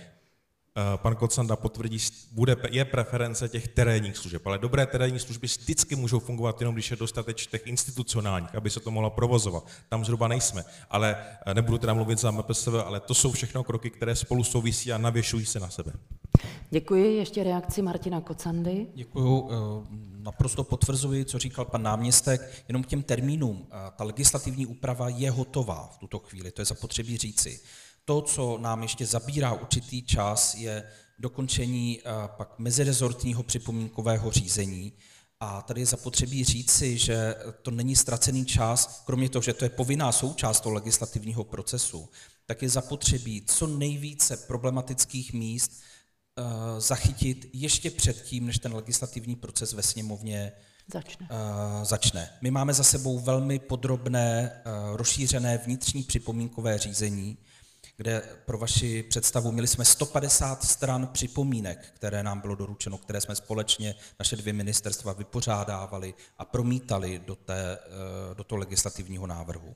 pan Kocanda potvrdí, bude, je preference těch terénních služeb, ale dobré terénní služby vždycky můžou fungovat jenom, když je dostateč těch institucionálních, aby se to mohlo provozovat. Tam zhruba nejsme, ale eh, nebudu teda mluvit za MPSV, ale to jsou všechno kroky, které spolu souvisí a navěšují se na sebe. Děkuji. Ještě reakci Martina Kocandy. Děkuji. Eh, naprosto potvrzuji, co říkal pan náměstek. Jenom k těm termínům. Ta legislativní úprava je hotová v tuto chvíli, to je zapotřebí říci. To, co nám ještě zabírá určitý čas, je dokončení eh, pak mezirezortního připomínkového řízení. A tady je zapotřebí říci, že to není ztracený čas, kromě toho, že to je povinná součást toho legislativního procesu, tak je zapotřebí co nejvíce problematických míst uh, zachytit ještě předtím, než ten legislativní proces ve sněmovně začne. Uh, začne. My máme za sebou velmi podrobné, rozšířené vnitřní připomínkové řízení, kde pro vaši představu měli jsme 150 stran připomínek, které nám bylo doručeno, které jsme společně naše dvě ministerstva vypořádávali a promítali do, té, eh, do toho legislativního návrhu.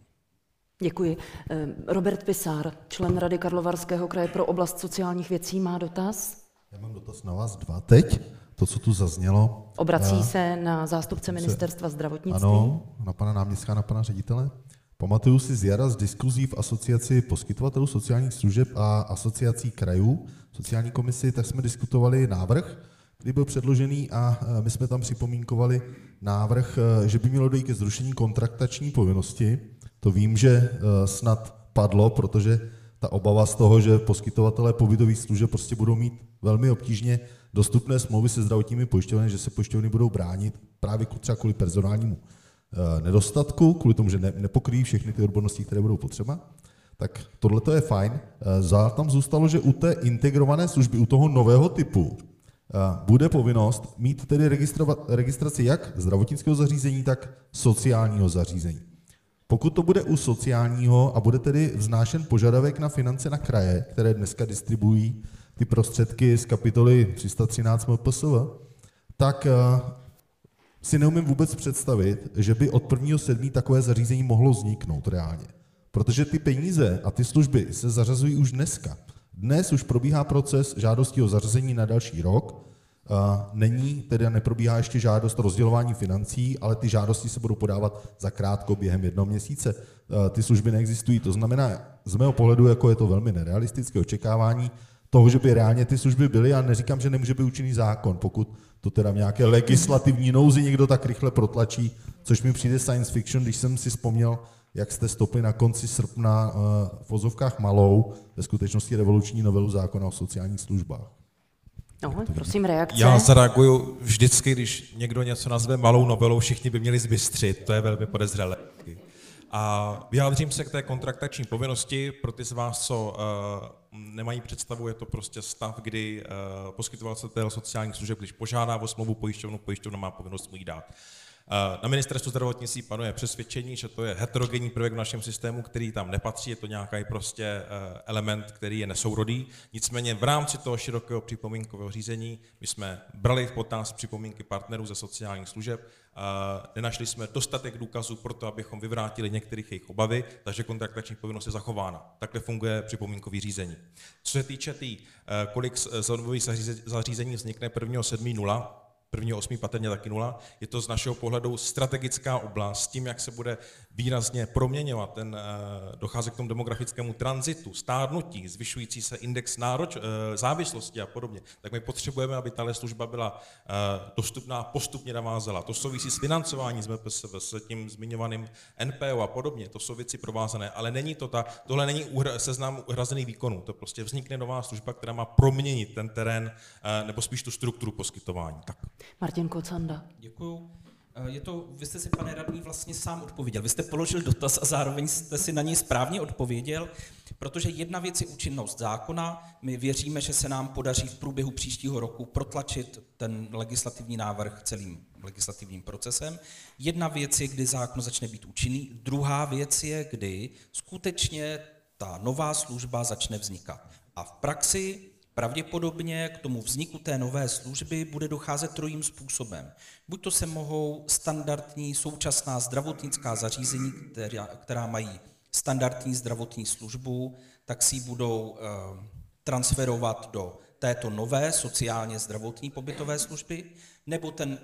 Děkuji. Eh, Robert Pisár, člen Rady Karlovarského kraje pro oblast sociálních věcí, má dotaz? Já mám dotaz na vás dva teď. To, co tu zaznělo. Obrací se na zástupce ministerstva zdravotnictví? Ano, na pana náměstka, na pana ředitele. Pamatuju si z jara z diskuzí v asociaci poskytovatelů sociálních služeb a asociací krajů, sociální komisi, tak jsme diskutovali návrh, který byl předložený a e, my jsme tam připomínkovali návrh, e, že by mělo dojít ke zrušení kontraktační povinnosti. To vím, že e, snad padlo, protože ta obava z toho, že poskytovatelé pobytových služeb prostě budou mít velmi obtížně dostupné smlouvy se zdravotními pojišťovnami, že se pojišťovny budou bránit právě třeba kvůli personálnímu nedostatku, kvůli tomu, že ne, nepokryjí všechny ty odbornosti, které budou potřeba, tak tohle je fajn. Eh, za tam zůstalo, že u té integrované služby, u toho nového typu, eh, bude povinnost mít tedy registraci jak zdravotnického zařízení, tak sociálního zařízení. Pokud to bude u sociálního a bude tedy vznášen požadavek na finance na kraje, které dneska distribuují ty prostředky z kapitoly 313 MPSV, tak si neumím vůbec představit, že by od 1.7. takové zařízení mohlo vzniknout reálně. Protože ty peníze a ty služby se zařazují už dneska. Dnes už probíhá proces žádosti o zařazení na další rok. Není, tedy neprobíhá ještě žádost rozdělování financí, ale ty žádosti se budou podávat za krátko během jednoho měsíce. Ty služby neexistují, to znamená, z mého pohledu, jako je to velmi nerealistické očekávání toho, že by reálně ty služby byly. Já neříkám, že nemůže být účinný zákon, pokud to teda v nějaké legislativní nouzi někdo tak rychle protlačí, což mi přijde science fiction, když jsem si vzpomněl, jak jste stopli na konci srpna uh, v vozovkách malou, ve skutečnosti revoluční novelu zákona o sociálních službách. No, prosím, reakce. Já zareaguju vždycky, když někdo něco nazve malou novelou, všichni by měli zbystřit, to je velmi podezřelé. A vyjádřím se k té kontraktační povinnosti pro ty z vás, co uh, nemají představu, je to prostě stav, kdy uh, poskytovatel sociálních služeb, když požádá o smlouvu pojišťovnu, pojišťovna má povinnost mu ji dát. Eh, na ministerstvu zdravotnictví panuje přesvědčení, že to je heterogenní prvek v našem systému, který tam nepatří, je to nějaký prostě eh, element, který je nesourodý. Nicméně v rámci toho širokého připomínkového řízení my jsme brali v potaz připomínky partnerů ze sociálních služeb, nenašli jsme dostatek důkazů pro to, abychom vyvrátili některých jejich obavy, takže kontraktační povinnost je zachována. Takhle funguje připomínkový řízení. Co se týče tý, eh, kolik z zařízení vznikne 1.7.0, prvního osmý patrně taky nula. Je to z našeho pohledu strategická oblast s tím, jak se bude výrazně proměňovat ten, eh, dochází k tomu demografickému tranzitu, stárnutí, zvyšující se index nároč, eh, závislosti a podobně, tak my potřebujeme, aby tahle služba byla eh, dostupná, postupně navázela. To souvisí s financováním z MPSV, s tím zmiňovaným NPO a podobně, to jsou věci provázané, ale není to ta, tohle není seznam uhrazených výkonů, to prostě vznikne nová služba, která má proměnit ten terén, nebo spíš tu strukturu poskytování. Tak. Martin Kocanda. Děkuju. Eh, je to, vy jste si, pane radní, vlastně sám odpověděl. Vy jste položil dotaz a zároveň jste si na něj správně odpověděl, protože jedna věc je účinnost zákona. My věříme, že se nám podaří v průběhu příštího roku protlačit ten legislativní návrh celým legislativním procesem. Jedna věc je, kdy zákon začne být účinný, druhá věc je, kdy skutečně ta nová služba začne vznikat. A v praxi Pravděpodobně k tomu vzniku té nové služby bude docházet trojím způsobem. Buď to se mohou standardní současná zdravotnická zařízení, která, která mají standardní zdravotní službu, tak si ji budou e, transferovat do této nové sociálně zdravotní pobytové služby, nebo ten e,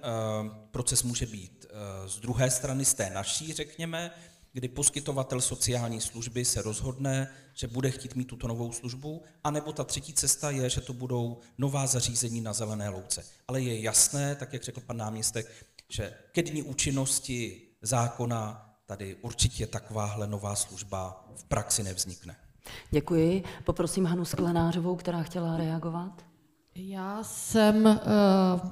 proces může být e, z druhé strany, z té naší, řekněme, kdy poskytovatel sociální služby se rozhodne, že bude chtít mít tuto novou službu, anebo ta třetí cesta je, že to budou nová zařízení na zelené louce. Ale je jasné, tak jak řekl pan náměstek, že ke dní účinnosti zákona tady určitě takováhle nová služba v praxi nevznikne. Děkuji. Poprosím Hanu Sklenářovou, která chtěla reagovat. Já jsem uh,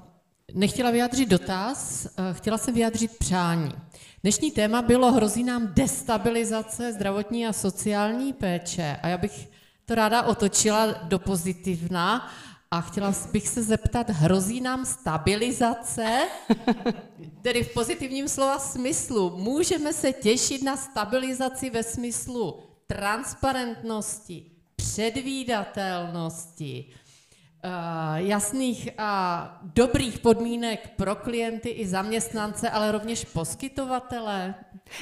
nechtěla vyjádřit dotaz, uh, chtěla jsem vyjádřit přání. Dnešní téma bylo hrozí nám destabilizace zdravotní a sociální péče a já bych to ráda otočila do pozitivna a chtěla bych se zeptat, hrozí nám stabilizace, tedy v pozitivním slova smyslu. Můžeme se těšit na stabilizaci ve smyslu transparentnosti, předvídatelnosti, Eh, jasných a dobrých podmínek pro klienty i zaměstnance, ale rovněž poskytovatele.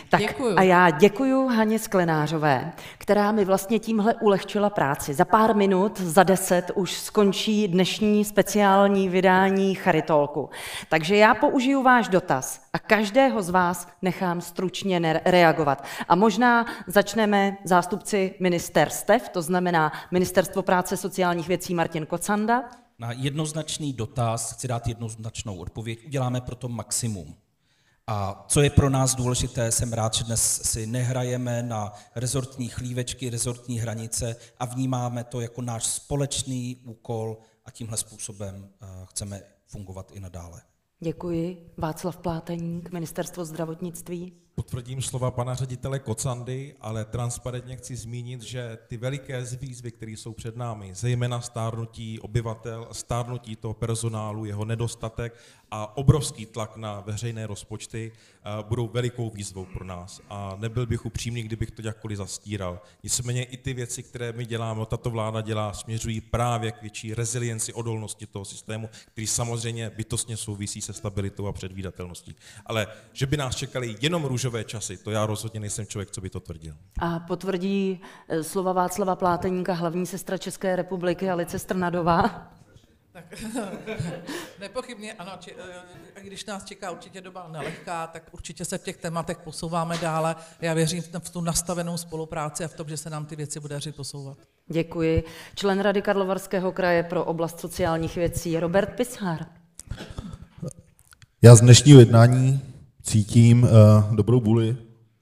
Tak děkuju. a já děkuju Haně Sklenářové, která mi vlastně tímhle ulehčila práci. Za pár minut, za deset, už skončí dnešní speciální vydání Charitolku. Takže já použiju váš dotaz a každého z vás nechám stručně reagovat. A možná začneme zástupci ministerstev, to znamená Ministerstvo práce sociálních věcí Martin Kocanda. Na jednoznačný dotaz chci dát jednoznačnou odpověď. Uděláme proto maximum. A co je pro nás důležité, jsem rád, že dnes si nehrajeme na rezortní chlívečky, rezortní hranice a vnímáme to jako náš společný úkol a tímhle způsobem eh, chceme fungovat i nadále. Děkuji. Václav Pláteník, Ministerstvo zdravotnictví. Potvrdím slova pana ředitele Kocandy, ale transparentně chci zmínit, že ty veliké výzvy, které jsou před námi, zejména stárnutí obyvatel, stárnutí toho personálu, jeho nedostatek a obrovský tlak na veřejné rozpočty eh, budou velikou výzvou pro nás. A nebyl bych upřímný, kdybych to jakkoliv zastíral. Nicméně i ty věci, které my děláme, tato vláda dělá, směřují právě k větší rezilienci, odolnosti toho systému, který samozřejmě bytostně souvisí se stabilitou a předvídatelností. Ale že by nás čekali jenom růžové časy, to já rozhodně nejsem člověk, co by to tvrdil. A potvrdí eh, slova Václava Pláteníka, hlavní sestra České republiky Alice Strnadová. Tak, nepochybně ano, či, eh, když nás čeká určitě doba nelehká, tak určitě se v těch tématech posouváme dále. Já věřím v tu nastavenou spolupráci a v tom, že se nám ty věci bude dařit posouvat. Děkuji. Člen Rady Karlovarského kraje pro oblast sociálních věcí Robert Pishar. Já z dnešního jednání cítím uh, dobrou vůli,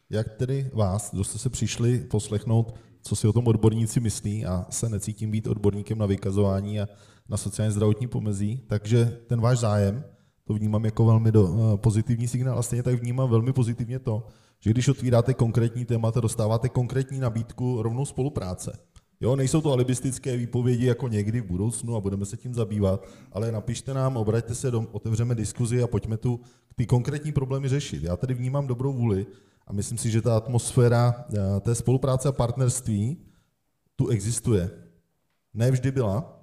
jak tedy vás, kdo jste se přišli poslechnout, co si o tom odborníci myslí a se necítím být odborníkem na vykazování a na sociálně zdravotní pomezí, takže ten váš zájem, to vnímám jako velmi do, uh, pozitivní signál a stejně tak vnímám velmi pozitivně to, že když otvíráte konkrétní témata, dostáváte konkrétní nabídku rovnou spolupráce. Jo, nejsou to alibistické výpovědi jako někdy v budoucnu a budeme se tím zabývat, ale napište nám, obraťte se, dom, otevřeme diskuzi a pojďme tu ty konkrétní problémy řešit. Já tady vnímám dobrou vůli a myslím si, že ta atmosféra eh, té spolupráce a partnerství tu existuje. Ne vždy byla.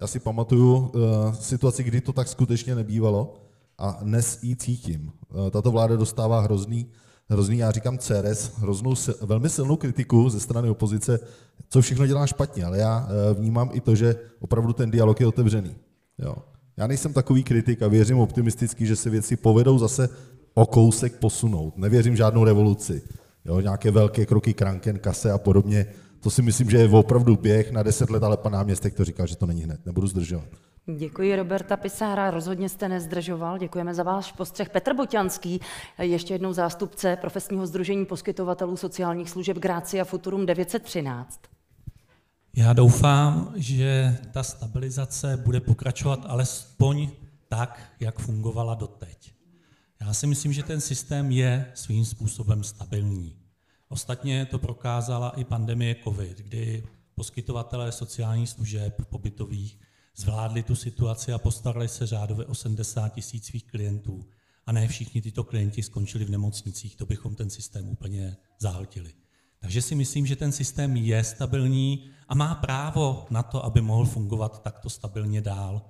Já si pamatuju uh, situaci, kdy to tak skutečně nebývalo a dnes ji cítím. Uh, tato vláda dostává hrozný hrozný, já říkám CRS, hroznou, velmi silnou kritiku ze strany opozice, co všechno dělá špatně, ale já eh, vnímám i to, že opravdu ten dialog je otevřený. Jo. Já nejsem takový kritik a věřím optimisticky, že se věci povedou zase o kousek posunout. Nevěřím žádnou revoluci. Jo, nějaké velké kroky kranken, kase a podobně. To si myslím, že je opravdu běh na deset let, ale pan náměstek to říkal, že to není hned. Nebudu zdržovat. Děkuji Roberta Pisára, rozhodně jste nezdržoval. Děkujeme za váš postřeh. Petr Boťanský, ještě jednou zástupce profesního združení poskytovatelů sociálních služeb Grácia Futurum 913. Já doufám, že ta stabilizace bude pokračovat alespoň tak, jak fungovala doteď. Já si myslím, že ten systém je svým způsobem stabilní. Ostatně to prokázala i pandemie COVID, kdy poskytovatelé sociálních služeb pobytových zvládli tu situaci a postarali se řádově o 70 tisíc svých klientů. A ne všichni tyto klienti skončili v nemocnicích, to bychom ten systém úplně zahltili. Takže si myslím, že ten systém je stabilní a má právo na to, aby mohl fungovat takto stabilně dál.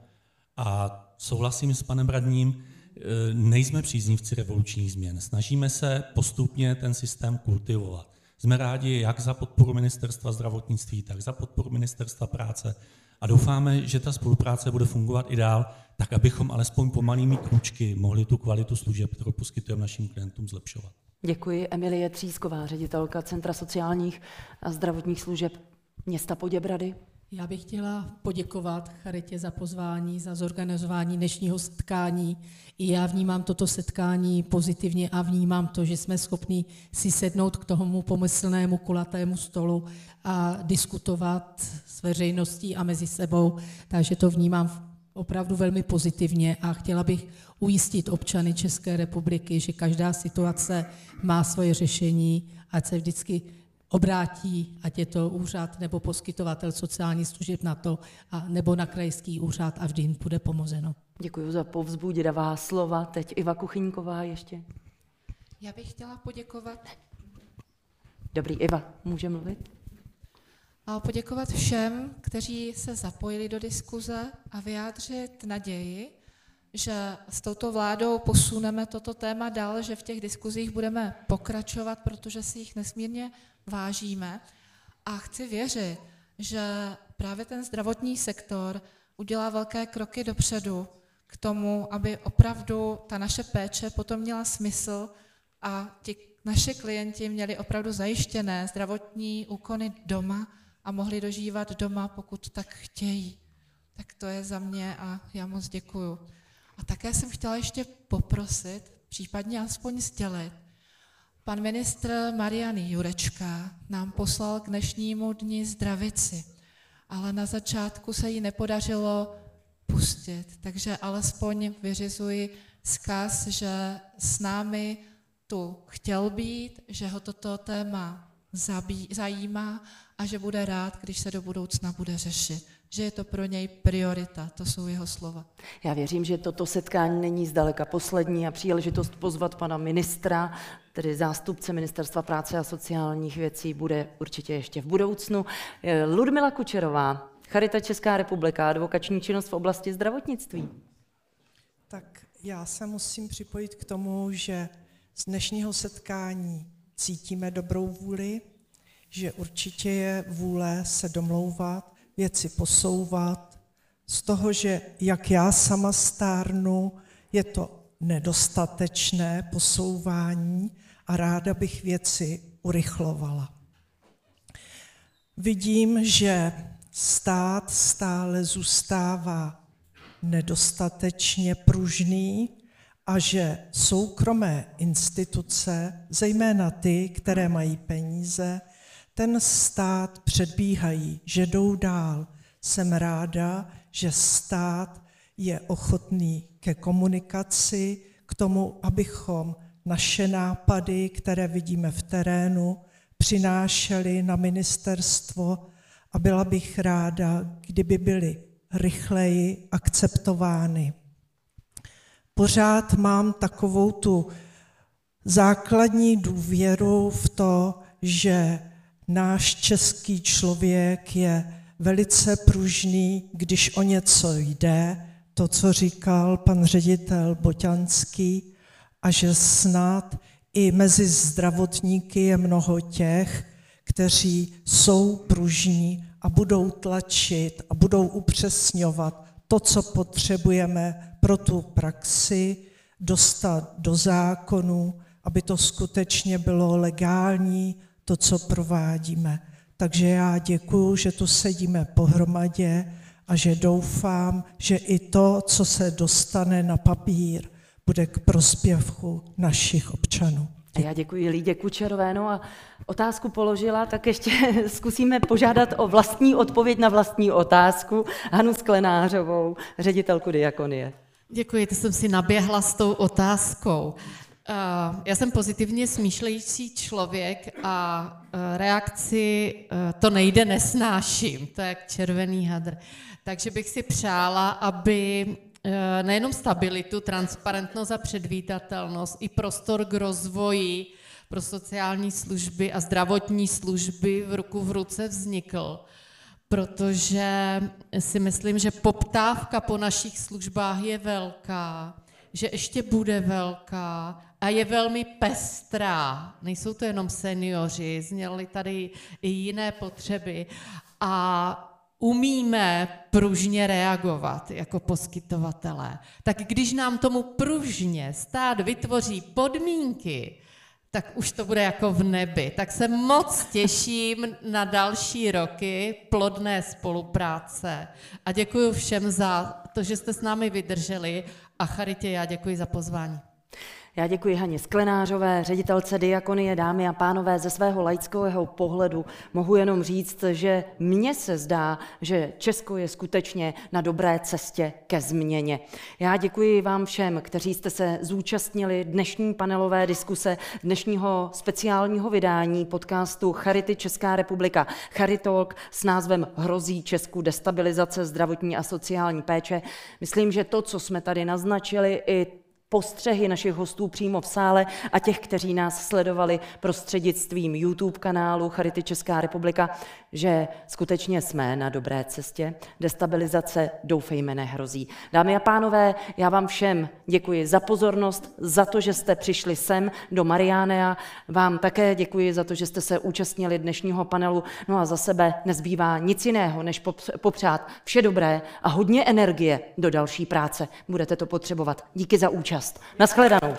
A souhlasím s panem radním, e, nejsme příznivci revolučních změn. Snažíme se postupně ten systém kultivovat. Jsme rádi jak za podporu ministerstva zdravotnictví, tak za podporu ministerstva práce a doufáme, že ta spolupráce bude fungovat i dál, tak abychom alespoň pomalými kručky mohli tu kvalitu služeb, kterou poskytujeme našim klientům, zlepšovat. Děkuji. Emilie Třísková, ředitelka Centra sociálních a zdravotních služeb města Poděbrady. Já bych chtěla poděkovat Charitě za pozvání, za zorganizování dnešního setkání. I já vnímám toto setkání pozitivně a vnímám to, že jsme schopni si sednout k tomu pomyslnému kulatému stolu a diskutovat s veřejností a mezi sebou. Takže to vnímám opravdu velmi pozitivně a chtěla bych ujistit občany České republiky, že každá situace má svoje řešení, ať se vždycky obrátí, ať je to úřad nebo poskytovatel sociální služeb na to, a, nebo na krajský úřad a vždy jim bude pomozeno. Děkuji za povzbudivá slova. Teď Iva Kuchyňková ještě. Já bych chtěla poděkovat. Dobrý, Iva, může mluvit? A poděkovat všem, kteří se zapojili do diskuze a vyjádřit naději, že s touto vládou posuneme toto téma dál, že v těch diskuzích budeme pokračovat, protože si jich nesmírně vážíme. A chci věřit, že právě ten zdravotní sektor udělá velké kroky dopředu k tomu, aby opravdu ta naše péče potom měla smysl a ti naše klienti měli opravdu zajištěné zdravotní úkony doma a mohli dožívat doma, pokud tak chtějí. Tak to je za mě a já moc děkuju. A také jsem chtěla ještě poprosit, případně aspoň sdělit, pan ministr Marian Jurečka nám poslal k dnešnímu dni zdravici, ale na začátku se jí nepodařilo pustit, takže alespoň vyřizuji zkaz, že s námi tu chtěl být, že ho toto téma zabí, zajímá a že bude rád, když se do budoucna bude řešit že je to pro něj priorita. To jsou jeho slova. Já věřím, že toto setkání není zdaleka poslední a příležitost pozvat pana ministra, tedy zástupce Ministerstva práce a sociálních věcí, bude určitě ještě v budoucnu. Ludmila Kučerová, Charita Česká republika, advokační činnost v oblasti zdravotnictví. Tak já se musím připojit k tomu, že z dnešního setkání cítíme dobrou vůli, že určitě je vůle se domlouvat, věci posouvat, z toho, že jak já sama stárnu, je to nedostatečné posouvání a ráda bych věci urychlovala. Vidím, že stát stále zůstává nedostatečně pružný a že soukromé instituce, zejména ty, které mají peníze, ten stát předbíhají, že jdou dál. Jsem ráda, že stát je ochotný ke komunikaci, k tomu, abychom naše nápady, které vidíme v terénu, přinášeli na ministerstvo a byla bych ráda, kdyby byly rychleji akceptovány. Pořád mám takovou tu základní důvěru v to, že náš český člověk je velice pružný, když o něco jde, to, co říkal pan ředitel Boťanský, a že snad i mezi zdravotníky je mnoho těch, kteří jsou pružní a budou tlačit a budou upřesňovat to, co potřebujeme pro tu praxi, dostat do zákonu, aby to skutečně bylo legální, to, co provádíme. Takže já děkuju, že tu sedíme pohromadě a že doufám, že i to, co se dostane na papír, bude k prospěvku našich občanů. A já děkuji Lídě Kučerové. No a otázku položila, tak ještě zkusíme požádat o vlastní odpověď na vlastní otázku Hanu Sklenářovou, ředitelku Diakonie. Děkuji, to jsem si naběhla s tou otázkou. Uh, já jsem pozitivně smýšlející člověk a uh, reakci uh, to nejde, nesnáším, to je jak červený hadr. Takže bych si přála, aby nejenom stabilitu, transparentnost a předvídatelnost, i prostor k rozvoji pro sociální služby a zdravotní služby v ruku v ruce vznikl protože si myslím, že poptávka po našich službách je velká, že ještě bude velká a je velmi pestrá. Nejsou to jenom seniori, zněly tady i jiné potřeby a umíme pružně reagovat jako poskytovatelé. Tak když nám tomu pružně stát vytvoří podmínky, tak už to bude jako v nebi. Tak se moc těším na další roky plodné spolupráce a děkuji všem za to, že jste s námi vydrželi a Charitě já děkuji za pozvání. Já děkuji Haně Sklenářové, ředitelce Diakonie, dámy a pánové, ze svého laického pohledu mohu jenom říct, že mně se zdá, že Česko je skutečně na dobré cestě ke změně. Já děkuji vám všem, kteří jste se zúčastnili dnešní panelové diskuse, dnešního speciálního vydání podcastu Charity Česká republika Charitalk s názvem Hrozí Česku destabilizace zdravotní a sociální péče. Myslím, že to, co jsme tady naznačili, i postřehy našich hostů přímo v sále a těch, kteří nás sledovali prostřednictvím YouTube kanálu Charity Česká republika, že skutečně jsme na dobré cestě. Destabilizace doufejme nehrozí. Dámy a pánové, já vám všem děkuji za pozornost, za to, že jste přišli sem do Mariánea. Vám také děkuji za to, že jste se účastnili dnešního panelu. No a za sebe nezbývá nic jiného, než popřát vše dobré a hodně energie do další práce. Budete to potřebovat. Díky za účast účast. Naschledanou.